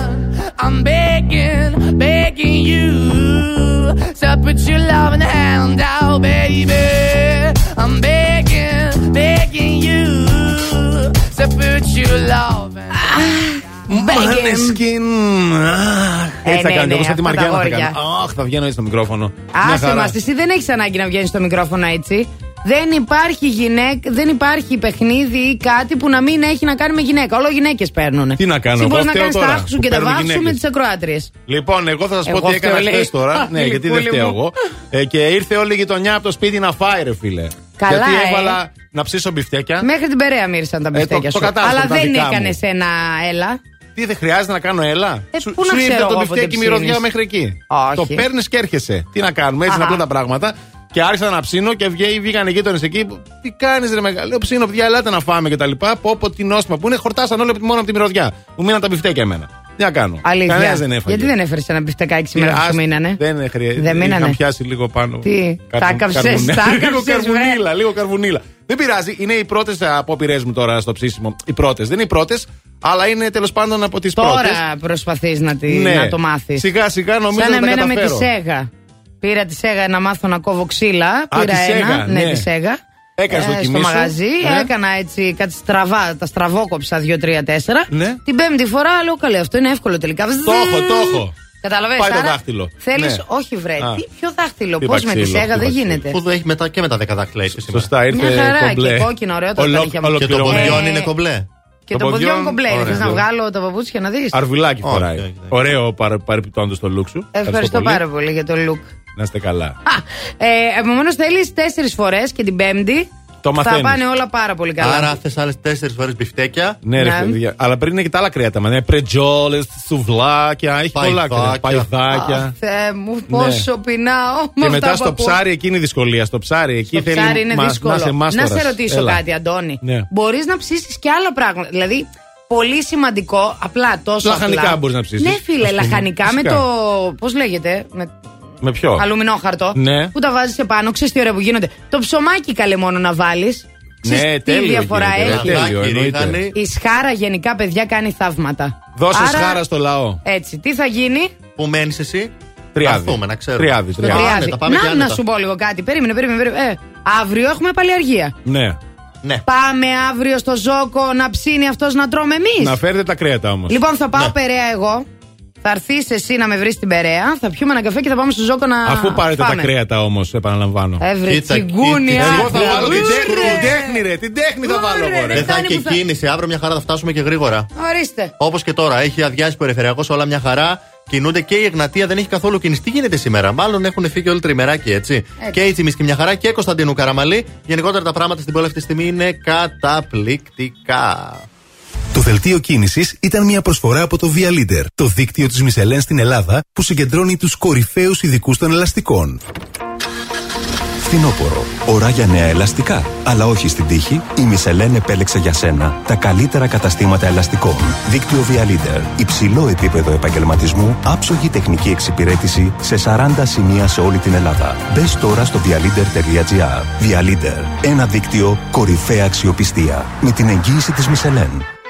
I'm begging, begging you. So put your loving hand out, baby. I'm begging, begging you. So put your loving. Μάνεσκιν. Έτσι θα ναι, κάνει. ναι, Όπω θα τη αυτά τα Μαριάννα θα αγόρια. κάνει. Αχ, θα βγαίνω έτσι στο μικρόφωνο. Μια Άσε χαρά. μας, εσύ δεν έχεις ανάγκη να βγαίνεις στο μικρόφωνο έτσι. Δεν υπάρχει γυναίκα, δεν υπάρχει παιχνίδι ή κάτι που να μην έχει να κάνει με γυναίκα. Όλο γυναίκες παίρνουν. Τι να κάνω, Εσύ εγώ μπορεί να φταίω κάνεις τα τώρα άχου σου που και τα παίρνουν βάχου σου με γυναίκες. τις ακροάτριες. Λοιπόν, εγώ θα σας πω Εγώ τι έκανα φταίω, χθες λέει. τώρα. Α, ναι, γιατί δεν γλυκούλη φταίω μου. εγώ. Ε, και ήρθε όλη η γειτονιά από το σπίτι να φάει, ρε φίλε. Καλά, γιατί ε. έβαλα να ψήσω μπιφτέκια. Μέχρι την Περαία μύρισαν τα Ε, το- μπιφτέκια το σου. κατάλαβα, Αλλά τα δεν δικά μου. έκανε ένα έλα. Τι δεν χρειάζεται να κάνω, έλα; Ε, σου πού να σου ήρθε ξέρω το εγώ μπιφτέκι πότε μυρωδιά ψήνεις. μέχρι εκεί. Όχι. Το παίρνεις και έρχεσαι. Τι να κάνουμε, έτσι είναι Αχα. απλά τα πράγματα. Και άρχισα να ψήνω και βγαίνει, βγήκαν οι γείτονες εκεί. Τι κάνεις, ρε μεγάλο. Λέω ψήνω, παιδιά, ελάτε να φάμε και τα λοιπά. Πω, πω, τι νόστιμα που είναι. Χορτάσαν όλοι από τη- μόνο από τη μυρωδιά. Μου μείναν τα μπιφτέκια εμένα. Τι να κάνω. Αλήθεια. Κανένας δεν έφαγε. Γιατί δεν έφερες ένα μπιφτεκάκι σήμερα Ας- που σου μείνανε; Δεν χρειάζεται. Δεν μείνανε; Είχα πιάσει λίγο πάνω. Τι, Καρβου- τα έκαψες, καρβουνέ- τα Λίγο έκαψες, καρβουνίλα, λίγο καρβουνίλα. Δεν πειράζει, είναι οι πρώτες απόπειρές μου τώρα στο ψήσιμο. Οι πρώτες. Δεν είναι οι πρώτες, αλλά είναι τέλος πάντων από τις πρώτες. Τώρα προσπαθείς να, τη- Ναι. να το μάθεις. Σιγά σιγά νομίζω Σαν να τα εμένα με τη καταφέρω. Σέγα. Πήρα τη Σέγα να μάθω να κόβω ξύλα. Α, Πήρα τη ένα. Σέγα, ναι, ναι. τη Σέγα. Έκανες Ε, δοκιμή στο σου. μαγαζί. Ναι. Έκανα έτσι κάτι στραβά. Τα στραβόκοψα 2-3-4. Ναι. Την πέμπτη φορά λέω καλέ, αυτό είναι εύκολο τελικά. Το έχω, το έχω. Καταλαβαίνεις, Πάει το άρα δάχτυλο. Θέλεις, Ναι. όχι βρε, Α. τι, ποιο δάχτυλο, Τι πώς είπα με τη ξύλο, Σέγα τι δεν είπα γίνεται; Που έχει μετά και με τα 10 δάχτυλα είσαι σήμερα; Σωστά, ήρθε Μια χαρά, κομπλέ. και κόκκινο, ωραίο τα Ολο- ταριχιά μου. Και το ολοκληρωμένο. ποδιόν Ε, είναι κομπλέ; Και Το το ποδιόν ποδιόν, κομπλέ. ωραία. Θες να βγάλω τα παπούτσια να δεις; Αρβιλάκι Όχι, φοράει. όχι, όχι. Ωραίο παρεπιπτόντως το look σου. Ευχαριστώ πάρα πολύ για το look. Να είστε καλά. Α, ε, επομένως θέλεις τέσσερις φορές και την πέμπτη. Το θα μαθαίνεις. πάνε όλα πάρα πολύ καλά. Άρα θες άλλες 4 φορές μπιφτέκια. Ναι, ρε Ναι. παιδιά. Αλλά πριν είναι και τα άλλα κρέατα. Μα είναι πρετζόλες, σουβλάκια, έχει πολλά κρέατα. Παϊδάκια. Παϊδάκια. Θεέ μου, πόσο πεινάω. με Και αυτά μετά που στο ακούω. ψάρι εκεί είναι η δυσκολία. Στο ψάρι εκεί Στο θέλει ψάρι είναι μα- δύσκολο. να είσαι μάστορας. σε ρωτήσω Έλα. κάτι, Αντώνη. Ναι. Μπορείς να ψήσεις και άλλα πράγματα. Δηλαδή, πολύ σημαντικό, απλά τόσο. Λαχανικά απλά. μπορείς να ψήσεις, Ναι, φίλε, ας πούμε. λαχανικά με Φυσικά. το. Πώς λέγεται, με Με ποιο; αλουμινόχαρτο. Ναι. Που τα βάζεις επάνω, ξέρεις τι ωραία που γίνονται. Το ψωμάκι καλέ μόνο να βάλεις. Ναι, τι τέλειο διαφορά γίνεται, έχει. ρε, τέλειο, Λάκι, εννοείται. ρίγανη. Η σχάρα γενικά, παιδιά, κάνει θαύματα. Δώσε Άρα, χάρα στο λαό. Έτσι, τι θα γίνει; Που μένεις εσύ. Τριάδι. Να δούμε, να ξέρουμε. Τριάδι, Το τριάδι. Τριάδι. τριάδι. τα πάμε και να, άνετα. να σου πω λίγο κάτι. Περίμενε, περίμενε. περίμενε. Ε, αύριο έχουμε παλιαργία. Ναι. Ναι. Πάμε αύριο στο Ζόκο να ψήνει αυτός να τρώμε εμείς. Να φέρετε τα κρέατα όμως. Λοιπόν, θα πάω Ναι. Περαία εγώ. Θα έρθει εσύ να με βρεις στην Περαία. Θα πιούμε ένα καφέ και θα πάμε στο Ζόκο να. Αφού πάρετε πάμε. τα κρέατα όμως, επαναλαμβάνω. Έβρε Κοίτα, τσιγκούνι, κοίτα. Εγώ θα άντρα. βάλω την Ούρε. τέχνη, την τέχνη, ρε. Την τέχνη θα βάλω Ούρε, εγώ, ρε. ρε. Δεν θα κάνει έχει που θα- κίνηση. Αύριο μια χαρά θα φτάσουμε και γρήγορα. Ορίστε. Όπως και τώρα. Έχει αδειάσει περιφερειακός όλα μια χαρά. Κινούνται και η Εγνατία δεν έχει καθόλου κίνηση. Τι γίνεται σήμερα, Μάλλον έχουν φύγει όλοι τριμεράκι έτσι. Και η Τσιμίσκη μια χαρά και Κωνσταντίνου Καραμαλή. Γενικότερα τα πράγματα στην πόλη αυτή τη στιγμή είναι καταπληκτικά. Το δελτίο κίνησης ήταν μια προσφορά από το Via Leader, το δίκτυο της Μισελέν στην Ελλάδα που συγκεντρώνει τους κορυφαίους ειδικούς των ελαστικών. Φθινόπωρο. Ώρα για νέα ελαστικά. Αλλά όχι στην τύχη. Η Μισελέν επέλεξε για σένα τα καλύτερα καταστήματα ελαστικών. Δίκτυο Via Leader. Υψηλό επίπεδο επαγγελματισμού. Άψογη τεχνική εξυπηρέτηση σε 40 σημεία σε όλη την Ελλάδα. Μπες τώρα στο vialeader.gr. Via Leader. Ένα δίκτυο κορυφαία αξιοπιστία. Με την εγγύηση της Μισελέν.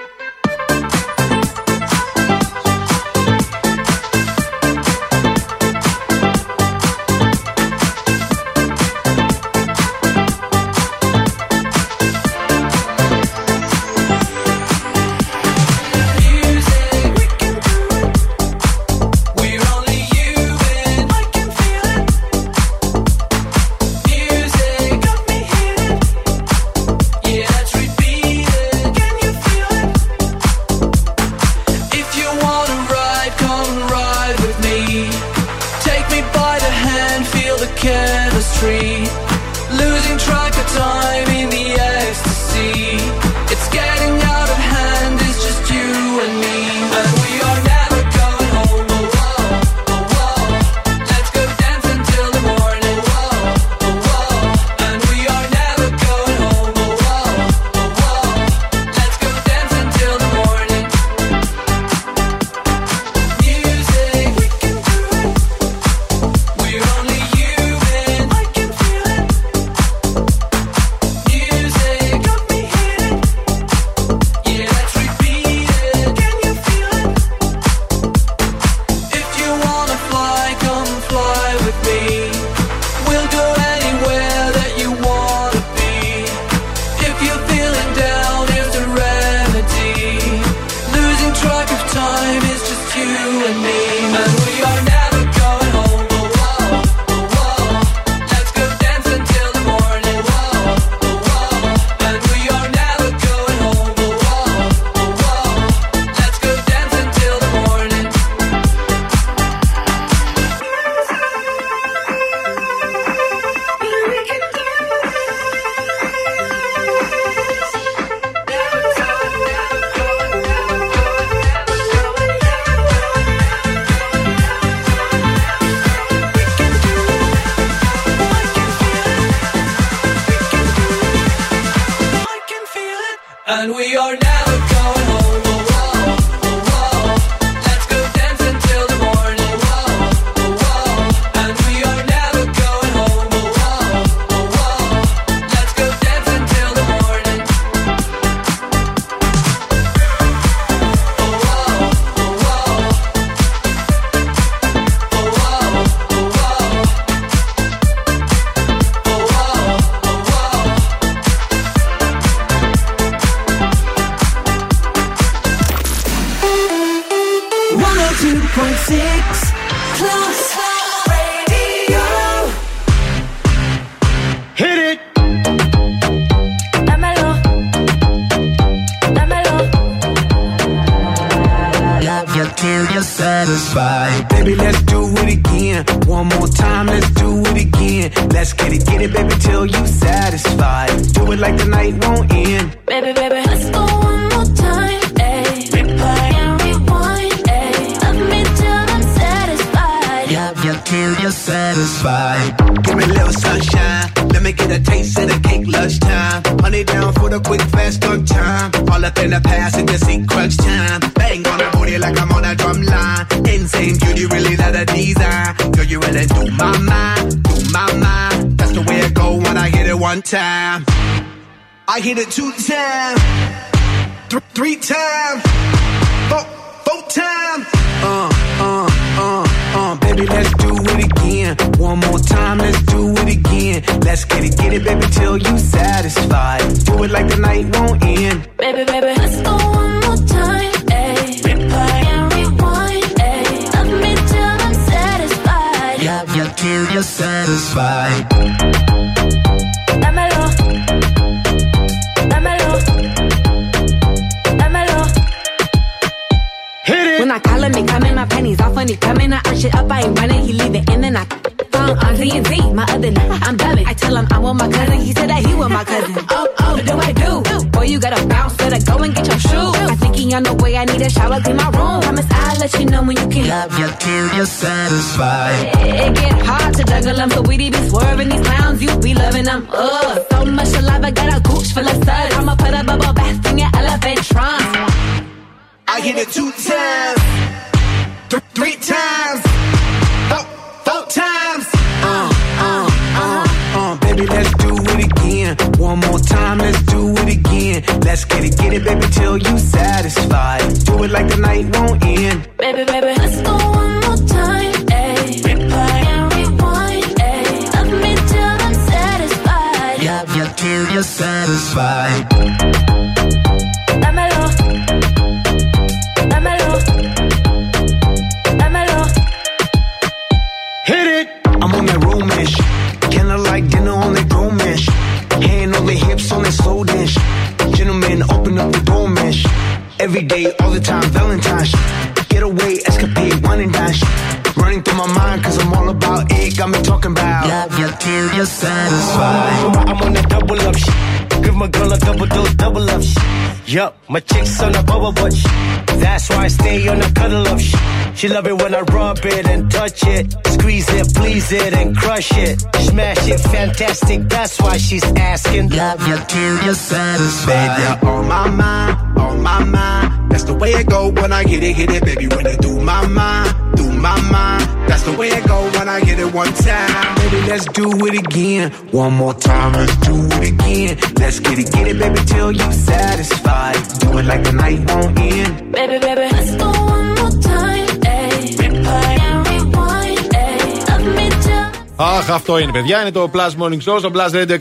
That's the way it go when I hit it one time. Baby, let's do it again. One more time, let's do it again. Let's get it, get it, baby, till you satisfied. Do it like the night won't end. Baby, baby, let's go one more time. Ayy. Replay and rewind. Ayy. Love me till Αχ, αυτό είναι, παιδιά. Είναι το Plus Morning Show στο Plus Radio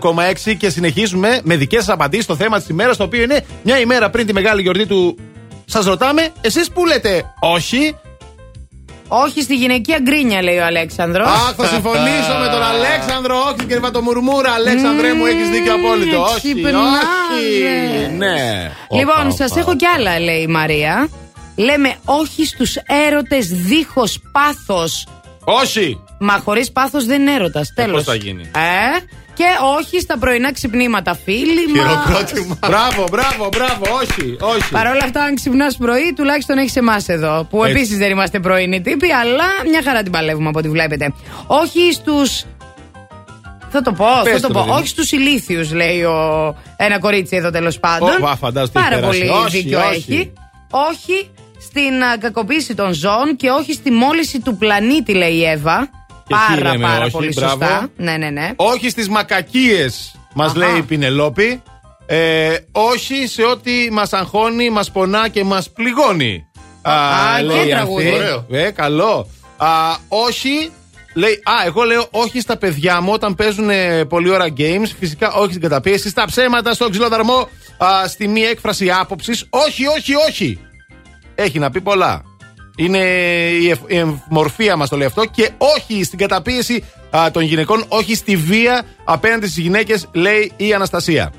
102,6 και συνεχίζουμε με δικέ σα απαντήσει στο θέμα τη ημέρα, το οποίο είναι μια ημέρα πριν τη μεγάλη γιορτή του. Σα ρωτάμε, εσεί που λέτε όχι. Όχι στη γυναικεία γκρίνια, λέει ο Αλέξανδρος. Αχ, θα συμφωνήσω με τον Αλέξανδρο. Όχι, και το μουρμούρα. Αλέξανδρε μου, έχεις δίκιο απόλυτο. Όχι, όχι. Ναι. Λοιπόν, Όπα, σας όπα. έχω κι άλλα, λέει η Μαρία. Λέμε όχι στους έρωτες δίχως πάθος. Όχι. Μα χωρίς πάθος δεν είναι έρωτας. Τέλο. πώς θα γίνει; Ε, και όχι στα πρωινά ξυπνήματα, φίλοι μας. Χειροκρότημα. Μπράβο, μπράβο, μπράβο. Όχι, όχι. Παρ' όλα αυτά, αν ξυπνάς πρωί, τουλάχιστον έχεις εμάς εδώ. Που Έτσι. επίσης δεν είμαστε πρωινοί τύποι, αλλά μια χαρά την παλεύουμε από ό,τι βλέπετε. Όχι στου. Θα το πω, Πες θα το, το πω. παιδί μου. Όχι στους ηλίθιους, λέει ο... ένα κορίτσι εδώ τέλος πάντων. Ω, α, φαντάζομαι τι Πάρα έχει περάσει. πολύ Όχι, δίκιο όχι. έχει. Όχι στην α, κακοποίηση των ζώων και όχι στη μόλυση του πλανήτη, λέει η Εύα. Και εκεί πάρα λέμε πάρα όχι, πολύ μπράβο. σωστά. Ναι, ναι, ναι. Όχι στις μακακίες, μας Αχα. λέει η Πινελόπη. Ε, όχι σε ό,τι μας αγχώνει, μας πονά και μας πληγώνει. Α, και λέει τραγούδι. αυτή. Ωραίο. Ε, καλό. Α, όχι. Λέει, α, εγώ λέω όχι στα παιδιά μου όταν παίζουν ε, πολλή ώρα games. Φυσικά όχι στην καταπίεση. Στα ψέματα, στο ξυλοδαρμό, α, στη μία έκφραση άποψης. Όχι, όχι, όχι. Έχει να πει πολλά. Είναι η, ευ- η εμορφία μας το λέει αυτό. Και όχι στην καταπίεση α, των γυναικών, όχι στη βία απέναντι στις γυναίκες, λέει η Αναστασία.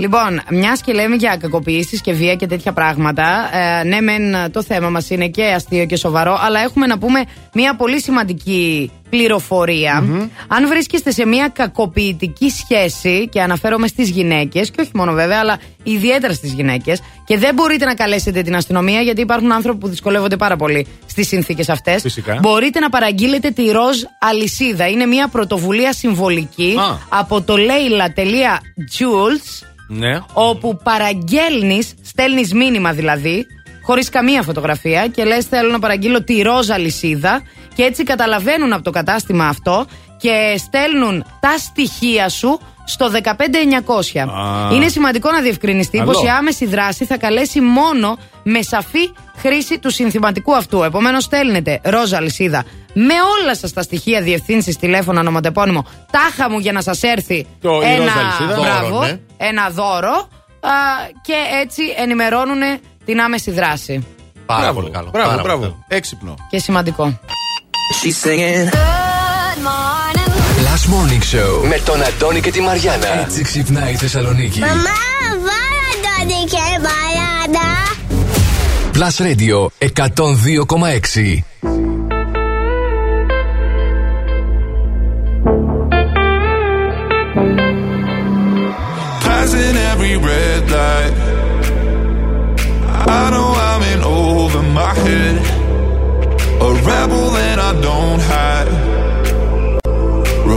Λοιπόν, μιας και λέμε για κακοποιήσεις και βία και τέτοια πράγματα, ε, ναι, μεν το θέμα μας είναι και αστείο και σοβαρό, αλλά έχουμε να πούμε μια πολύ σημαντική πληροφορία. Αν βρίσκεστε σε μια κακοποιητική σχέση, και αναφέρομαι στις γυναίκες, και όχι μόνο βέβαια, αλλά ιδιαίτερα στις γυναίκες, και δεν μπορείτε να καλέσετε την αστυνομία, γιατί υπάρχουν άνθρωποι που δυσκολεύονται πάρα πολύ στις συνθήκες αυτές. Φυσικά. Μπορείτε να παραγγείλετε τη ροζ αλυσίδα. Είναι μια πρωτοβουλία συμβολική Α. από το leila.jules Ναι. όπου παραγγέλνεις, στέλνεις μήνυμα δηλαδή, χωρίς καμία φωτογραφία και λες: Θέλω να παραγγείλω τη ρόζα λυσίδα. Και έτσι καταλαβαίνουν από το κατάστημα αυτό και στέλνουν τα στοιχεία σου στο 15900. Α. Είναι σημαντικό να διευκρινιστεί Καλό. πως η άμεση δράση θα καλέσει μόνο με σαφή χρήση του συνθηματικού αυτού. Επομένως, στέλνετε ρόζα λυσίδα με όλα σας τα στοιχεία, διευθύνσεις, τηλέφωνα, ονοματεπώνυμο, τάχα μου για να σας έρθει Το- η ένα, ρόζα αλυσίδα. μπράβο, Δώρο, ναι. ένα δώρο α, και έτσι ενημερώνουν την άμεση δράση. Πάρα Μπράβο, πολύ καλό. Μπράβο, Πάρα μπράβο. πολύ καλό. Έξυπνο. Και σημαντικό. She's singing. Last Morning Last Morning Show με τον Αντώνη και τη Μαριάνα. Έτσι ξυπνάει η Θεσσαλονίκη. Μαμά, βάλα Αντώνη και Μαριάνα. Plus Radio 102,6.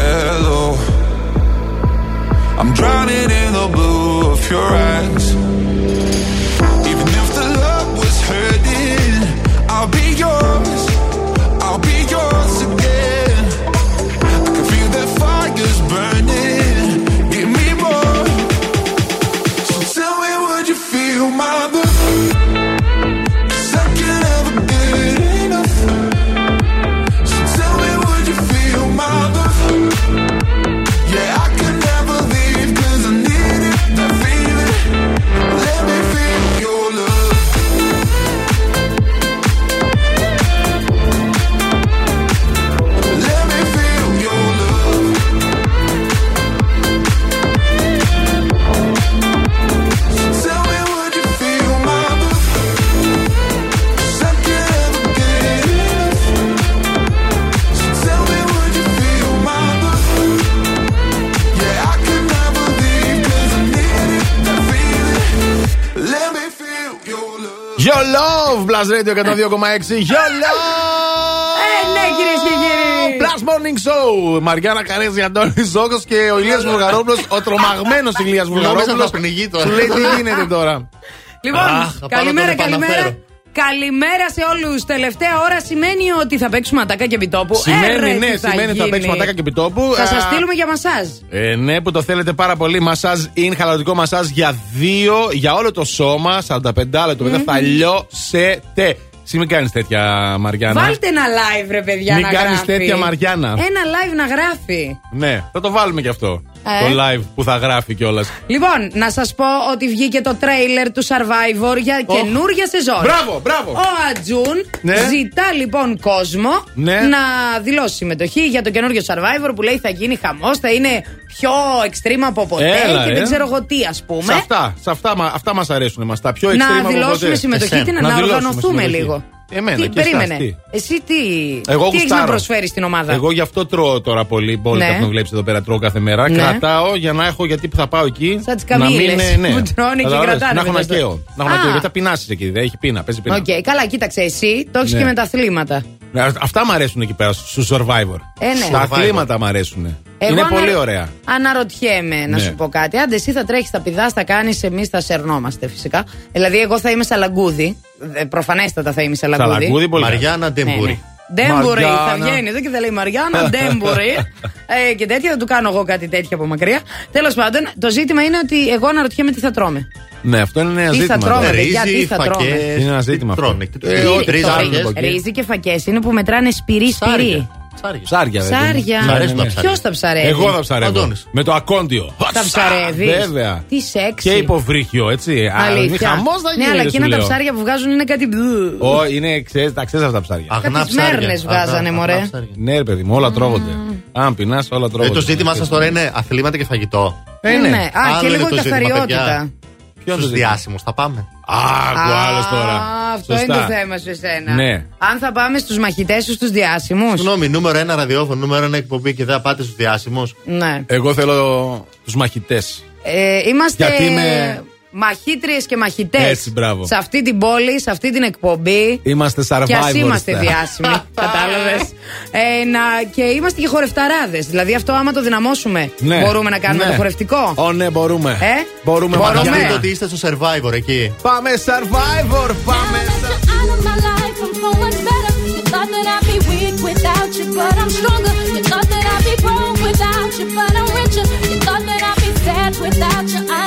Hello. I'm drowning in the blue of your eyes. Love. Your love, Plus Radio 102,6. Your love! Ε, ναι, κυρίες και κύριοι. Plus Morning Show. Μαριάννα Καρέζη, Αντώνης Ζόκο και ο Ηλίας Βουλγαρόπουλος, ο τρομαγμένος Ηλίας Νόμιζα Βουλγαρόπουλο. θα πνιγεί τώρα. Σου λέει τι γίνεται τώρα. Λοιπόν, Αχ, θα πάρω καλημέρα, τον καλημέρα. Επαναφέρω. Καλημέρα σε όλους. Τελευταία ώρα σημαίνει ότι θα παίξουμε ατάκα και επιτόπου. Σημαίνει, Ε, ρε, ναι, τι θα σημαίνει θα γίνει. παίξουμε ατάκα και επιτόπου. Θα Α, σα στείλουμε για μασάζ. Ε, ναι, που το θέλετε πάρα πολύ. Μασάζ είναι χαλαρωτικό μασάζ για δύο, για όλο το σώμα. 45 λεπτό μετά θα λιώσετε. Εσύ μην κάνεις τέτοια Μαριάννα. Βάλτε ένα live, ρε παιδιά, Μην να κάνεις γράφει. τέτοια, Μαριάννα. Ένα live να γράφει. Ναι, θα το βάλουμε κι αυτό. Ε. Το live που θα γράφει κιόλας. Λοιπόν, να σας πω ότι βγήκε το τρέιλερ του Survivor για Οχ. καινούργια σεζόν. Μπράβο, μπράβο. Ο Ατζούν Ναι. ζητά λοιπόν κόσμο Ναι. να δηλώσει συμμετοχή για το καινούργιο Survivor που λέει θα γίνει χαμός, θα είναι πιο extreme από ποτέ Έλα, και ε. δεν ξέρω εγώ τι, ας πούμε. Σε αυτά, σε αυτά, μα- αυτά μας αρέσουν εμάς. Τα πιο να extreme από δηλώσουμε ποτέ. συμμετοχή Εσένα. και να, Να να δηλώσουμε οργανωθούμε συμμετοχή. λίγο. Άλλο. Εμένα τι, και περίμενε. εσάς, τι. Εσύ τι, Εγώ τι έχεις γουστάρω. να προσφέρεις στην ομάδα; Εγώ γι' αυτό τρώω τώρα πολύ μπόλικα Ναι. που με βλέπεις εδώ πέρα. Τρώω κάθε μέρα. Ναι. Κρατάω για να έχω γιατί που θα πάω εκεί. Σαν τις να μην καμήλες είναι. Ναι. που τρώνε και Καταλαβαίνεις, κρατάνε Να έχω να μετά στο- καίω. Να έχω να Α. καίω. Γιατί θα πεινάσεις εκεί. Δεν έχει πείνα. Παίζει πείνα. Οκ, καλά, κοίταξε, εσύ το έχεις Ναι. και με τα αθλήματα. Ναι, Αυτά μου αρέσουν εκεί πέρα στους Survivor. Ε, ναι. Τα Survivor. αθλήματα μου αρέσουν. Εγώ Είναι ανα- πολύ ωραία. Αναρωτιέμαι να Ναι. σου πω κάτι. Άντε, εσύ θα τρέχεις τα πηδάς, θα κάνεις, εμείς θα σερνόμαστε φυσικά. Δηλαδή, εγώ θα είμαι σαλαγκούδι. Ε, Προφανέστατα θα είμαι σαλαγκούδι. Σαλαγκούδι, πολύ καλά. Μαριάννα Ναι, Ντέμπούρη. ναι. Ντέμπούρη θα Μαριάννα. βγαίνει εδώ και θα λέει Μαριάννα Ντέμπούρη. ε, και τέτοια, θα του κάνω εγώ κάτι τέτοιο από μακριά. Τέλος πάντων, το ζήτημα είναι ότι εγώ αναρωτιέμαι τι θα τρώμε. Ναι, αυτό είναι ένα Τι θα ζήτημα. τρώμε, Ε, παιδιά, ρύζι, τι θα φακές, τρώμε; Είναι ένα ζήτημα. αυτό. τρώνε, Ε, Τι- ό,τι το ψάρι ρί- από εκεί. Ρύζι και φακές είναι που μετράνε σπυρί σπυρί. Ψάρια, δεν είναι. Ψάρια. Μ' αρέσουν τα ψάρια. Ποιος τα ψαρεύει; Εγώ θα ψαρεύω. Αντώνης. Με το ακόντιο. Τα ψαρεύεις; Βέβαια. Τι σεξ. Και υποβρύχιο, έτσι. Α, Αλήθεια. Χαμός θα γίνει. ναι, αλλά ρε, εκείνα σου τα λέω. ψάρια που βγάζουν είναι κάτι. μπλου. Ω, είναι, ξέρεις, τα ξέρεις αυτά τα ψάρια. Αγνά Κάποιες μέρλες βγάζανε, μωρέ. Ναι, ρε παιδί μου, όλα τρώγονται. Αν πεινάς, όλα Ε, τρώγονται. το ζήτημά σας τώρα είναι αθλήματα και φαγητό. Ε, ναι. Ναι. Α, Άλλο και είναι λίγο το ζήτημα, καθαριότητα. Παιδιά. Ποιο Στους διάσημους θα πάμε. Άκου άλλος τώρα. Α, αυτό Σωστά. είναι το θέμα σε εσένα. Ναι. Αν θα πάμε στους μαχητές ή στους διάσημους; Συγγνώμη, νούμερο ένα ραδιόφωνο, νούμερο ένα εκπομπή και δεν θα πάτε στους διάσημους. Ναι. Εγώ θέλω τους μαχητές. Ε, είμαστε Γιατί είμαι- μαχήτριες και μαχητές. Έτσι, μπράβο. Σε αυτή την πόλη, σε αυτή την εκπομπή. Είμαστε survivors. Και α είμαστε θα. διάσημοι. Κατάλαβες. Ε, να- και είμαστε και χορευταράδες. Δηλαδή αυτό, άμα το δυναμώσουμε, Ναι. μπορούμε να κάνουμε Ναι. το χορευτικό; Ω, ναι, μπορούμε. Ε; Μπορούμε, Μπορούμε. Μαριά. Σκεφτείτε ότι είστε στο survivor εκεί. Πάμε survivor, πάμε. out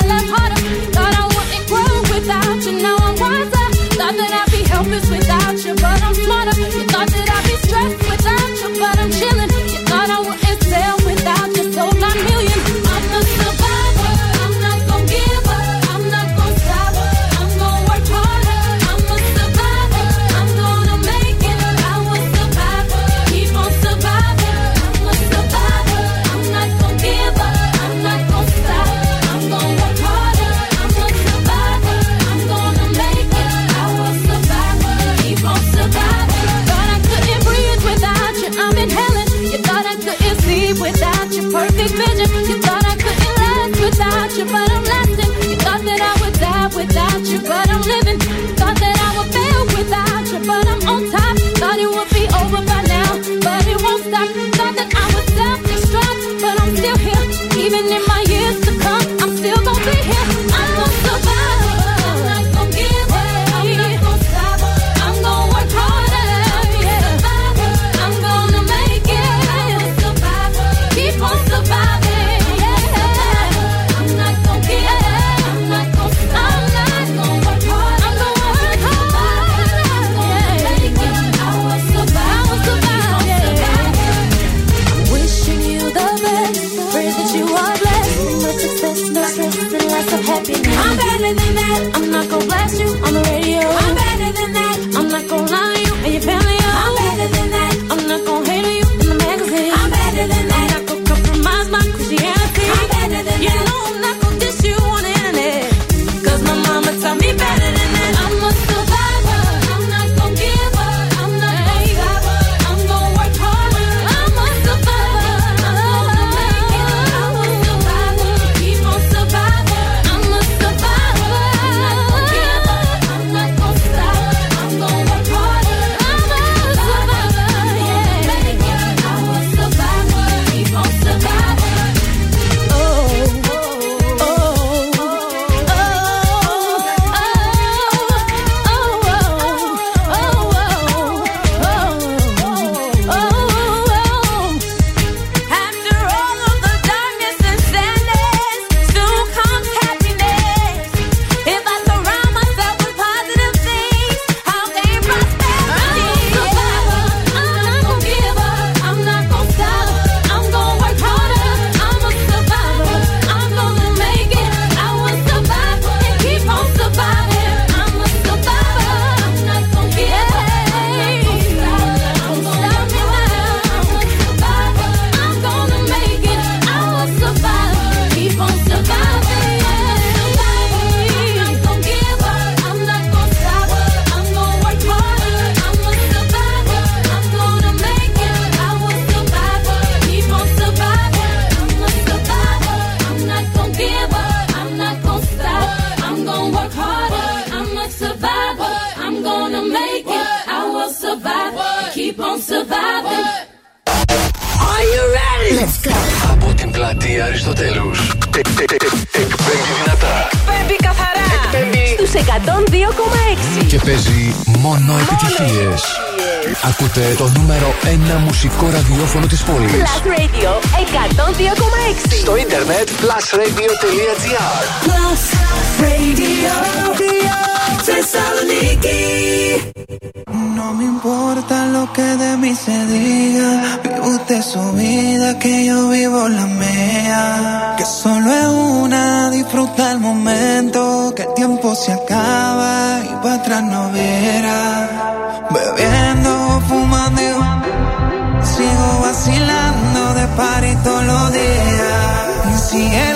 Εκπέμπει δυνατά. Εκπέμπει καθαρά. Στους 102,6. Και παίζει μόνο επιτυχίες. Ακούτε το νούμερο 1 μουσικό ραδιόφωνο της πόλης. Plus Radio 102,6. Στο ίντερνετ plusradio.gr Plus Radio. Thessaloniki. No me importa lo que de mí se diga. Usted su vida, que yo vivo la mía. Que solo es una, disfruta el momento. Que el tiempo se acaba y para atrás no verá. Bebiendo, fumando, y sigo vacilando de party todos los días. Mi cielo.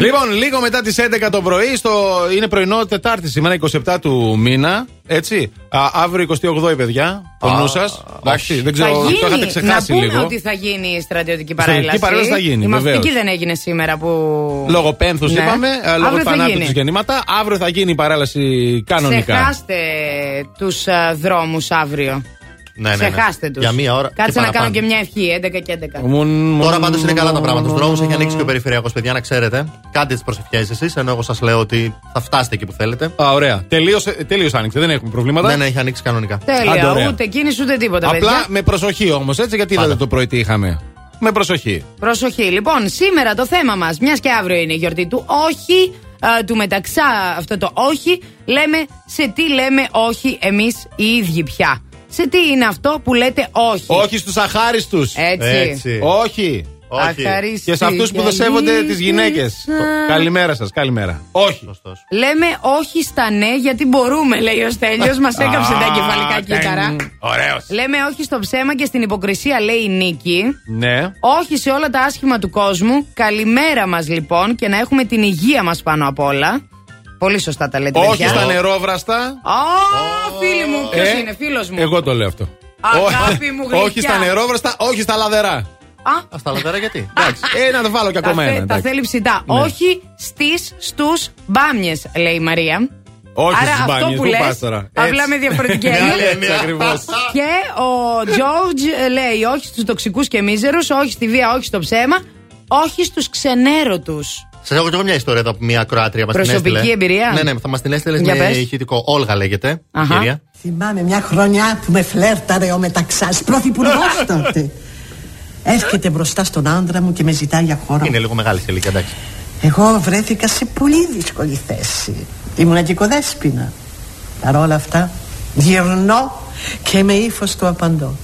Λοιπόν, λίγο μετά τις 11 το πρωί, στο... είναι πρωινό Τετάρτη σήμερα, 27 του μήνα. Έτσι. Α, αύριο 28 η παιδιά. Το Α, νου σα. Εντάξει, δεν Θα ξέρω, το είχατε γίνει, να ξεχάσει πούμε λίγο. ότι θα γίνει η στρατιωτική Στρατιωτική παρέλαση. παρέλαση θα γίνει, Η μαθητική βεβαίως. δεν έγινε σήμερα που. Λόγω πένθους Ναι. είπαμε, ε, λόγω Αύριο θα θανάτου γίνει. του γεννήματα. Αύριο θα γίνει η παρέλαση κανονικά. Ξεχάστε τους δρόμους αύριο. Ναι, ναι, ναι. Ξεχάστε τους. Για μία ώρα. και Κάτσε να κάνω παραπάνω. και μια ευχή, 11 και 11. Τώρα πάντως είναι καλά τα πράγματα. Στου δρόμου έχει ανοίξει και ο περιφερειακός, παιδιά, να ξέρετε. Κάντε τις προσευχές εσείς, ενώ εγώ σας λέω ότι θα φτάσετε εκεί που θέλετε. Α, ωραία. Τελείωσε, τελείως άνοιξε, δεν έχουμε προβλήματα. Ναι, ναι, έχει ανοίξει κανονικά. Τέλεια, Άντε, ωραία. ούτε κίνηση ούτε τίποτα, Απλά παιδιά. με προσοχή όμως, έτσι, γιατί είδατε το πρωί τι είχαμε. Με προσοχή. Προσοχή. Λοιπόν, σήμερα το θέμα μας, μιας και αύριο είναι η γιορτή του όχι, ε, του μεταξά αυτό το όχι, λέμε σε τι λέμε όχι εμείς οι ίδιοι πια. Σε τι είναι αυτό που λέτε όχι; Όχι στους αχάριστους. Έτσι. Όχι. Αχαρίστοι Και σε αυτούς που κι δεν σέβονται αλήθεια. τις γυναίκες. Καλημέρα σας, καλημέρα. Όχι. Λέμε όχι στα ναι γιατί μπορούμε, λέει ο Στέλιος Μας έκαψε τα εγκεφαλικά κύτταρα. Ωραίος. Λέμε όχι στο ψέμα και στην υποκρισία, λέει η Νίκη. Ναι. Όχι σε όλα τα άσχημα του κόσμου. Καλημέρα μας λοιπόν και να έχουμε την υγεία μας πάνω απ' όλα. Πολύ σωστά τα λέτε, Όχι παιδιά. στα νερόβραστα. Α, φίλοι μου, ποιος Ε, είναι, φίλος μου; Εγώ το λέω αυτό. Αγάπη μου, γλυκιά. Όχι στα νερόβραστα, όχι στα λαδερά. Α, Στα λαδέρα γιατί; Εντάξει, ε, να το βάλω και τα, ακόμα θε- ένα. τα εντάξει. θέλει ψητά. Ναι. Όχι στις, στους μπάμιες, λέει η Μαρία. Όχι Άρα στις αυτό μπάνιες, που πού λες, πας τώρα; απλά Έτσι. με διαφορετική Με έννοια. άλλη έννοια ακριβώς. Και ο Τζόρτζ λέει όχι στους τοξικούς και μίζερους, όχι στη βία, όχι στο ψέμα, όχι στους ξενέρωτους. Σας έχω και εγώ μια ιστορία εδώ από μια Κροάτρια μας την Προσωπική έστειλε. εμπειρία; Ναι, ναι, θα μας την έστειλες Για με πες. ηχητικό. Όλγα λέγεται. Αχα. Κυρία. Θυμάμαι μια χρονιά που με φλέρταρε ο Μεταξάς, πρωθυπουργός τότε. Έρχεται μπροστά στον άντρα μου και με ζητάει για χώρο. Είναι λίγο μεγάλη σε ηλικία, εντάξει. Εγώ βρέθηκα σε πολύ δύσκολη θέση. Ήμουνα και οικοδέσποινα. Παρ' όλα αυτά, γυρνώ και με ύφος του απαντώ.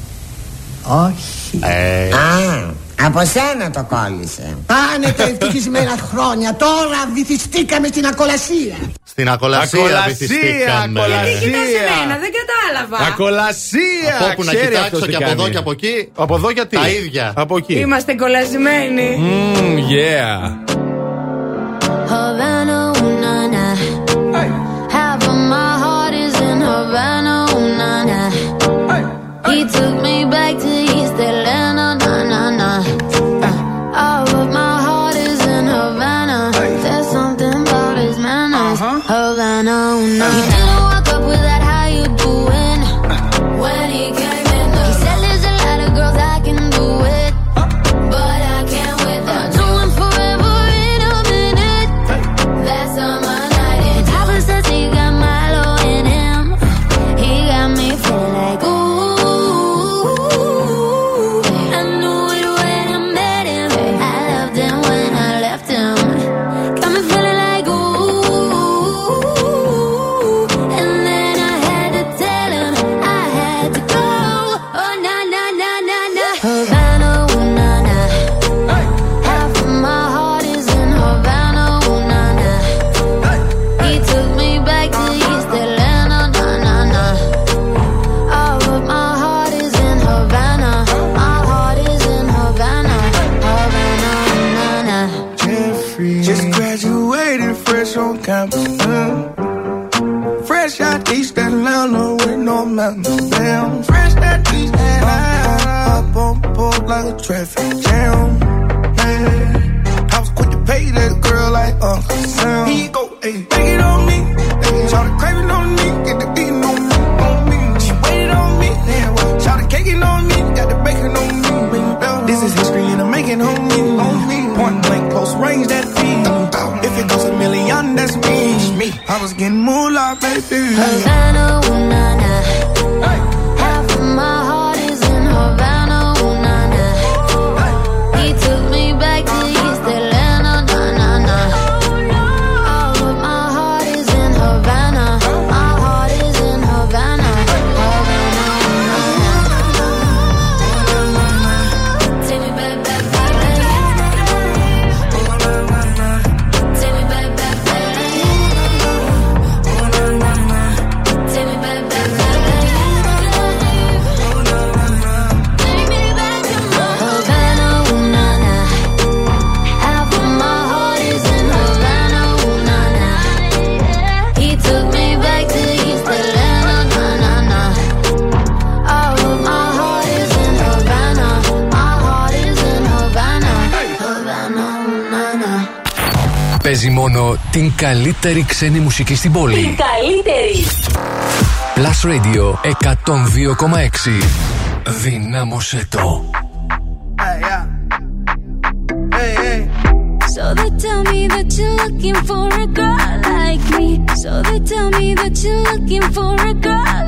Όχι. Ε, Α, από σένα το κόλλησε. Πάνε τα ευτυχισμένα χρόνια. Τώρα βυθιστήκαμε στην ακολασία. Στην ακολασία Ακολασία, βυθιστήκαμε. ακολασία. Γιατί κοιτάς εμένα, δεν κατάλαβα. Ακολασία! Από όπου να Ξέρει κοιτάξω αυτός τι και από εδώ κάνει. και από εκεί. Από εδώ γιατί. Τα ίδια. Από εκεί. Είμαστε κολλασμένοι. Mm, yeah. On campus. mm. Fresh out East Atlanta with no mountains. Damn. Fresh out East Atlanta. Up on board like a traffic jam. Man. I was quick to pay that girl like Uncle Sam. He go, hey, take it on me. Hey, Shout the craving on me. Get the beating on me. On me. She waited on me. Yeah, well, the caking on me. Got the bacon on me. This is history and I'm making. On me. Point blank, close range, that feed. I was getting moolah, baby. Havana, ooh na na. Παίζει μόνο την καλύτερη ξένη μουσική στην πόλη. Την καλύτερη. Plus Radio 102,6. Δυνάμωσε το. So they tell me that you're looking for a girl like me. So they tell me that you're looking for a girl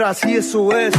atrás y eso es.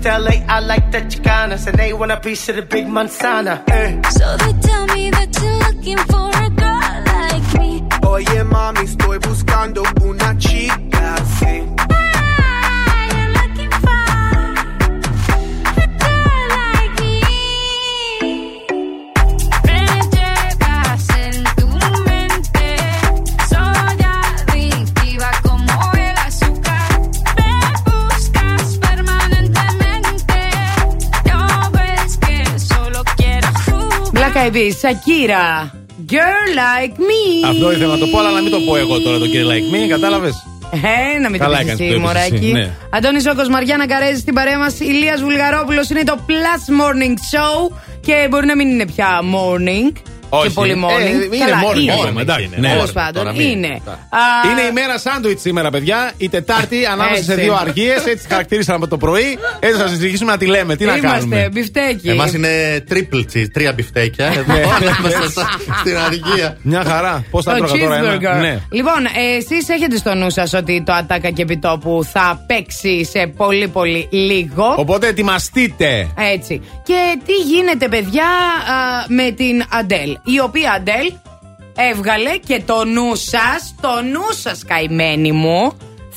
East LA, I like the Chicanas, and they want a piece of the big manzana. Eh. So they tell me that you're looking for a girl like me. Oye mami, estoy buscando jugar. Black Eyed Peas, Shakira. Girl like me. Αυτό ήθελα να το πω, αλλά να μην το πω εγώ τώρα το κύριε Like Me, κατάλαβες; Ε, να μην Καλά το πεις έκανες που εσύ, το είπες μωράκι. εσύ, ναι. Αντώνης Ζώκος, Μαριάννα Καρέζη στην παρέα μας, Ηλίας Βουλγαρόπουλος είναι το Plus Morning Show και μπορεί να μην είναι πια morning Όχι. και πολύ morning. Ε, είναι Καλά, morning ακόμα, εντάξει. είναι. Ναι, Τέλος morning. πάντων, Τώρα μην- είναι. Είναι η μέρα σάντουιτς σήμερα, παιδιά. Η Τετάρτη ανάμεσα σε Έτσι. δύο αργίες. Έτσι χαρακτήρισαν από το πρωί. Έτσι θα συζητήσουμε να τη λέμε. Τι να Είμαστε, κάνουμε; μπιφτέκι. Εμάς είναι triple cheese, τρία μπιφτέκια. Εδώ Ναι. μέσα στα- στην αργία. Μια χαρά. Πώς θα Το τρώγα τώρα ένα; cheeseburger. Ναι. Λοιπόν, εσείς έχετε στο νου σας ότι το ατάκα και επιτόπου θα παίξει σε πολύ πολύ λίγο. Οπότε ετοιμαστείτε. Έτσι. Και τι γίνεται, παιδιά, α, με την Αντέλ; Η οποία Αντέλ έβγαλε και το νου σας, το νου σας, καημένοι μου.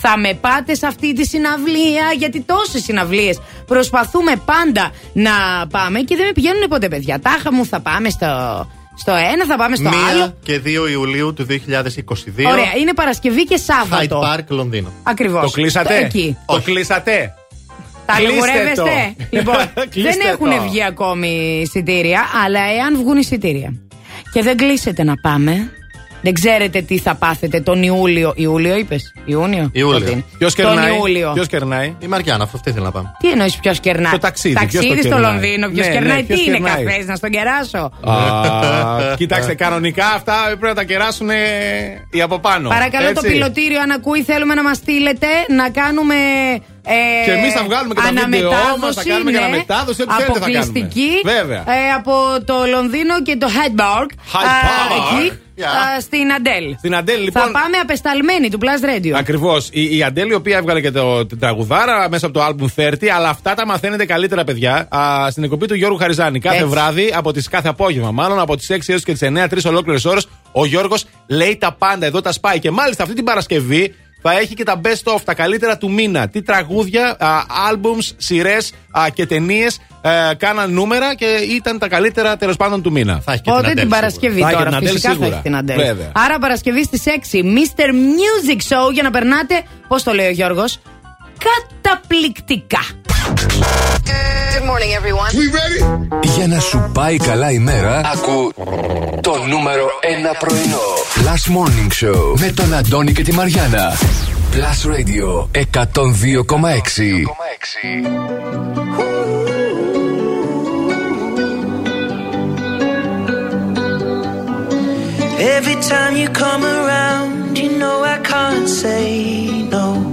Θα με πάτε σε αυτή τη συναυλία, γιατί τόσες συναυλίες προσπαθούμε πάντα να πάμε και δεν με πηγαίνουν ποτέ, παιδιά. Τάχα μου θα πάμε στο, στο ένα, θα πάμε στο άλλο. Μία και 2 Ιουλίου του 2022. Ωραία, είναι Παρασκευή και Σάββατο. Hyde Park, Λονδίνο. Ακριβώς. Το κλείσατε; Εκεί. Το κλείσατε; Τα Κλείστε λιγουρεύεστε. το. Λοιπόν, Κλείστε δεν έχουν το. βγει ακόμη εισιτήρια, αλλά εάν βγουν εισιτήρια και δεν κλείσετε να πάμε, δεν ξέρετε τι θα πάθετε τον Ιούλιο. Ιούλιο είπες, Ιούνιο. Ιούλιο. Πότε είναι; Ποιος Τον κερνάει; Ιούλιο. Ποιος κερνάει; Η Μαριάννα, αυτό ήθελα να πάμε. Τι εννοείς ποιος κερνάει; Το ταξίδι, ποιος το Ταξίδι στο κερνάει; Λονδίνο. Ποιος Ναι, ναι, κερνάει, ποιος τι είναι κερνάει; καφές, να στον κεράσω; Α, Κοιτάξτε, κανονικά αυτά πρέπει να τα κεράσουν ε, οι από πάνω. Παρακαλώ Έτσι. το πιλωτήριο, αν ακούει, θέλουμε να μας στείλετε να κάνουμε Ε, Και εμείς θα βγάλουμε και τα βίντεο μα, θα αναμετάδοση, κάνουμε και ναι, αναμετάδοση. Ό,τι θέλετε θα κάνουμε. αποκλειστική, Βέβαια. ε, από το Λονδίνο και το Hyde Park. Hyde α, Park. εκεί, Yeah. α, στην Αντέλ. Στην Αντέλ, λοιπόν. Θα πάμε απεσταλμένοι του Plus Radio. Ακριβώς. Η, η Αντέλη, η οποία έβγαλε και το, την τραγουδάρα μέσα από το album 30, αλλά αυτά τα μαθαίνετε καλύτερα, παιδιά, α, στην εκπομπή του Γιώργου Χαριζάνη. Κάθε Έτσι. βράδυ, από τις, κάθε απόγευμα, μάλλον από τις 6 έως και τις 9, τρεις ολόκληρες ώρες, ο Γιώργος λέει τα πάντα. Εδώ τα σπάει. Και μάλιστα αυτή την Παρασκευή θα έχει και τα best of, τα καλύτερα του μήνα. Τι τραγούδια, α, albums, σειρές και ταινίες κάναν νούμερα και ήταν τα καλύτερα τέλος πάντων του μήνα. Θα έχει Πότε την Παρασκευή τώρα, φυσικά θα έχει την Αντέλ. Βέβαια. Άρα Παρασκευή στις 6, Mr. Music Show για να περνάτε, πώς το λέει ο Γιώργος, καταπληκτικά. Good morning, everyone. We ready? Για να σου πάει καλά η μέρα, ακού το νούμερο 1 πρωινό. Last Morning Show με τον Αντώνη και τη Μαριάνα. Plus Radio 102,6. Every time you come around, you know I can't say no.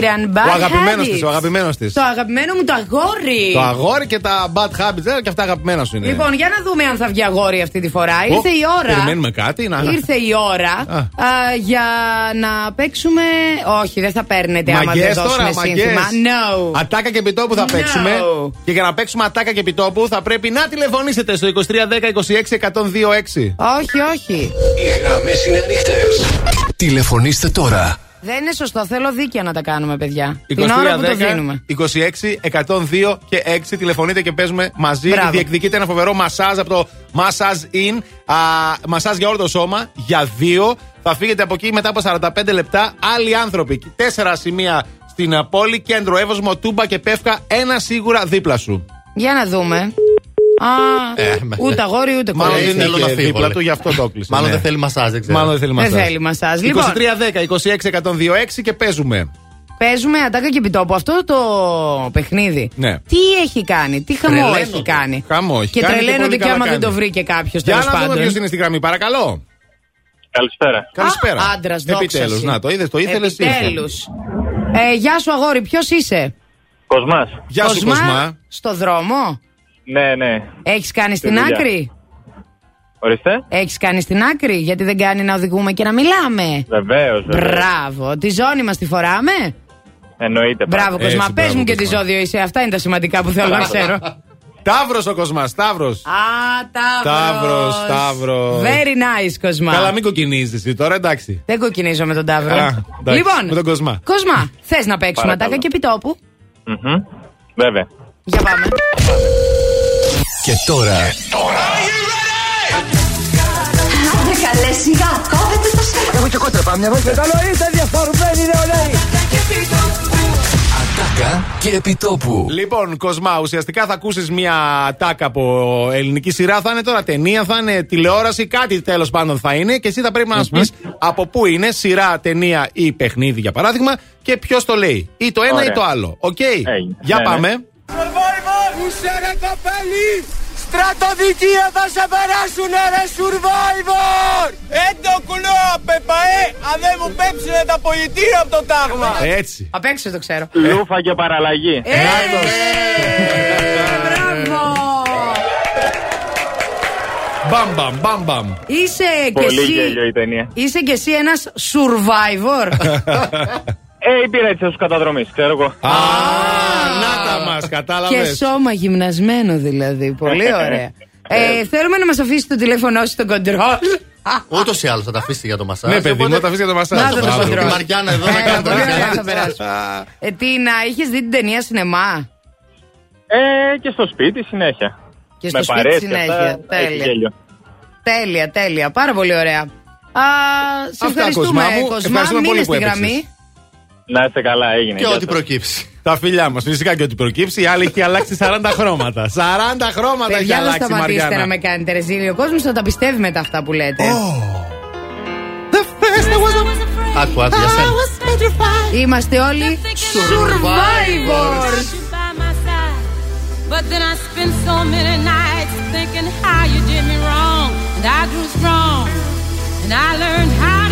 Ed Sheeran, Bad Ο αγαπημένος Habits. της, ο αγαπημένος της. Το αγαπημένο μου το αγόρι. Το αγόρι και τα bad habits, ε, και αυτά αγαπημένα σου είναι. Λοιπόν, για να δούμε αν θα βγει αγόρι αυτή τη φορά. Ω, Ήρθε η ώρα. Περιμένουμε κάτι. Να... Ήρθε η ώρα Α. α, για να παίξουμε. Όχι, δεν θα παίρνετε άμα Μαγκές δεν δώσουμε τώρα, σύνθημα. μαγκές. No. Ατάκα και επιτόπου θα No. παίξουμε. Και για να παίξουμε ατάκα και επιτόπου θα πρέπει να τηλεφωνήσετε στο 2310 26 126. Όχι, όχι. Οι γραμμές είναι ανοιχτές. Τηλεφωνήστε τώρα. Δεν είναι σωστό. Θέλω δίκαια να τα κάνουμε, παιδιά. Την ώρα που το 2310 δίνουμε. 26 102 και 6 τηλεφωνείτε και παίζουμε μαζί. Μπράβο. Διεκδικείτε ένα φοβερό μασάζ από το Massage In. Α, μασάζ για όλο το σώμα για δύο. Θα φύγετε από εκεί μετά από 45 λεπτά. Άλλοι άνθρωποι. Τέσσερα σημεία στην α, πόλη. Κέντρο Εύωσμο, Τούμπα και Πεύκα. Ένα σίγουρα δίπλα σου. Για να δούμε. Α, Ε, με- ούτε αγόρι ούτε Μάλλον κορίτσι. δεν θέλω είχε να φύγω, δίπλα λέει. του, γι' αυτό το κλείσε. Μάλλον ναι. δεν θέλει μασάζ, δεν ξέρω. Μάλλον δεν θέλει Δεν μασάζ. θέλει μασάζ. Λοιπόν, 2310 26 126 και παίζουμε. παίζουμε ατάκα και επιτόπου. Αυτό το παιχνίδι. Ναι. Τι έχει κάνει, τι χαμό Τρελαίνονται. έχει κάνει. Χαμό έχει Και κάνει και τρελαίνονται πολύ και καλά άμα δεν κάνει. το βρήκε κάποιος Για τέλο να δούμε πάντων. ποιος είναι στη γραμμή, παρακαλώ. Καλησπέρα. Καλησπέρα. άντρας, δόξα Επιτέλους, σου. να το είδες, το ήθελες. Επιτέλους. Ε, γεια σου, αγόρι, ποιος είσαι; Κοσμάς. Γεια σου, Κοσμά. Στο δρόμο; Ναι, ναι. Έχεις κάνει Στη στην δουλειά. άκρη; Ορίστε. Έχεις κάνει στην άκρη, γιατί δεν κάνει να οδηγούμε και να μιλάμε. Βεβαίως. Μπράβο. Τη ζώνη μας τη φοράμε. Εννοείται. Μπράβο, Έτσι, Κοσμά. Πες μπράβο, μου και τι Κοσμά. ζώδιο είσαι. Αυτά είναι τα σημαντικά που θέλω να ξέρω. Ταύρος ο Κοσμάς, Ταύρος. Α, Ταύρος. Ταύρος, Ταύρος. Very nice, Κοσμά. Καλά, μην κοκκινίζεις εσύ τώρα, εντάξει. Δεν κοκκινίζω με τον Ταύρο. Α, εντάξει, λοιπόν, με τον Κοσμά. Κοσμά, θες να παίξουμε Παρακαλώ. ατάκα και επιτόπου; Μμμ. Βέβαια. Για πάμε. Και τώρα Άντε καλέ σιγά, κόβετε το σέρο. Έχω και κόντρα πάμε μια βόλτα. Καλό είστε διαφορμένοι νεολαίοι. Ατάκα και επιτόπου. Λοιπόν, Κοσμά, ουσιαστικά θα ακούσεις μια τάκα από ελληνική σειρά. Θα είναι τώρα ταινία, θα είναι τηλεόραση, κάτι τέλος πάντων θα είναι. Και εσύ θα πρέπει να μας πεις από πού είναι, σειρά, ταινία ή παιχνίδι για παράδειγμα, και ποιος το λέει. Ή το ένα Ωραία. ή το άλλο. Οκ; Έγινε. Για Ναι, ναι. πάμε. Survivor! Είσαι ρε κοπέλι! Στρατοδικεία θα σε περάσουνε ρε Survivor! Έντο κουλό πεπαέ! Αν δεν μου πέψουνε τα πολιτεία από το τάγμα! Έτσι. Απ' έξω το ξέρω. Λούφα και παραλλαγή. Ε, Μπράβο! Μπαμ, μπαμ, μπαμ, μπαμ. Είσαι και Πολύ εσύ. γέλιο η ταινία. Είσαι και εσύ ένας survivor. Ε, υπηρέτησα στου καταδρομή, ξέρω εγώ. Α, να τα μας, και κατάλαβε. σώμα γυμνασμένο δηλαδή. Πολύ ωραία. Ε, θέλουμε να μας αφήσει το τηλέφωνό σου στο κοντρόλ. Ούτως ή άλλως θα τα αφήσει για το μασάζ. Ναι, παιδί μου, οπότε- θα αφήσει για το μασάζ. Να το Μπράβο. κοντρόλ. Η Μαριάννα εδώ να Ε, κάνει το πολύ ωραία μασάζ. θα περάσουμε. Ε, τι να, είχες δει την ταινία σινεμά; Ε, και στο σπίτι συνέχεια. Και στο Με σπίτι παρέες και συνέχεια. αυτά, έχει Τέλεια. γέλιο. Τέλεια, τέλεια. Πάρα πολύ ωραία. Α, σε Αυτά, ευχαριστούμε, Κοσμά μου. Κοσμά. Ευχαριστούμε Μείνε πολύ στη που γραμμή. Έπαιξες. Να είστε καλά, έγινε. Και Γεια ό,τι σας. προκύψει. Τα φιλιά μας. Φυσικά και ό,τι προκύψει. Η άλλη έχει αλλάξει 40 χρώματα. 40 χρώματα έχει Παιδιά, δεν αλλάξει η σταματήσετε Μαριάννα. να με κάνετε ρεζίλιο. Ο κόσμος θα τα πιστεύει μετά αυτά που λέτε. Άκου, άκου, για σένα. Είμαστε όλοι survivors. by my side. But then I spent so many nights thinking how you did me wrong. And I grew strong. And I learned how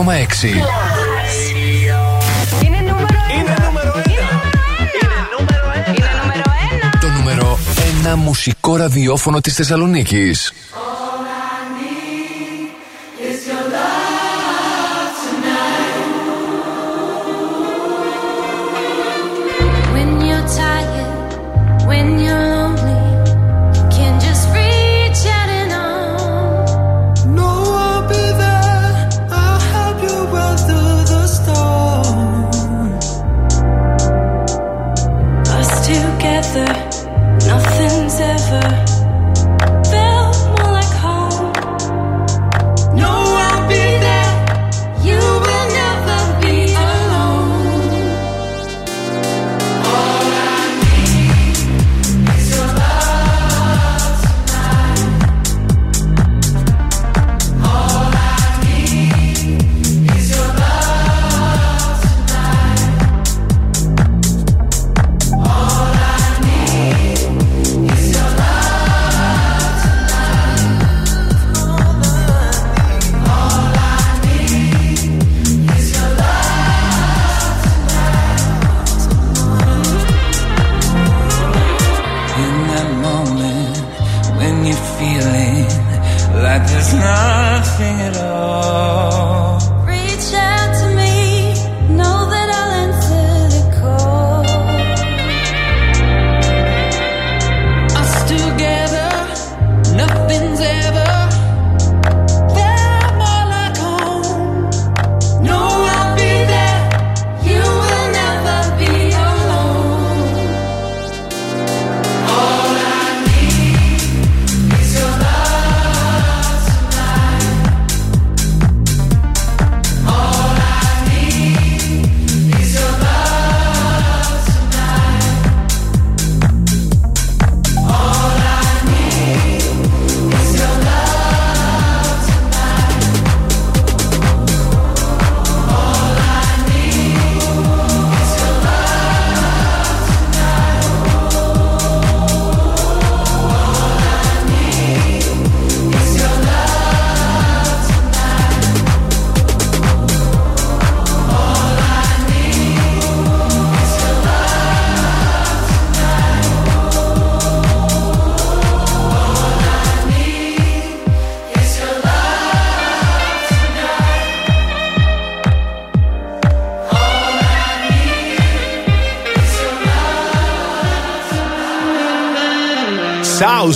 102,6. Το νούμερο 1 μουσικό ραδιόφωνο της Θεσσαλονίκης.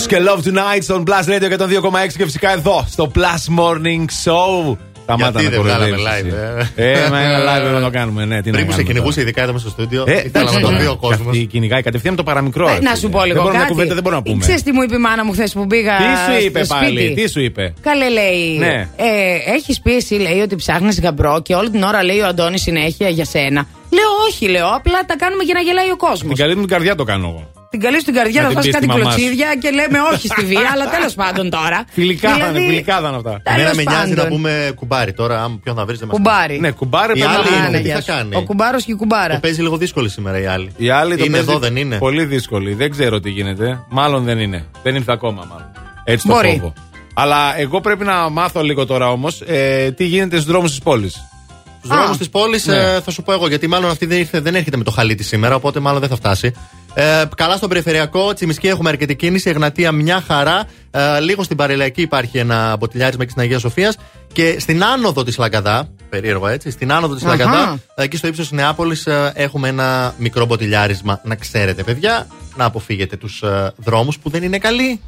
Και Love Tonight στον Plus Radio 102,6 και φυσικά εδώ στο Plus Morning Show. Σταμάτα Γιατί να δεν βγάλαμε κοροϊδεύεις live, εσύ. ε. Ε, μα ένα live να το κάνουμε, ναι. Τι να Πριν που σε κάνουμε κυνηγούσε, τώρα. ειδικά εδώ μέσα στο στούντιο, Ε, ήθελα να το δει ο κόσμος. Αυτή κυνηγάει κατευθείαν το παραμικρό. Ε, ρε, να φίλε. σου πω Δεν λίγο μπορούμε, μια κάτι. κουβέντα δεν μπορούμε να πούμε. Ξέρεις τι μου είπε η μάνα μου χθες που πήγα. Τι σου στο είπε σπίτι; πάλι, τι σου είπε; Καλέ λέει. Ναι. Ε, Έχεις πει εσύ, λέει, ότι ψάχνεις γαμπρό και όλη την ώρα λέει ο Αντώνης συνέχεια για σένα. Λέω, όχι, λέω. Απλά τα κάνουμε για να γελάει ο κόσμος. Την καλή μου την καρδιά το κάνω εγώ. Την καλή στην καρδιά Να να την φας πεις κάτι στη μαμάς σου. κλωτσίδια και λέμε όχι στη βία, αλλά τέλος πάντων τώρα. Φιλικά θα Δηλαδή, είναι, φιλικά θα είναι αυτά. Τέλος Εμένα με νοιάζει να πάντων. πούμε κουμπάρι τώρα, αν ποιον θα βρεις δεν μας Κουμπάρι. Ναι, κουμπάρι Η πρέπει να άλλη πούμε. είναι, τι Γεια θα σου. κάνει; Ο κουμπάρος και η κουμπάρα. Το παίζει λίγο δύσκολη σήμερα η άλλη. Η άλλη το είναι παίζει εδώ, δεν είναι; Πολύ δύσκολη. Δεν ξέρω τι γίνεται. Μάλλον δεν είναι. Δεν ήρθε ακόμα, μάλλον. Έτσι το Μπορεί. φόβο. Αλλά εγώ πρέπει να μάθω λίγο τώρα όμως ε, τι γίνεται στους δρόμους της πόλης. Στους δρόμους της πόλης Ναι. θα σου πω εγώ, γιατί μάλλον αυτή δεν, ήρθε, δεν έρχεται με το χαλί της σήμερα, οπότε μάλλον δεν θα φτάσει. Ε, καλά στο περιφερειακό, Τσιμισκή έχουμε αρκετή κίνηση. Εγνατία μια χαρά. Ε, λίγο στην Παρελαϊκή υπάρχει ένα μποτιλιάρισμα και στην Αγία Σοφία. Και στην άνοδο της Λαγκαδά, περίεργο έτσι, στην άνοδο της Αχα. Λαγκαδά, εκεί στο ύψος της Νεάπολης, έχουμε ένα μικρό μποτιλιάρισμα. Να ξέρετε, παιδιά, να αποφύγετε τους δρόμους που δεν είναι καλοί.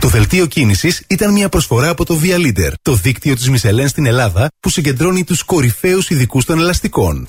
Το δελτίο κίνησης ήταν μια προσφορά από το Via Leader, το δίκτυο της Μισελέν στην Ελλάδα που συγκεντρώνει τους κορυφαίους ειδικούς των ελαστικών.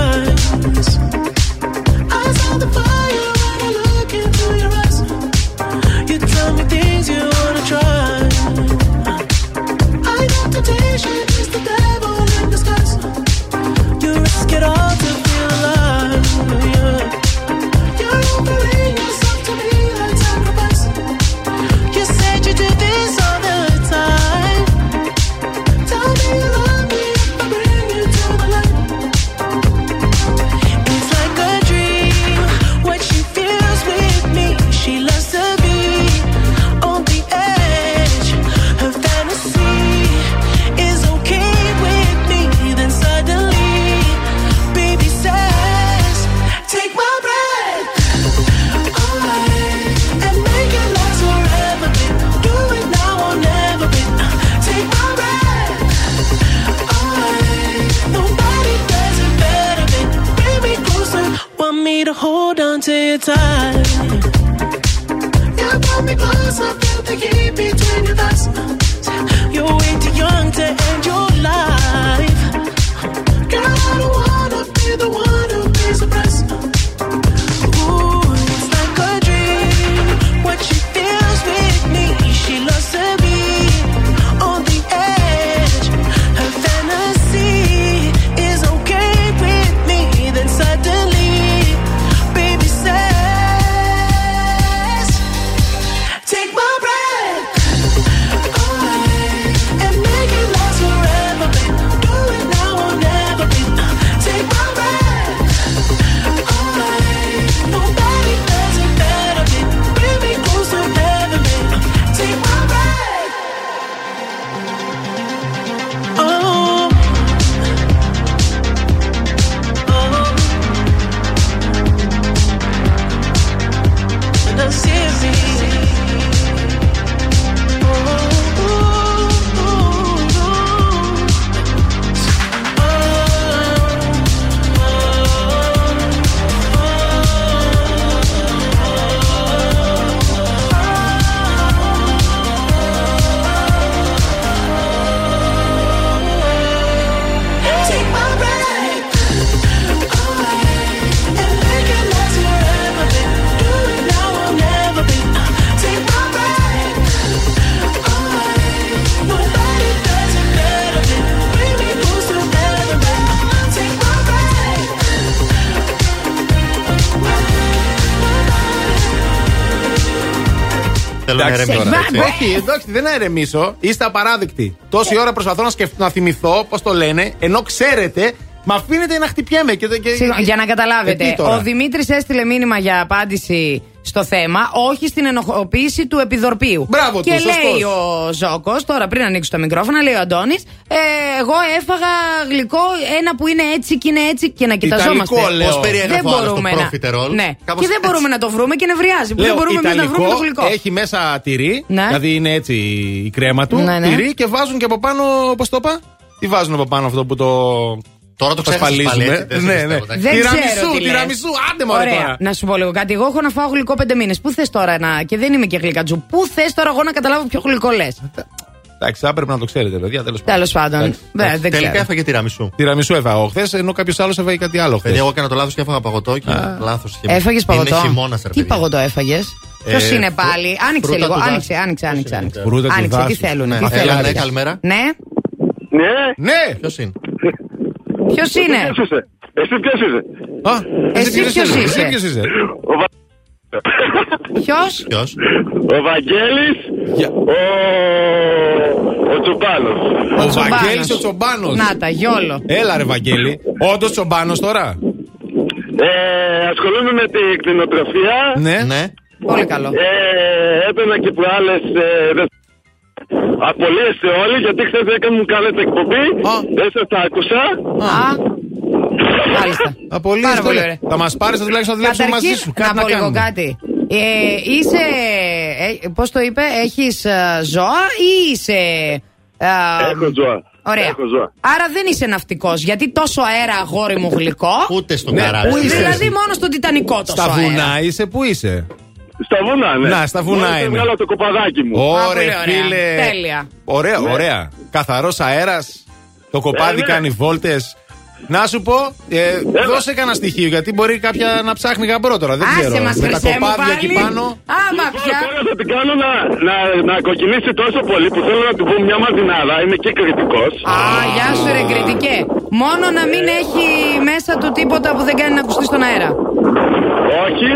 On to your tight. You brought me closer. Feel the heat between your thighs. You're way too young to end your life. Όχι, εντάξει, δεν να ηρεμήσω. Είστε απαράδεκτοι. Τόση ώρα προσπαθώ να, σκεφ... να θυμηθώ πώς το λένε, ενώ ξέρετε, με αφήνετε να χτυπιέμαι. Και, και... Συγγνώμη, για να Ε, καταλάβετε, τι τώρα; ο Δημήτρης έστειλε μήνυμα για απάντηση στο θέμα, όχι στην ενοχοποίηση του επιδορπίου. Μπράβο τους, και σωστός. λέει ο Ζώκος, τώρα πριν ανοίξει το μικρόφωνο, λέει ο Αντώνης, ε, εγώ έφαγα γλυκό ένα που είναι έτσι και είναι έτσι και να κοιταζόμαστε. Ιταλικό, λέω. Πώς περιέγραφε δεν ο άλλος το μπορούμε να. προφιτερόλ. Ναι. Κάπως Και δεν μπορούμε να το βρούμε και νευριάζει. Που Λέω, δεν μπορούμε εμεί να βρούμε το γλυκό. έχει μέσα τυρί, Ναι. δηλαδή είναι έτσι η κρέμα του, Ναι, ναι. τυρί και βάζουν και από πάνω, πώ το είπα, τι βάζουν από πάνω αυτό που το. Τώρα το ξέχασες πάλι, ασφαλίζουμε. έτσι, δεν σε ναι, πιστεύω, ναι. εντάξει. Δεν Τυραμισού, ξέρω τι λες. τυραμισού, άντε μωρέ Ωραία. τώρα. Να σου πω λίγο κάτι. Εγώ έχω να φάω γλυκό πέντε μήνες. Πού θες τώρα να. και δεν είμαι και γλυκατζού. Πού θες τώρα εγώ να καταλάβω ποιο γλυκό λες; Εντάξει, θα έπρεπε να το ξέρετε, παιδιά, τέλος πάντων. Τέλος πάντων. Βέβαια, δεν Τελικά ξέρω. έφαγε τυραμισού. Τυραμισού έφαγα χθες, ενώ κάποιος άλλος έφαγε κάτι άλλο χθες. Παιδιά, εγώ έκανα το λάθος και έφαγα παγωτό και λάθος. Έφαγες παγωτό; Είναι χειμώνας, ρε Τι παιδιά. παγωτό έφαγες; Ε, Ποιο είναι φρου- πάλι; Άνοιξε φρούτα λίγο. του δάσους. Άνοιξε, άνοιξε, άνοιξε. άνοιξε. Φρούτα του Άνοιξε, τι δάσους. θέλουν. Ναι. Τι Έλα, θέλουν. ναι, παιδιά. καλημέρα. Ναι, Ναι, Ναι! Ποιος είναι; Ποιος είναι; ποιος είσαι; Εσύ ποιος είσαι; Α, Εσύ ποιος είσαι; Εσύ ποιος είσαι; Ο, Βα... Ποιος; Ποιος; ο Βαγγέλης, ο, ο Τσουμπάνος. Ο Τσομπάνος. Βαγγέλης ο Τσομπάνος. Να τα, γιόλο. Έλα ρε Βαγγέλη. Όντως Τσομπάνος τώρα; Ε, ασχολούμαι με την κτηνοτροφία. Ναι. Ναι. Πολύ καλό. Ε, έπαιρνα και προάλλες ε, δε- Απολύεστε όλοι γιατί χθες δεν μου κάνετε εκπομπή. Δεν σας τα άκουσα. Α, μάλιστα. Απολύτως. Πάρα πολύ ωραία. Θα μας πάρεις, θα τουλάχιστον να δουλέψουμε μαζί Καταρχήν, σου. Κάτι να πω λίγο κάνουμε. κάτι. Ε, είσαι. Ε, Πώς το είπε, έχεις ζώα ή είσαι. ε, Έχω ζώα. Ωραία. Έχω ζώα. Άρα δεν είσαι ναυτικός. Γιατί τόσο αέρα, αγόρι μου, γλυκό. Ούτε στο Ναι, καράβι. πού είσαι Δηλαδή εσύ; μόνο στο Τιτανικό τόσο Στα αέρα. βουνά είσαι, πού είσαι; Στα βουνά, ναι. Να, στα βουνά Μόλις είναι. Έβγαλα το κοπαδάκι μου. Α, Ωραία, πολύ ωραία. φίλε. Τέλεια. Ωραία, Ναι. ωραία. Καθαρός αέρας. Το κοπάδι ναι. κάνει βόλτες. Να σου πω, ε, δώσε κανένα στοιχείο γιατί μπορεί κάποια να ψάχνει γαμπρό τώρα. Δεν Άσε ξέρω. μας, Με τα Χρυσέ μου, κοπάδια εκεί πάλι. πάνω. Άμα πια. Τώρα θα την κάνω να, να, να κοκκινήσει τόσο πολύ που θέλω να του πω μια μαζινάδα. Είμαι και κριτικός. Α, γεια σου ρε κριτικέ. Μόνο να μην έχει μέσα του τίποτα που δεν κάνει να ακουστεί στον αέρα. Όχι.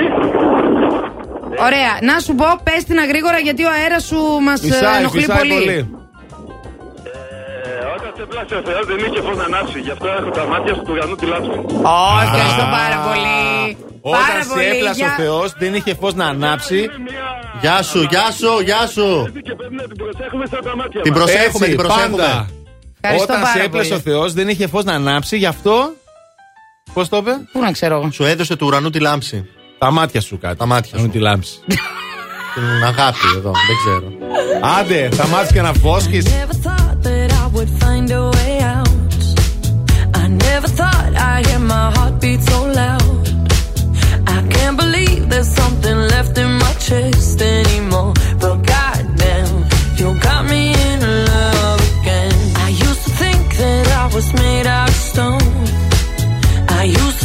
Ωραία, να σου πω, πες την γρήγορα γιατί ο αέρας σου μας ε, Φυσάει, ενοχλεί φυσάει πολύ. Ε, όταν σε πλάσε ο Θεός δεν είχε φως να ανάψει. Γι' αυτό έχω τα μάτια σου του ουρανού τη λάψη. Ω, ευχαριστώ πάρα πολύ. Όταν Πάρα σε πολύ. έπλασε ο για- Θεός, δεν είχε φως να ανάψει. Γεια σου, γεια σου, γεια σου. Προσέχουμε σαν τα μάτια Την μας. προσέχουμε, Έτσι, την προσέχουμε. πάντα. Ευχαριστώ Όταν σε πάρα έπλασε ο πολύ. Θεός, δεν είχε φως να ανάψει, γι' αυτό. Πώς το είπε; Πού να ξέρω εγώ. Σου έδωσε του ουρανού τη λάμψη. Τα μάτια σου κάτι. Τα μάτια σου. τη λάμψη. Την αγάπη εδώ, δεν ξέρω. Άντε, θα μάθει και να φόσκει. Never thought that I would find a way out. I never thought I'd hear my heartbeat so loud. I can't believe there's something left in my chest anymore. But goddamn, you got me in love again. I used to think that I was made out of stone. I used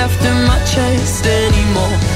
left in my chest anymore.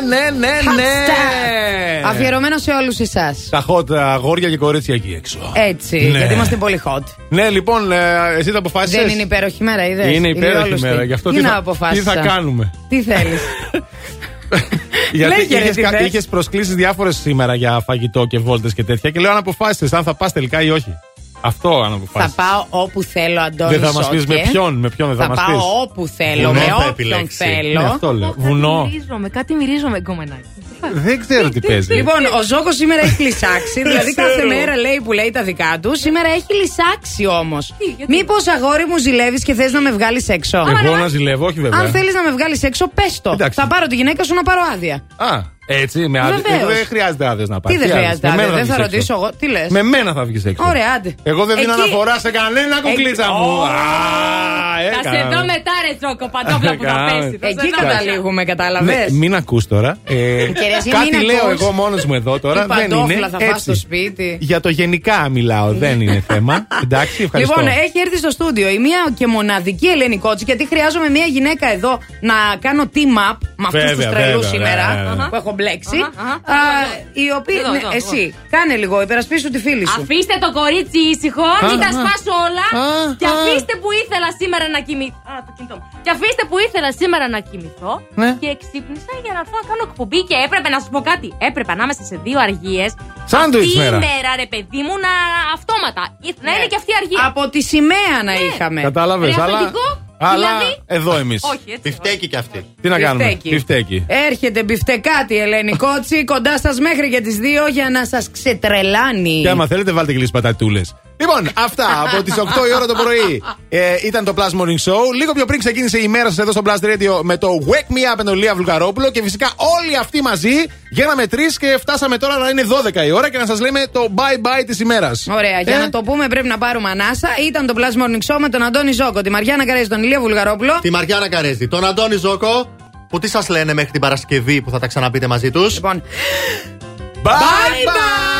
Ναι, ναι, ναι, ναι. Αφιερωμένο σε όλους εσάς. Τα hot αγόρια και κορίτσια εκεί έξω. Έτσι, Ναι. γιατί είμαστε πολύ hot. Ναι, λοιπόν, ε, εσύ το αποφάσισε. Δεν είναι υπέροχη μέρα, είδες; Είναι υπέροχη μέρα. Γι' αυτό τι, τι, να θα, τι αποφάσισα; θα κάνουμε; Τι θέλεις; Γιατί Λέγε, ρε, είχες, τι κα- θες. είχες προσκλήσεις διάφορες σήμερα για φαγητό και βόλτες και τέτοια. Και λέω αν αποφάσισες αν θα πας τελικά ή όχι. Αυτό αν θα αποφάσισε. πάω όπου θέλω, Αντώνη. Δεν θα μας πεις Σόκε. με ποιον, με ποιον δεν θα, Θα μας πάω πεις. όπου θέλω, με όποιον θέλω. Ναι, αυτό λέω. Βουνό. Μυρίζομαι, κάτι μυρίζομαι, γκομενάκι. Δεν ξέρω τι παίζει. Λοιπόν, ο Ζώκος σήμερα έχει λυσάξει. δηλαδή κάθε ξέρω. μέρα λέει που λέει τα δικά του. Σήμερα έχει λυσάξει όμως. Μήπως αγόρι μου ζηλεύεις και θες να με βγάλεις έξω; Εγώ να ζηλεύω, όχι βέβαια. Αν θέλεις να με βγάλεις έξω, πες το. Εντάξει. Θα πάρω τη γυναίκα σου να πάρω άδεια. Α, έτσι, με άδεια. Βεβαίως. Δεν χρειάζεται άδειες να πάρεις. Τι δεν χρειάζεται άδεια, δεν θα βγεις ρωτήσω έξω. εγώ. Τι λες; Με μένα θα βγεις έξω. Ωραία, άντε. Εγώ δεν δίνω Εκεί- αναφορά σε κανένα κουκλίτσα Εκεί- μου. Ω. Α, Θα σε έκανα. δω μετά, ρε Τζόκο, παντόφλα που θα Κάνε. πέσεις. θα σε Εκεί δω μετά. καταλήγουμε, Ναι, κατάλαβε. μην ακούς τώρα. Ε, Κυρία, εσύ κάτι μην λέω ακούς. εγώ μόνος μου εδώ τώρα. Τι δεν παντόφλα είναι. θα φας έτσι. στο σπίτι. Για το γενικά μιλάω, δεν είναι θέμα. Εντάξει, ευχαριστώ. Λοιπόν, έχει έρθει στο στούντιο η μία και μοναδική Ελένη Κότσι, γιατί χρειάζομαι μία γυναίκα εδώ να κάνω team up με αυτούς τους Βέβαια, τρελούς βέβαια, σήμερα βέβαια. που έχω μπλέξει. Αχα, αχα. Α, η οποία. Εδώ, ναι, εδώ, εσύ, κάνε λίγο, υπερασπίσου τη φίλη σου. Αφήστε το κορίτσι ήσυχο, μην τα α. σπάσω όλα. Α, Και α. αφήστε που ήθελα σήμερα να κοιμηθώ. Α, το κινητό μου. Και αφήστε που ήθελα σήμερα να κοιμηθώ. Ναι. Και ξύπνησα για να έρθω να κάνω εκπομπή. Και έπρεπε να σου πω κάτι. Έπρεπε ανάμεσα σε δύο αργίες. Σάντουιτς Αυτή η μέρα. μέρα, ρε παιδί μου, να αυτόματα. Να είναι και αυτή η αργία. Από τη σημαία να είχαμε. Κατάλαβες, Ρε, αλλά. αφεντικό, Αλλά δηλαδή. εδώ εμείς. Όχι, έτσι. Πιφτέκι κι αυτή. Τι να κάνουμε. Μπιφτέκι. Πιφτέκι. Έρχεται μπιφτεκάτη Ελένη Κότσι κοντά σας μέχρι και τις δύο για να σας ξετρελάνει. Και άμα θέλετε, βάλτε και λίγες πατατούλες. Λοιπόν, αυτά από τις 8 η ώρα το πρωί ε, ήταν το Plus Morning Show. Λίγο πιο πριν ξεκίνησε η μέρα σας εδώ στο Plus Radio με το Wake Me Up με τον Λία Βουλγαρόπουλο. Και φυσικά όλοι αυτοί μαζί γίναμε τρεις και φτάσαμε τώρα να είναι 12 η ώρα και να σας λέμε το bye bye της ημέρας. Ωραία, για Ε; να το πούμε πρέπει να πάρουμε ανάσα. Ήταν το Plus Morning Show με τον Αντώνη Ζόκο, τη Μαριάννα Καρέζη, τον Ηλία Βουλγαρόπουλο. Τη Μαριάννα Καρέζη, τον Αντώνη Ζόκο, που τι σας λένε μέχρι την Παρασκευή που θα τα ξαναπείτε μαζί τους. Λοιπόν, Bye bye! bye.